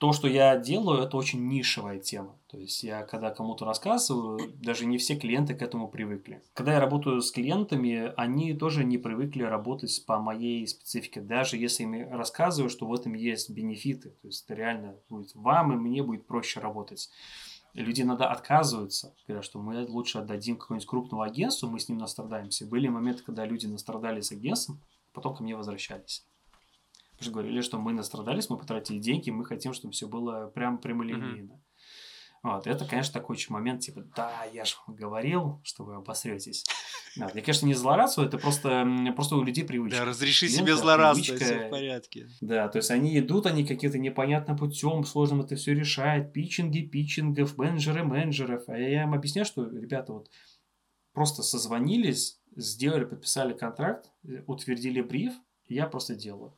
то, что я делаю, это очень нишевая тема. То есть я, когда кому-то рассказываю, даже не все клиенты к этому привыкли. Когда я работаю с клиентами, они тоже не привыкли работать по моей специфике. Даже если им рассказываю, что в этом есть бенефиты. То есть это реально будет вам и мне будет проще работать. Люди иногда отказываются, говорят, что мы лучше отдадим какому-нибудь крупному агентству, мы с ним настрадаемся. Были моменты, когда люди настрадались с агентством, потом ко мне возвращались. Потому что говорили, что мы настрадались, мы потратили деньги, мы хотим, чтобы все было прям прямолинейно. Вот, это, конечно, такой очень момент, типа, да, я же вам говорил, что вы обосретесь. Вот, я, конечно, не злорадствую, это просто, просто у людей привычка. Да, разреши Клиента себе злорадствовать, все в порядке. Да, то есть они идут, они каким-то непонятным путем, сложным это все решают, питчинги питчингов, менеджеры менеджеров. А я им объясняю, что, ребята, вот просто созвонились, сделали, подписали контракт, э, утвердили бриф, и я просто делаю.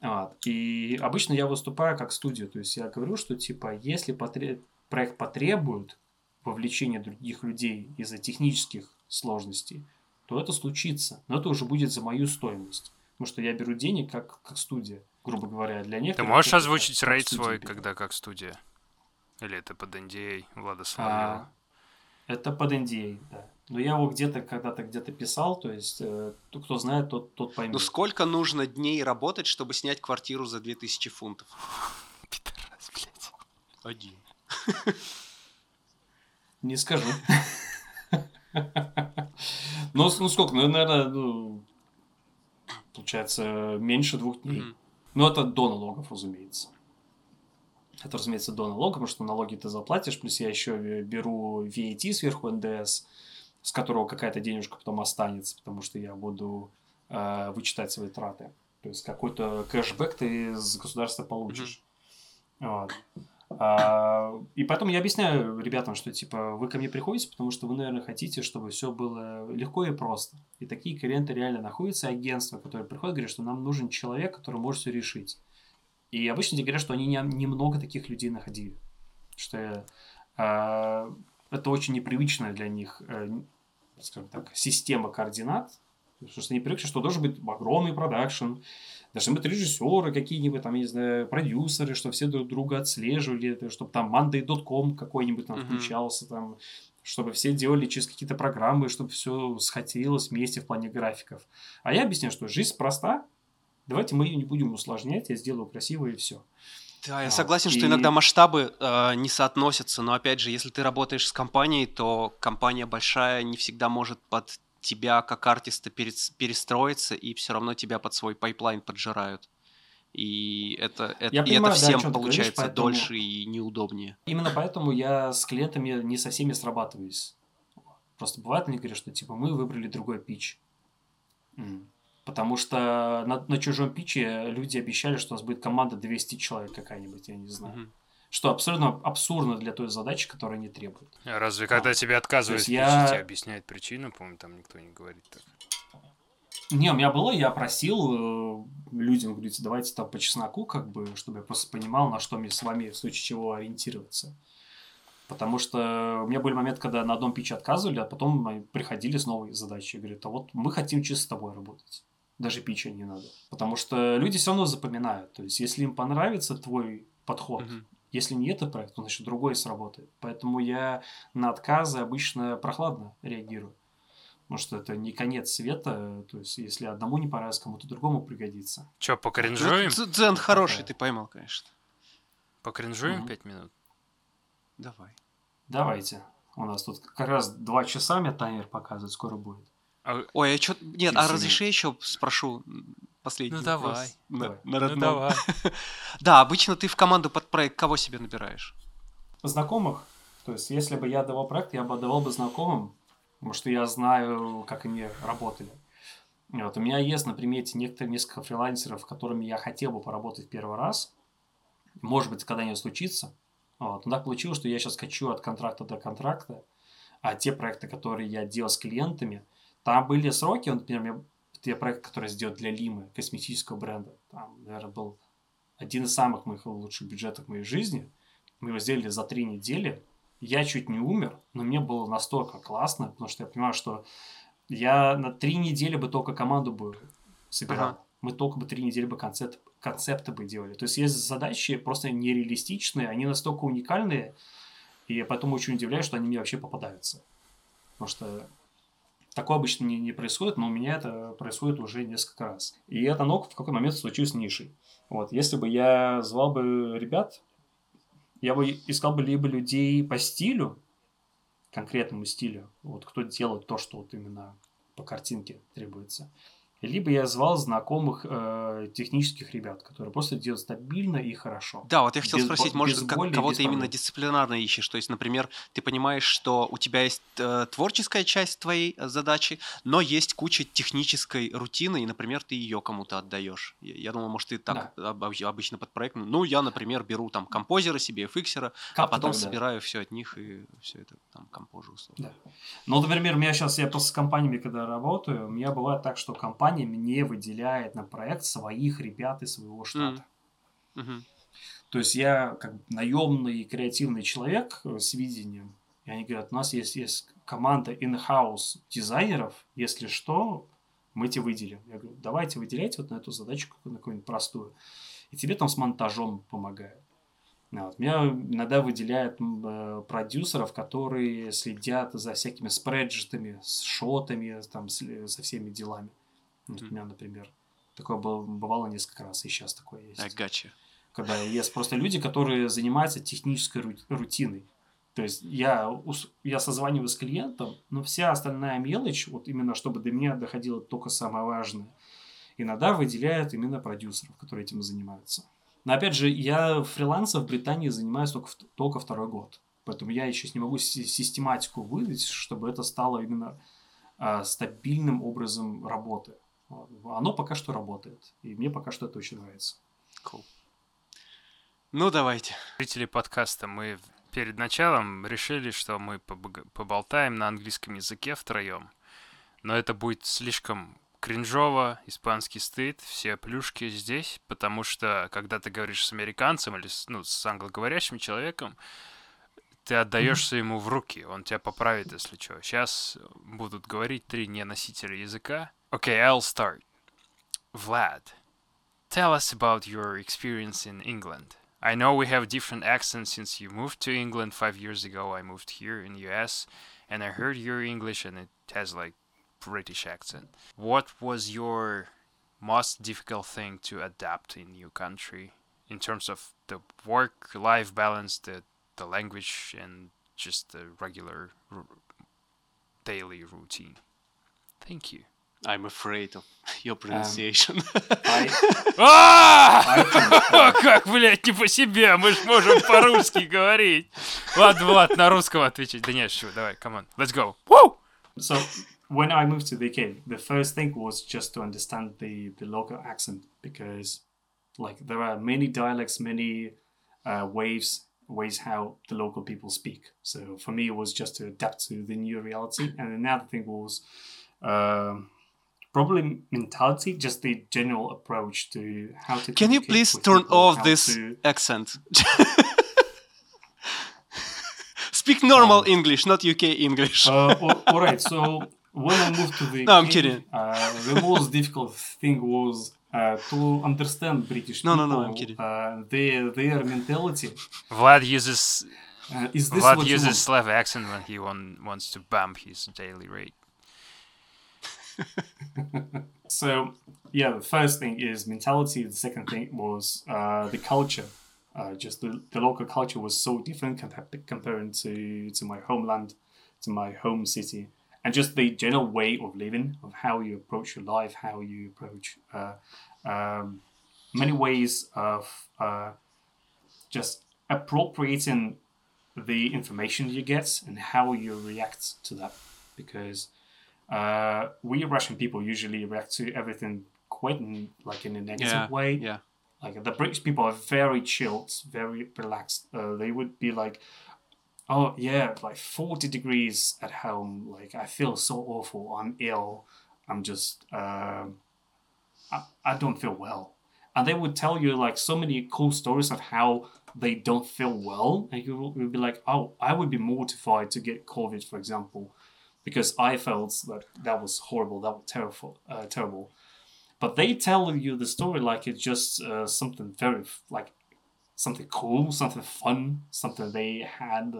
Вот. И обычно я выступаю как студия, то есть я говорю, что типа, если потре- проект потребует вовлечения других людей из-за технических сложностей, то это случится, но это уже будет за мою стоимость. Потому что я беру денег как, как студия, грубо говоря, для Ты некоторых. можешь это озвучить рейд свой, беру. когда как студия? Или это под NDA Влада А, Соловьева? это под NDA, да. Но я его где-то когда-то где-то писал, то есть э, кто знает, тот, тот поймет. Ну сколько нужно дней работать, чтобы снять квартиру за 2000 фунтов? Пидорас, блядь. Один. Не скажу. Ну, ну сколько? Ну, наверное, ну, получается, меньше двух дней. Ну, это до налогов, разумеется. Это, разумеется, до налогов, потому что налоги ты заплатишь, плюс я еще беру VAT сверху НДС, с которого какая-то денежка потом останется, потому что я буду э, вычитать свои траты. То есть какой-то кэшбэк ты из государства получишь. Вот. А, и потом я объясняю ребятам, что типа вы ко мне приходите, потому что вы, наверное, хотите, чтобы все было легко и просто. И такие клиенты реально находятся, агентства, которые приходят, говорят, что нам нужен человек, который может все решить. И обычно тебе говорят, что они не- немного таких людей находили. Что а, это очень непривычно для них э, скажем так, система координат, потому что они привыкли, что должен быть огромный продакшн, должны быть режиссеры какие-нибудь, там, я не знаю, продюсеры, что все друг друга отслеживали, чтобы там Monday.com какой-нибудь там Мгм. включался, там, чтобы все делали через какие-то программы, чтобы все схватилось вместе в плане графиков. А я объясняю, что жизнь проста, давайте мы ее не будем усложнять, я сделаю красиво и все. Да, я А, согласен, что и- иногда масштабы э, не соотносятся, но опять же, если ты работаешь с компанией, то компания большая не всегда может под тебя как артиста перес- перестроиться, и все равно тебя под свой pipeline поджимают. И это, это, Я и понимаю, это да, всем чём ты говоришь, получается поэтому- дольше и неудобнее. Именно поэтому я с клиентами не со всеми срабатываюсь. Просто бывает, они говорят, что типа мы выбрали другой пич. Потому что на, на чужом питче люди обещали, что у нас будет команда 200 человек какая-нибудь, я не знаю. Мгм. Что абсолютно абсурдно для той задачи, которую они требуют. А Разве когда тебе отказывают в я- тебе объясняют причину, по-моему, там никто не говорит так. Не, у меня было, я просил э, людям, говорите, давайте там по чесноку, как бы, чтобы я просто понимал, на что мне с вами в случае чего ориентироваться. Потому что у меня были моменты, когда на одном питче отказывали, а потом приходили с новой задачей. Говорят, а вот мы хотим чисто с тобой работать. Даже питча не надо. Потому что люди все равно запоминают. То есть, если им понравится твой подход, Мгм. если не этот проект, то значит другой сработает. Поэтому я на отказы обычно прохладно реагирую. Потому что это не конец света. То есть, если одному не понравится, кому-то другому пригодится. Че, покринжуем? Дзен хороший, ты поймал, конечно. Покринжуем Мгм. пять минут? Давай. Давайте. У нас тут как раз два часа мне таймер показывает, скоро будет. А, Ой, а что... Нет, а разреши еще спрошу последний Ну, вопрос давай. на- Давай. на ну родном. давай. Да, обычно ты в команду под проект кого себе набираешь? Знакомых. То есть, если бы я давал проект, я бы отдавал бы знакомым, потому что я знаю, как они работали. Вот, у меня есть на примете некоторые несколько фрилансеров, с которыми я хотел бы поработать первый раз. Может быть, когда-нибудь случится. Вот. Но так получилось, что я сейчас скачу от контракта до контракта, а те проекты, которые я делал с клиентами, там были сроки, вот, например, у меня те проекты, которые я сделал для Лимы, косметического бренда, там, наверное, был один из самых моих лучших бюджетов в моей жизни. Мы его сделали за три недели. Я чуть не умер, но мне было настолько классно, потому что я понимаю, что я на три недели бы только команду бы собирал. Ага. Мы только бы три недели бы концепт, концепты бы делали. То есть есть задачи просто нереалистичные, они настолько уникальные, и я поэтому очень удивляюсь, что они мне вообще попадаются. Потому что такое обычно не, не происходит, но у меня это происходит уже несколько раз. И это оно в какой момент случилось нишей. Вот, если бы я звал бы ребят, я бы искал бы либо людей по стилю, конкретному стилю, вот кто делает то, что вот именно по картинке требуется. Либо я звал знакомых э, технических ребят, которые просто делают стабильно и хорошо. Да, вот я хотел Без спросить, может, как- кого-то именно дисциплинарно ищешь? То есть, например, ты понимаешь, что у тебя есть э, творческая часть твоей э, задачи, но есть куча технической рутины, и, например, ты ее кому-то отдаешь. Я, я думаю, может, ты так об- об- обычно под проект. Ну, я, например, беру там композера себе, фиксера, а потом да. собираю все от них и все это там условно. Да. Ну, например, у меня сейчас, я просто с компаниями, когда работаю, у меня бывает так, что компания мне выделяет на проект своих ребят из своего штата. Мгм. То есть я как наемный креативный человек э, с видением. И они говорят, у нас есть, есть команда in-house дизайнеров, если что, мы тебе выделим. Я говорю, давайте выделяйте вот на эту задачу, какую- на какую-нибудь простую. И тебе там с монтажом помогают. Ну, Вот. Меня иногда выделяют э, продюсеров, которые следят за всякими спреджетами, с шотами, там, с- со всеми делами. Вот У меня, например, такое было, бывало несколько раз, и сейчас такое есть I gotcha. когда есть просто люди, которые занимаются технической ру- рутиной. То есть я, я созваниваюсь с клиентом, но вся остальная мелочь, вот именно чтобы до меня доходило только самое важное, иногда выделяют именно продюсеров, которые этим занимаются. Но опять же, я фрилансом в Британии занимаюсь только, только второй год. Поэтому я еще не могу си- систематику выдать, чтобы это стало именно а, стабильным образом работы. Вот. Оно пока что работает. И мне пока что это очень нравится. Cool. Ну, давайте. Зрители подкаста, мы перед началом решили, что мы поболтаем на английском языке втроем. Но это будет слишком кринжово, испанский стыд, все плюшки здесь, потому что когда ты говоришь с американцем или с, ну, с англоговорящим человеком, ты отдаешься ему в руки, он тебя поправит, если что. Сейчас будут говорить три неносителя языка. Okay, I'll start. Vlad, tell us about your experience in England. I know we have different accents since you moved to England five years ago. I moved here in US, and I heard your English, and it has like British accent. What was your most difficult thing to adapt in new country in terms of the work-life balance, the the language, and just the regular r- daily routine? Thank you. I'm afraid of your pronunciation. I, А! Как, блядь, не по себе, мы ж можем по-русски говорить. Ладно, Влад, на русском отвечать. Да нет, шучу, давай, come on, let's go. Woo! so when I moved to the UK, the first thing was just to understand the the local accent because like there are many dialects, many uh, ways ways how the local people speak. So for me, it was just to adapt to the new reality. And another thing was um probably mentality, just the general approach to how to. Can you please turn people, off this to- accent? Speak normal English, not UK English. Uh, all- all right. So when I moved to the No, I'm UK, kidding. Uh, the most difficult thing was uh, to understand British No, people. no, no, I'm kidding. Uh, their their mentality. Vlad uses Uh, is this Vlad what uses? Slav accent when he want, wants to bump his daily rate. So yeah, the first thing is mentality. The second thing was uh, the culture. Uh, just the, the local culture was so different compared to to my homeland, to my home city, and just the general way of living, of how you approach your life, how you approach uh, um, many ways of uh, just appropriating the information you get and how you react to that, because uh, we Russian people usually react to everything quite in, like in a negative yeah, way. yeah. Like the British people are very chilled, very relaxed. Uh, they would be like, "Oh yeah, like forty degrees at home. Like I feel so awful. I'm ill. I'm just, um, I, I don't feel well." And they would tell you like so many cool stories of how they don't feel well, and you would be like, "Oh, I would be mortified to get COVID, for example." Because I felt that that was horrible, that was terrible, uh, terrible. But they tell you the story like it's just uh, something very like something cool, something fun, something they had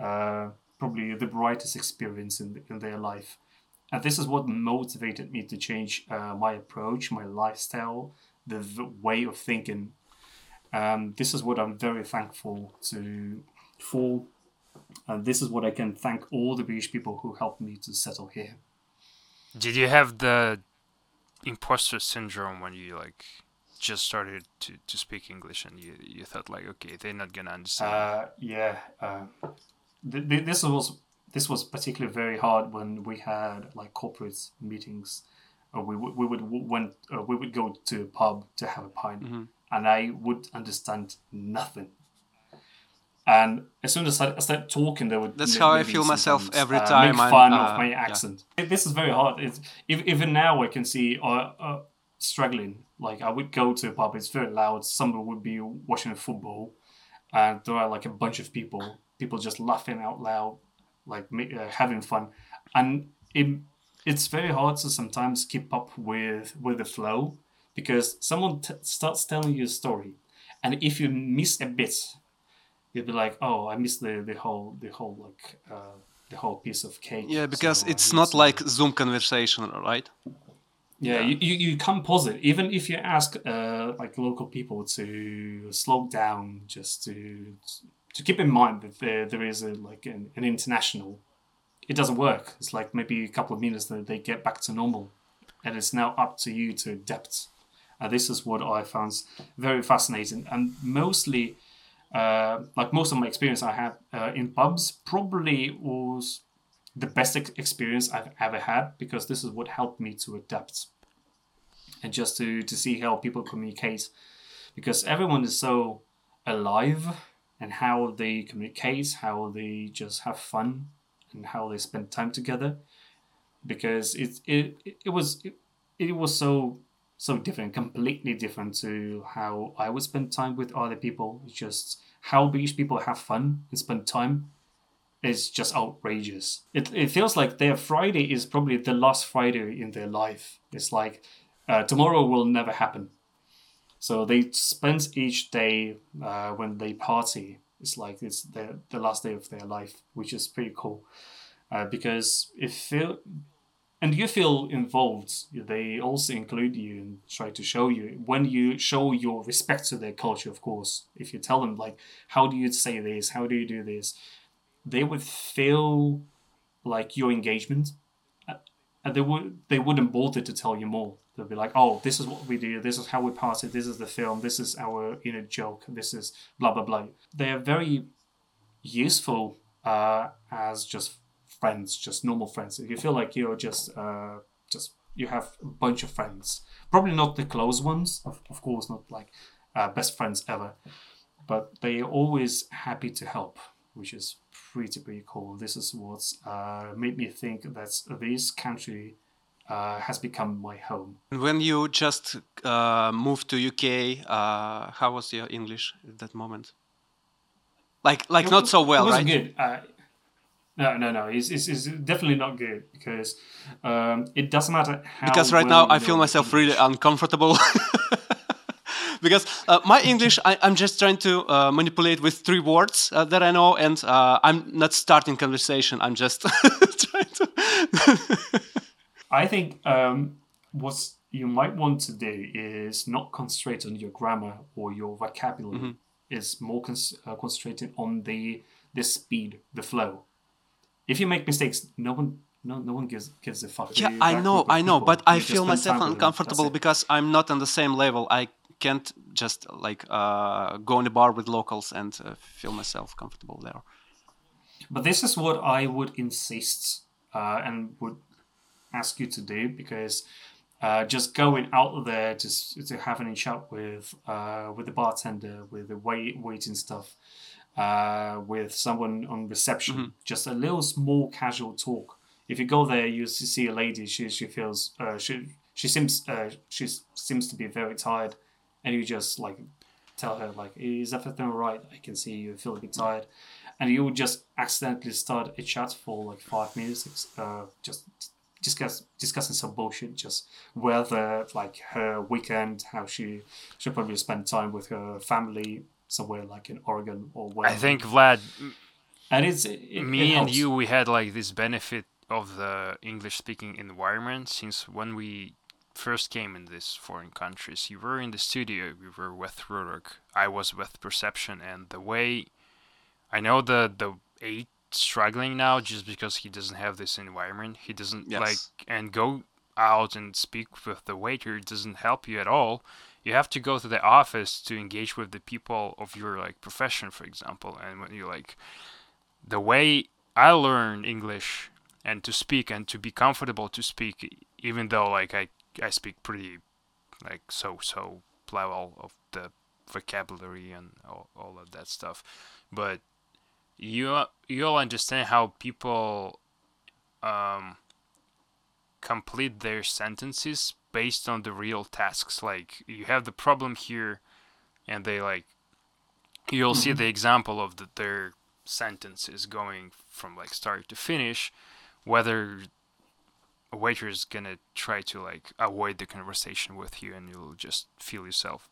uh, probably the brightest experience in in their life. And this is what motivated me to change uh, my approach, my lifestyle, the v- way of thinking. Um, this is what I'm very thankful to for and this is what I can thank all the British people who helped me to settle here. Did you have the imposter syndrome when you like just started to, to speak English and you, you thought like, okay, they're not gonna understand. Uh, yeah, uh, th- th- this was this was particularly very hard when we had like corporate meetings. Uh, we would we would w- went uh, we would go to a pub to have a pint, and I would understand nothing. And as soon as I start talking, they would. That's how I feel myself every uh, time Make I'm, fun uh, of my yeah. accent. This is very hard. It's, ev- even now, I can see uh, uh, struggling. Like I would go to a pub. It's very loud. Somebody would be watching a football, and there are like a bunch of people. People just laughing out loud, like uh, having fun, and it, it's very hard to sometimes keep up with with the flow because someone t- starts telling you a story, and if you miss a bit, you'll be like, "Oh, I missed the the whole the whole like uh, the whole piece of cake." Yeah, because So it's not to- like Zoom conversation, right? yeah, You, you, you can't pause it. Even if you ask uh, like local people to slow down, just to to keep in mind that there, there is a like an, an international, it doesn't work. It's like maybe a couple of minutes that they get back to normal, and it's now up to you to adapt. And this is what I found very fascinating, and mostly. Uh, like most of my experience I had uh, in pubs probably was the best ex- experience I've ever had because this is what helped me to adapt and just to, to see how people communicate because everyone is so alive and how they communicate, how they just have fun and how they spend time together because it it, it was it, it was so so different, completely different to how I would spend time with other people. It's just how British people have fun and spend time is just outrageous. It, it feels like their Friday is probably the last Friday in their life. It's like uh, tomorrow will never happen. So they spend each day uh, when they party. It's like it's the the last day of their life, which is pretty cool. Uh, because it feel and you feel involved. They also include you and try to show you when you show your respect to their culture. Of course, if you tell them like, how do you say this? How do you do this? They would feel like your engagement, uh, and they would they wouldn't bother to tell you more. They'll be like, oh, this is what we do. This is how we it. This is the film. This is our know joke. This is blah blah blah. They are very useful uh, as just friends, just normal friends. If you feel like you're just uh, just you have a bunch of friends, probably not the close ones, of, of course, not like uh, best friends ever, but they are always happy to help, which is pretty pretty cool. This is what's uh, made me think that this country uh, has become my home. When you just uh, moved to UK, uh, how was your English at that moment? Like, like It not so well, it wasn't right? good. No, no, no. It's, it's, it's definitely not good because um, it doesn't matter how. Because right well now I feel myself really uncomfortable. because uh, my English, I, I'm just trying to uh, manipulate with three words uh, that I know, and uh, I'm not starting conversation. I'm just trying to. I think um, what you might want to do is not concentrate on your grammar or your vocabulary. Mm-hmm. Is more uh, concentrated on the the speed, the flow. If you make mistakes, no one. No, no one gives gives a fuck. yeah, I know, I know, people, but I you just feel myself time with them, uncomfortable because I'm not on the same level. I can't just like uh, go in a bar with locals and uh, feel myself comfortable there. But this is what I would insist uh, and would ask you to do because uh, just going out there just to having a chat with uh, with the bartender, with the wait waiting stuff, uh, with someone on reception, just a little small casual talk. If you go there, you see a lady. She she feels uh, she she seems uh, she seems to be very tired, and you just like tell her like, "Is everything all right? I can see you feel a bit tired," and you would just accidentally start a chat for like five minutes, uh, just discuss discussing some bullshit, just whether like her weekend, how she should probably spend time with her family somewhere like in Oregon or where. I think Vlad, and it's it, it me and you, we had like this benefit of the English speaking environment since when we first came in these foreign countries. You were in the studio, we were with Rurik, I was with Perception, and the way I know the the eight struggling now just because he doesn't have this environment. He doesn't Yes. like and go out and speak with the waiter doesn't help you at all. You have to go to the office to engage with the people of your like profession, for example. And when you like the way I learned English and to speak and to be comfortable to speak, even though like I I speak pretty like so so level of the vocabulary and all, all of that stuff, but you you'll understand how people um complete their sentences based on the real tasks. Like you have the problem here, and they like you'll see the example of the, their sentences going from like start to finish, whether a waiter is gonna try to like avoid the conversation with you, and you'll just feel yourself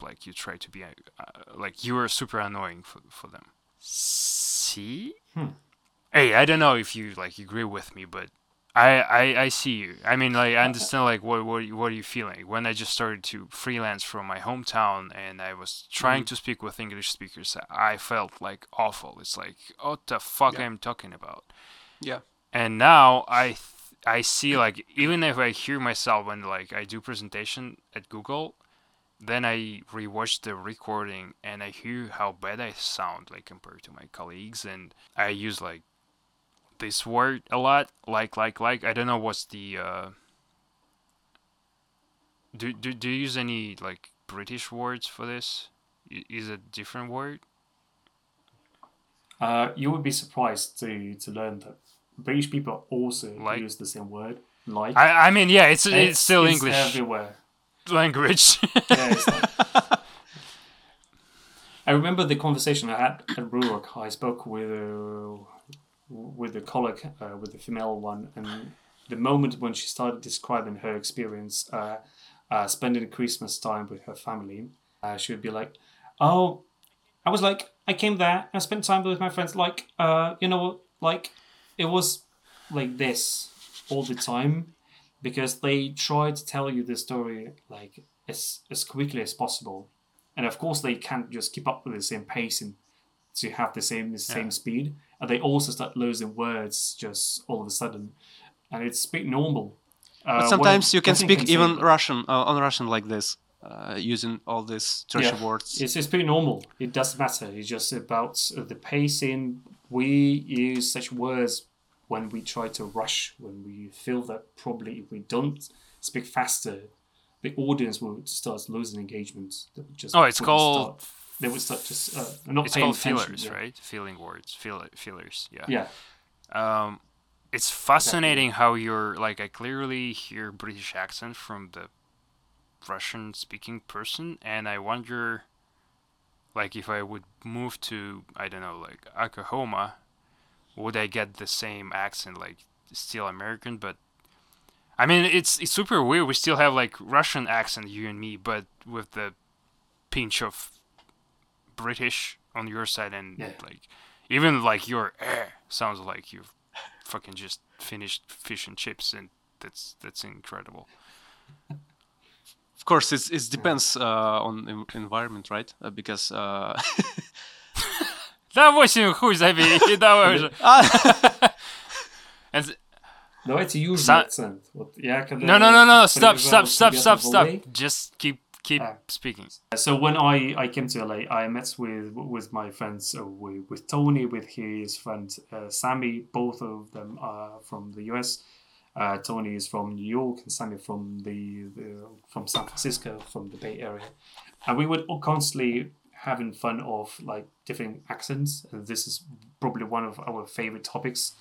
like you try to be uh, like you are super annoying for for them. See? Hmm. Hey, I don't know if you like agree with me, but I, I, I see you. I mean, like, I uh, understand, like, what, what, what are you feeling? When I just started to freelance from my hometown and I was trying mm-hmm. to speak with English speakers, I felt, like, awful. It's like, what the fuck Yeah. I'm talking about? Yeah. And now I, th- I see, like, even if I hear myself when, like, I do presentation at Google, then I rewatch the recording and I hear how bad I sound, like, compared to my colleagues. And I use, like, this word a lot like like like i don't know what's the uh do do, do you use any like british words for this is it a different word Uh, you would be surprised to to learn that British people also Like? use the same word, like. i i mean yeah it's it's, still it's english everywhere. language Yeah, it's like- I remember the conversation I had at Rurik. I spoke with uh, with the colleague, uh, with the female one, and the moment when she started describing her experience uh, uh, spending Christmas time with her family, uh, she would be like, "Oh, I was like, I came there, I spent time with my friends, like, uh, you know, like, it was like this all the time." Because they try to tell you the story like as as quickly as possible, and of course they can't just keep up with the same pace and to have the same the same Yeah. speed, and they also start losing words just all of a sudden, and it's a bit normal. Uh, But sometimes you can speak say- even Russian uh, on Russian like this, uh, using all these trashy Yeah. words. It's, it's pretty normal. It doesn't matter. It's just about the pacing. We use such words when we try to rush, when we feel that probably if we don't speak faster, the audience will start losing engagement. Just Oh, it's called. start- they would start just uh, not It's called fillers, yeah. right? Feeling words, feel feelers. Yeah. Yeah. Um, it's fascinating how you're like I clearly hear British accent from the Russian speaking person, and I wonder, like, if I would move to I don't know, like Oklahoma, would I get the same accent, like still American, but I mean, it's it's super weird. We still have like Russian accent, you and me, but with the pinch of British on your side, and Yeah. like even like your eh sounds like you've fucking just finished fish and chips, and that's that's incredible. Of course, it's, it depends uh, on en- environment, right? Uh, because uh, Да восемь хуй забей, давай уже. And Давайте южный Са- акцент. Вот я когда no, no, no, no, stop, приезжал stop, в stop, stop, Советов stop. LA, Just keep keep Ah. speaking. So when I, I came to LA, I met with with my friends, uh, with, with Tony, with his friend uh, Sammy. Both of them are from the US. Uh, Tony is from New York, and Sammy from the, the from San Francisco, from the Bay Area. And we would all constantly having fun of like different accents. And this is probably one of our favorite topics.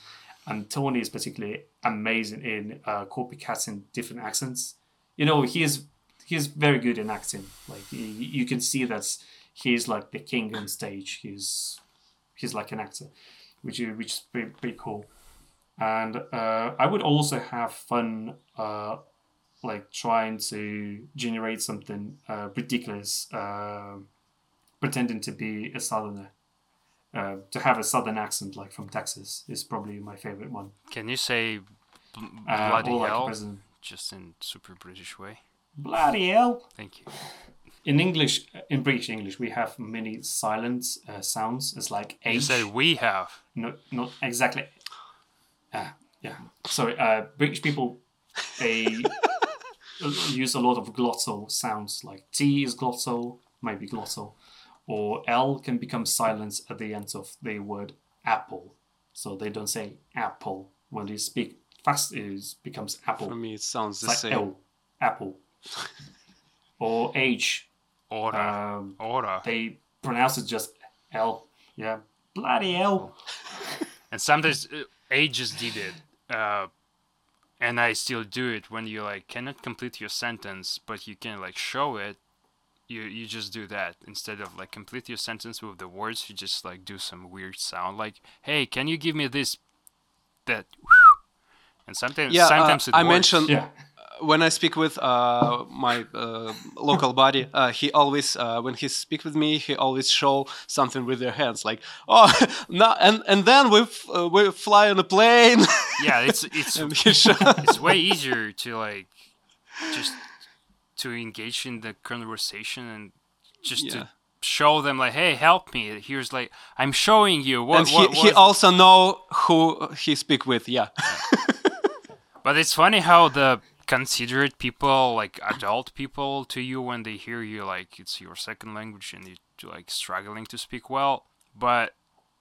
And Tony is particularly amazing in uh, copycatting different accents. You know, he is he's very good in acting. Like you, you can see that he's like the king on stage. He's he's like an actor, which is which is pretty, pretty cool. And uh, I would also have fun, uh, like trying to generate something uh, ridiculous, uh, pretending to be a southerner. Uh, to have a southern accent, like from Texas, is probably my favorite one. Can you say bl- Uh, bloody like hell president. just in super British way? Bloody hell! Thank you. in English, in British English, we have many silent uh, sounds. It's like H. You H. said we have. No, not exactly. Ah, yeah. Sorry. Uh, British people, they use a lot of glottal sounds. Like T is glottal, maybe glottal, or L can become silent at the end of the word apple. So they don't say apple when they speak fast. It becomes apple. for me, it sounds the like same. L, apple, or H. Order. Um, Ora. they pronounce it just L. Yeah, bloody L. And sometimes I just did it. Uh, and I still do it when you like cannot complete your sentence, but you can like show it. You you just do that instead of like complete your sentence with the words. You just like do some weird sound, like "Hey, can you give me this?" That. And sometimes Yeah, uh, it I works. mentioned Yeah. When I speak with uh, my uh, local buddy, uh, he always, uh, when he speak with me, he always show something with their hands, like, oh, no, and and then we f- uh, we fly on a plane, Yeah, it's it's and he show, it's way easier to like just to engage in the conversation and just Yeah. to show them like hey help me here's like i'm showing you what, and he, what, he also know who he speak with. Yeah, but it's funny how the considerate people like adult people to you when they hear you like it's your second language and you're like struggling to speak well. But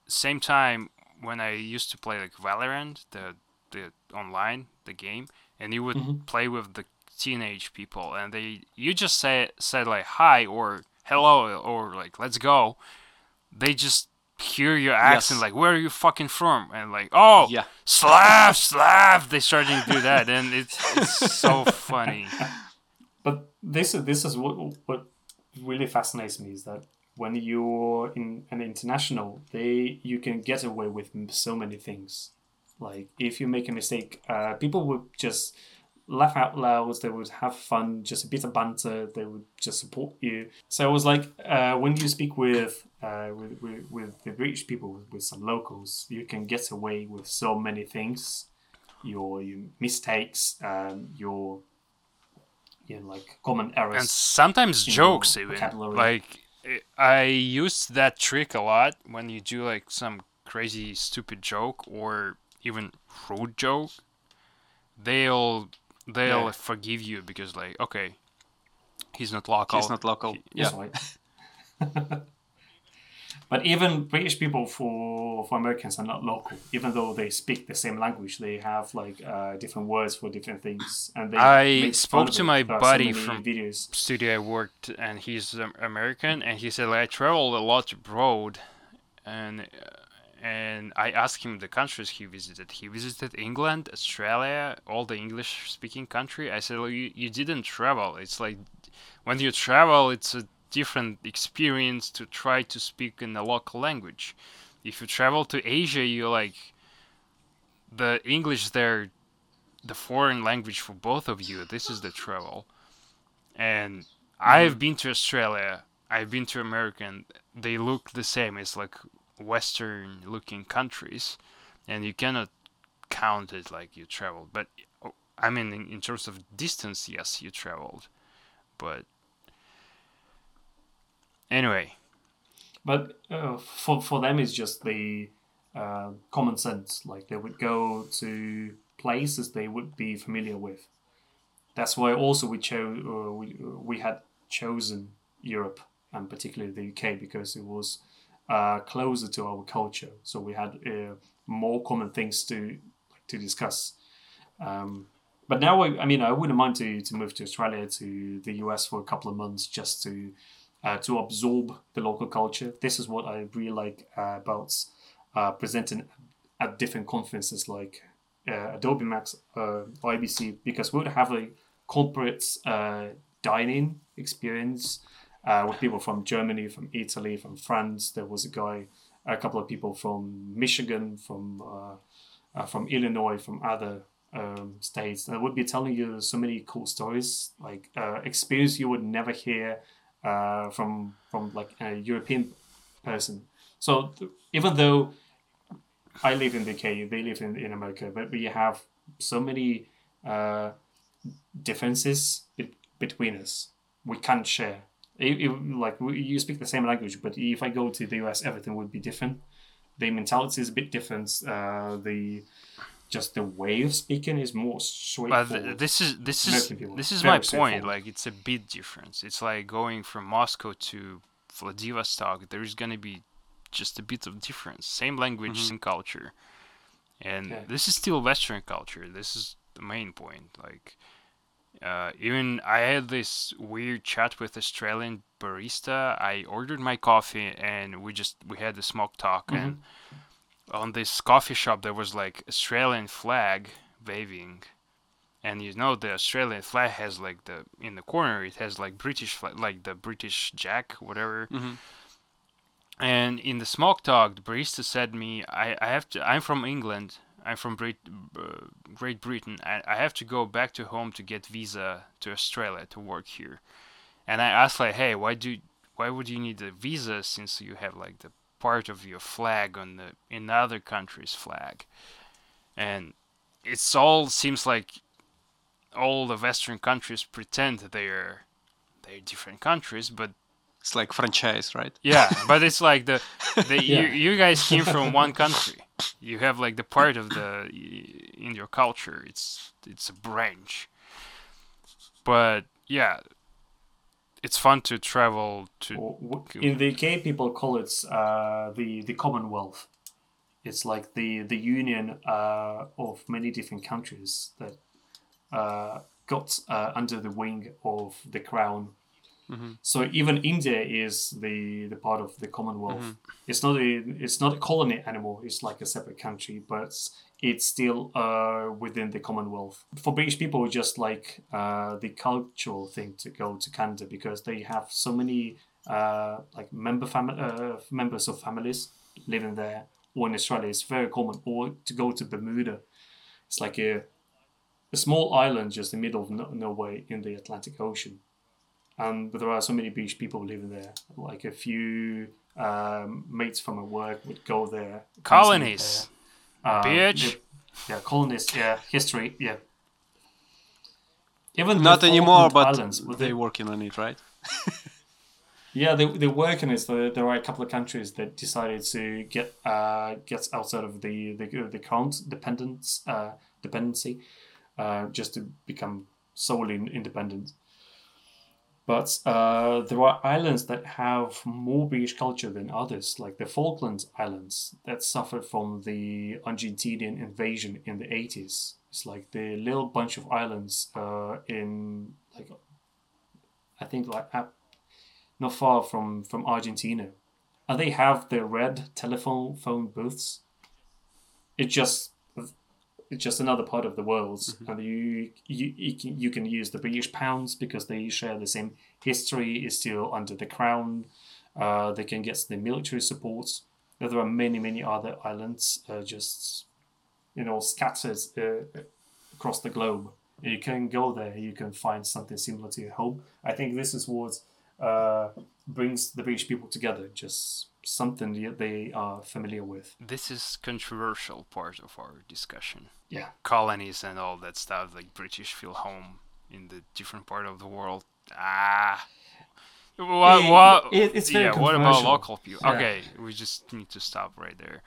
same time when i used to play like valorant the the online the game and you would mm-hmm. play with the teenage people and they you just say said like hi or hello or like let's go they just hear your accent Yes. like where are you fucking from and like oh Yeah. slav slav they starting to do that and it's, it's so funny But this is this is what what really fascinates me is that when you're in an international, they you can get away with so many things. Like if you make a mistake, uh, people would just laugh out loud. They would have fun, just a bit of banter. They would just support you. So it was like uh, when you speak with, uh, with, with with the British people, with, with some locals, you can get away with so many things. Your your mistakes, um, your you know, like common errors. and sometimes jokes even vocabulary. like i used that trick a lot when you do like some crazy stupid joke or even rude joke they'll they'll Yeah. forgive you because like okay he's not local He's not local. He- Yeah. Right. but even British people for for Americans are not local. Even though they speak the same language, they have like uh, different words for different things. And they I spoke to my buddy so from- videos. studio I worked, and he's um, American, and he said like, I traveled a lot abroad, and uh, and I asked him the countries he visited. He visited England, Australia, all the English-speaking country. I said, well, you you didn't travel. It's like when you travel, it's a different experience to try to speak in the local language. If you travel to Asia, you like the English there, the foreign language for both of you. This is the travel and mm-hmm. I've been to Australia. I've been to America. And they look the same. It's like Western-looking countries, and you cannot count it like you traveled. But oh, I mean, in, in terms of distance, yes, you traveled. But anyway, But uh, for for them, it's just the uh, common sense. Like they would go to places they would be familiar with. That's why also we chose uh, we we had chosen Europe and particularly the UK because it was uh, closer to our culture. So we had uh, more common things to to discuss. Um, but now, I, I mean, I wouldn't mind to, to move to Australia, to the US for a couple of months just to uh, to absorb the local culture. This is what I really like uh, about uh, presenting at different conferences like Adobe Max, IBC, because we would have a corporate dining experience uh, with people from Germany, from Italy, from France. There was a guy, a couple of people from Michigan, from uh, uh, from Illinois, from other um, states that would be telling you so many cool stories, like uh, experience you would never hear uh, from from like a European person. So th- even though I live in the UK, they live in, in America, but we have so many uh, differences be- between us. We can't share. It, it- like you speak the same language, but if I go to the US, everything would be different. The mentality is a bit different. Uh, the just the way of speaking is more but straightforward. th- this is this is this is my point. Like it's a big difference. It's like going from Moscow to Vladivostok. There is gonna be just a bit of difference. Same language, same culture, and Yeah. this is still Western culture. This is the main point. Like uh, even I had this weird chat with Australian barista. I ordered my coffee and we just we had the smoke talk and on this coffee shop there was like Australian flag waving and you know the Australian flag has like the in the corner it has like British flag like the British Jack whatever Mhm. and in the smoke talk the barista said me I, I have to I'm from England I'm from Brit- uh, Great Britain. I, I have to go back to home to get visa to Australia to work here. And I asked like hey why do why would you need a visa since you have like the part of your flag on the in other countries flag? And it's all seems like all the western countries pretend they're they're different countries but It's like franchise, right? yeah but it's like the, the Yeah. you, you guys came from one country you have like the part of the in your culture it's it's a branch but yeah it's fun to travel to In the UK, people call it uh, the the Commonwealth. It's like the the union uh, of many different countries that uh, got uh, under the wing of the crown. So even India is the the part of the Commonwealth. It's not a it's not a colony anymore. It's like a separate country, but it's still uh, within the Commonwealth. For British people, it's just like uh, the cultural thing to go to Canada because they have so many uh, like member fam- uh, members of families living there, or in Australia, it's very common. Or to go to Bermuda, it's like a a small island just in the middle of no- nowhere in the Atlantic Ocean, and there are so many beach people living there. Like a few um, mates from my work would go there. Colonies. Uh, Bitch. Yeah, yeah, colonies. Yeah, history. Yeah. Even Not anymore, but Islands, with they're working on it, right? yeah, they they're working on it. So there are a couple of countries that decided to get uh get outside of the the the current dependence uh dependency, uh just to become solely independent. But uh, there are islands that have more British culture than others, like the Falkland Islands, that suffered from the Argentinian invasion in the 80s. It's like the little bunch of islands uh, in, like, I think, like, not far from, from Argentina. And they have the red telephone phone booths. It just it's just another part of the world, and you you you can, you can use the British pounds because they share the same history. Is still under the crown. Uh, they can get the military support. There are many many other islands, uh, just you know scattered uh, across the globe. You can go there. You can find something similar to your home. I think this is what uh, brings the British people together. Just something that they are familiar with. This is controversial part of our discussion. Yeah. Colonies and all that stuff, like British feel home in the different part of the world. Ah. What, what, it- it's very yeah, what about local people? Yeah. Okay, we just need to stop right there.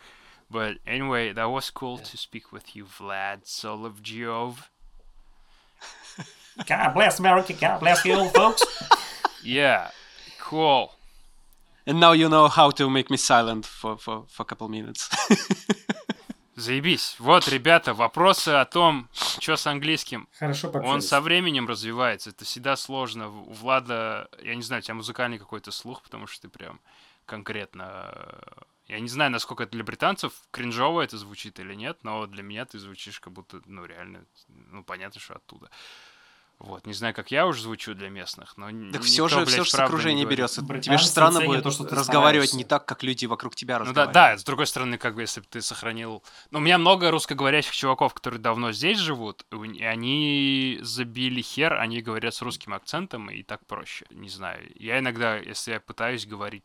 But anyway, that was cool to speak with you, Vlad Solovjov. God bless America. God bless you, old folks. Yeah, cool. And now you know how to make me silent for, for, for a couple minutes. Заебись. Вот, ребята, вопросы о том, что с английским. Хорошо Он пообщались. со временем развивается, это всегда сложно. У Влада, я не знаю, у тебя музыкальный какой-то слух, потому что ты прям конкретно... э, Я не знаю, насколько это для британцев кринжово это звучит или нет, но для меня ты звучишь как будто, ну, реально, ну, понятно, что оттуда. Вот, не знаю, как я уже звучу для местных, но Так никто, все же, блядь, все же с окружения берется. Тебе Британцы же странно будет то, что ты разговаривать не так, как люди вокруг тебя Ну да, разговаривают. да, с другой стороны, как бы, если бы ты сохранил... Ну, у меня много русскоговорящих чуваков, которые давно здесь живут, и они забили хер, они говорят с русским акцентом, и так проще. Не знаю, я иногда, если я пытаюсь говорить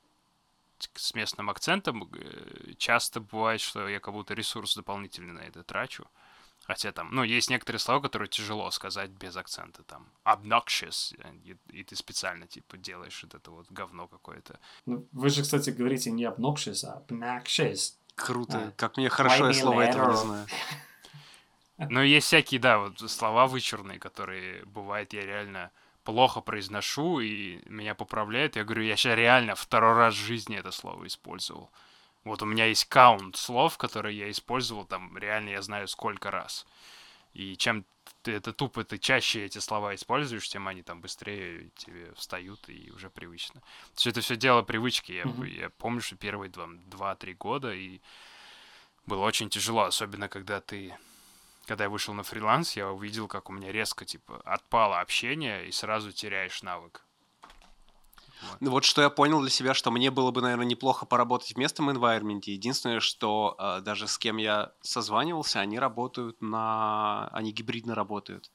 с местным акцентом, э, часто бывает, что я как будто ресурс дополнительный на это трачу. Хотя там, ну, есть некоторые слова, которые тяжело сказать без акцента, там, obnoxious, и, и ты специально, типа, делаешь вот это вот говно какое-то. Ну, Вы же, кстати, говорите не obnoxious, а obnoxious. Круто. А. Как мне хорошо, я слово этого не знаю. Ну, есть всякие, да, вот слова вычурные, которые, бывает, я реально плохо произношу, и меня поправляют. Я говорю, я сейчас реально второй раз в жизни это слово использовал. Вот у меня есть каунт слов, которые я использовал, там, реально я знаю сколько раз. И чем ты это тупо, ты чаще эти слова используешь, тем они там быстрее тебе встают и уже привычно. Все это все дело привычки. Я, Мгм. я помню, что первые 2-3 года, и было очень тяжело, особенно когда ты когда я вышел на фриланс, я увидел, как у меня резко, типа, отпало общение, и сразу теряешь навык. Ну вот что я понял для себя, что мне было бы, наверное, неплохо поработать в местном environment. Единственное, что э, даже с кем я созванивался, они работают на... Они гибридно работают.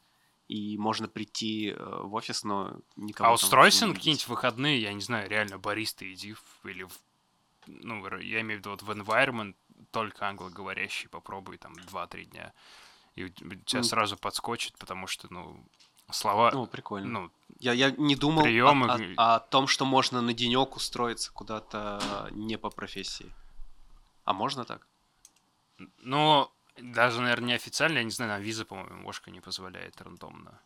И можно прийти э, в офис, но никого а устройся на какие-нибудь выходные, я не знаю, реально бариста иди, в- или в, ну, я имею в виду вот в environment, только англоговорящий, попробуй там 2-3 дня. И у тебя сразу подскочит, потому что, ну, слова, Ну, прикольно. ну, Я, я не думал о- приёмы о, г- о том, что можно на денек устроиться куда-то не по профессии. А можно так? ну, даже, наверное, неофициально, я не знаю, нам виза, по-моему, Ошка не позволяет рандомно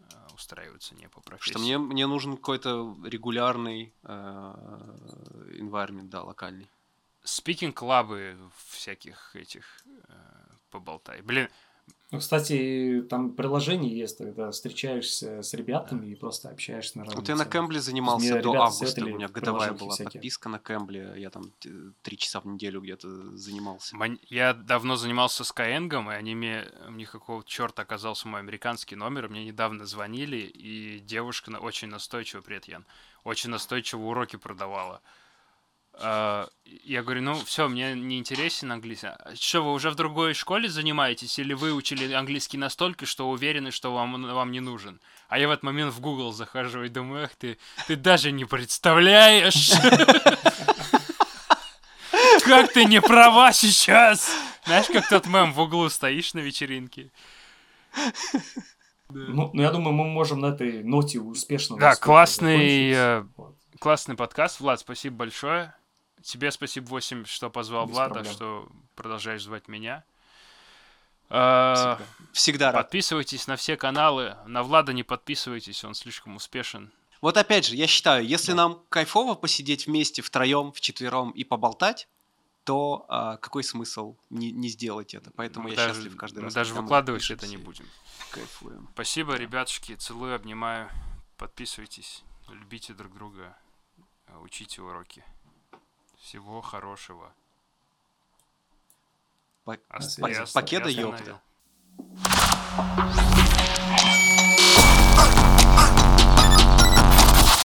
э, устраиваться не по профессии. Что мне, мне нужен какой-то регулярный э, environment, да, локальный. Спикинг клабы всяких этих э, поболтай. Блин, Ну, кстати, там приложение есть, когда встречаешься с ребятами и просто общаешься на разные Вот я на. Кэмбле занимался Мне до августа, у меня годовая была всякие. подписка на Кэмбле, я там три часа в неделю где-то занимался. Я давно занимался Skyeng, и они мне, у них какого черта оказался мой американский номер, мне недавно звонили, и девушка на- очень настойчиво, привет, Ян, очень настойчиво уроки продавала. А, Я говорю, ну все, мне не интересен английский. А Что, вы уже в другой школе занимаетесь, или вы учили английский настолько, что уверены, что вам, вам не нужен? А я в этот момент в Google захожу и думаю, эх ты, ты даже не представляешь, как ты не права сейчас. Знаешь, как тот мем в углу стоишь на вечеринке. Ну, ну, я думаю, мы можем на этой ноте успешно. Да, классный, э, Классный подкаст. Влад, спасибо большое. Тебе спасибо, 8, что позвал Без Влада, проблем. что продолжаешь звать меня. А, Всегда. Всегда рад. Подписывайтесь на все каналы. На Влада не подписывайтесь, он слишком успешен. Вот опять же, я считаю, если нам кайфово посидеть вместе втроем, вчетвером и поболтать, то а, какой смысл не, не сделать это? Поэтому Мы я даже, счастлив каждый мы раз. даже мы выкладывать это не будем. Кайфуем. Спасибо, ребятушки. Целую, обнимаю. Подписывайтесь. Любите друг друга. Учите уроки. Всего хорошего. По- Ос- пак- я ос- покеда, я ёпта.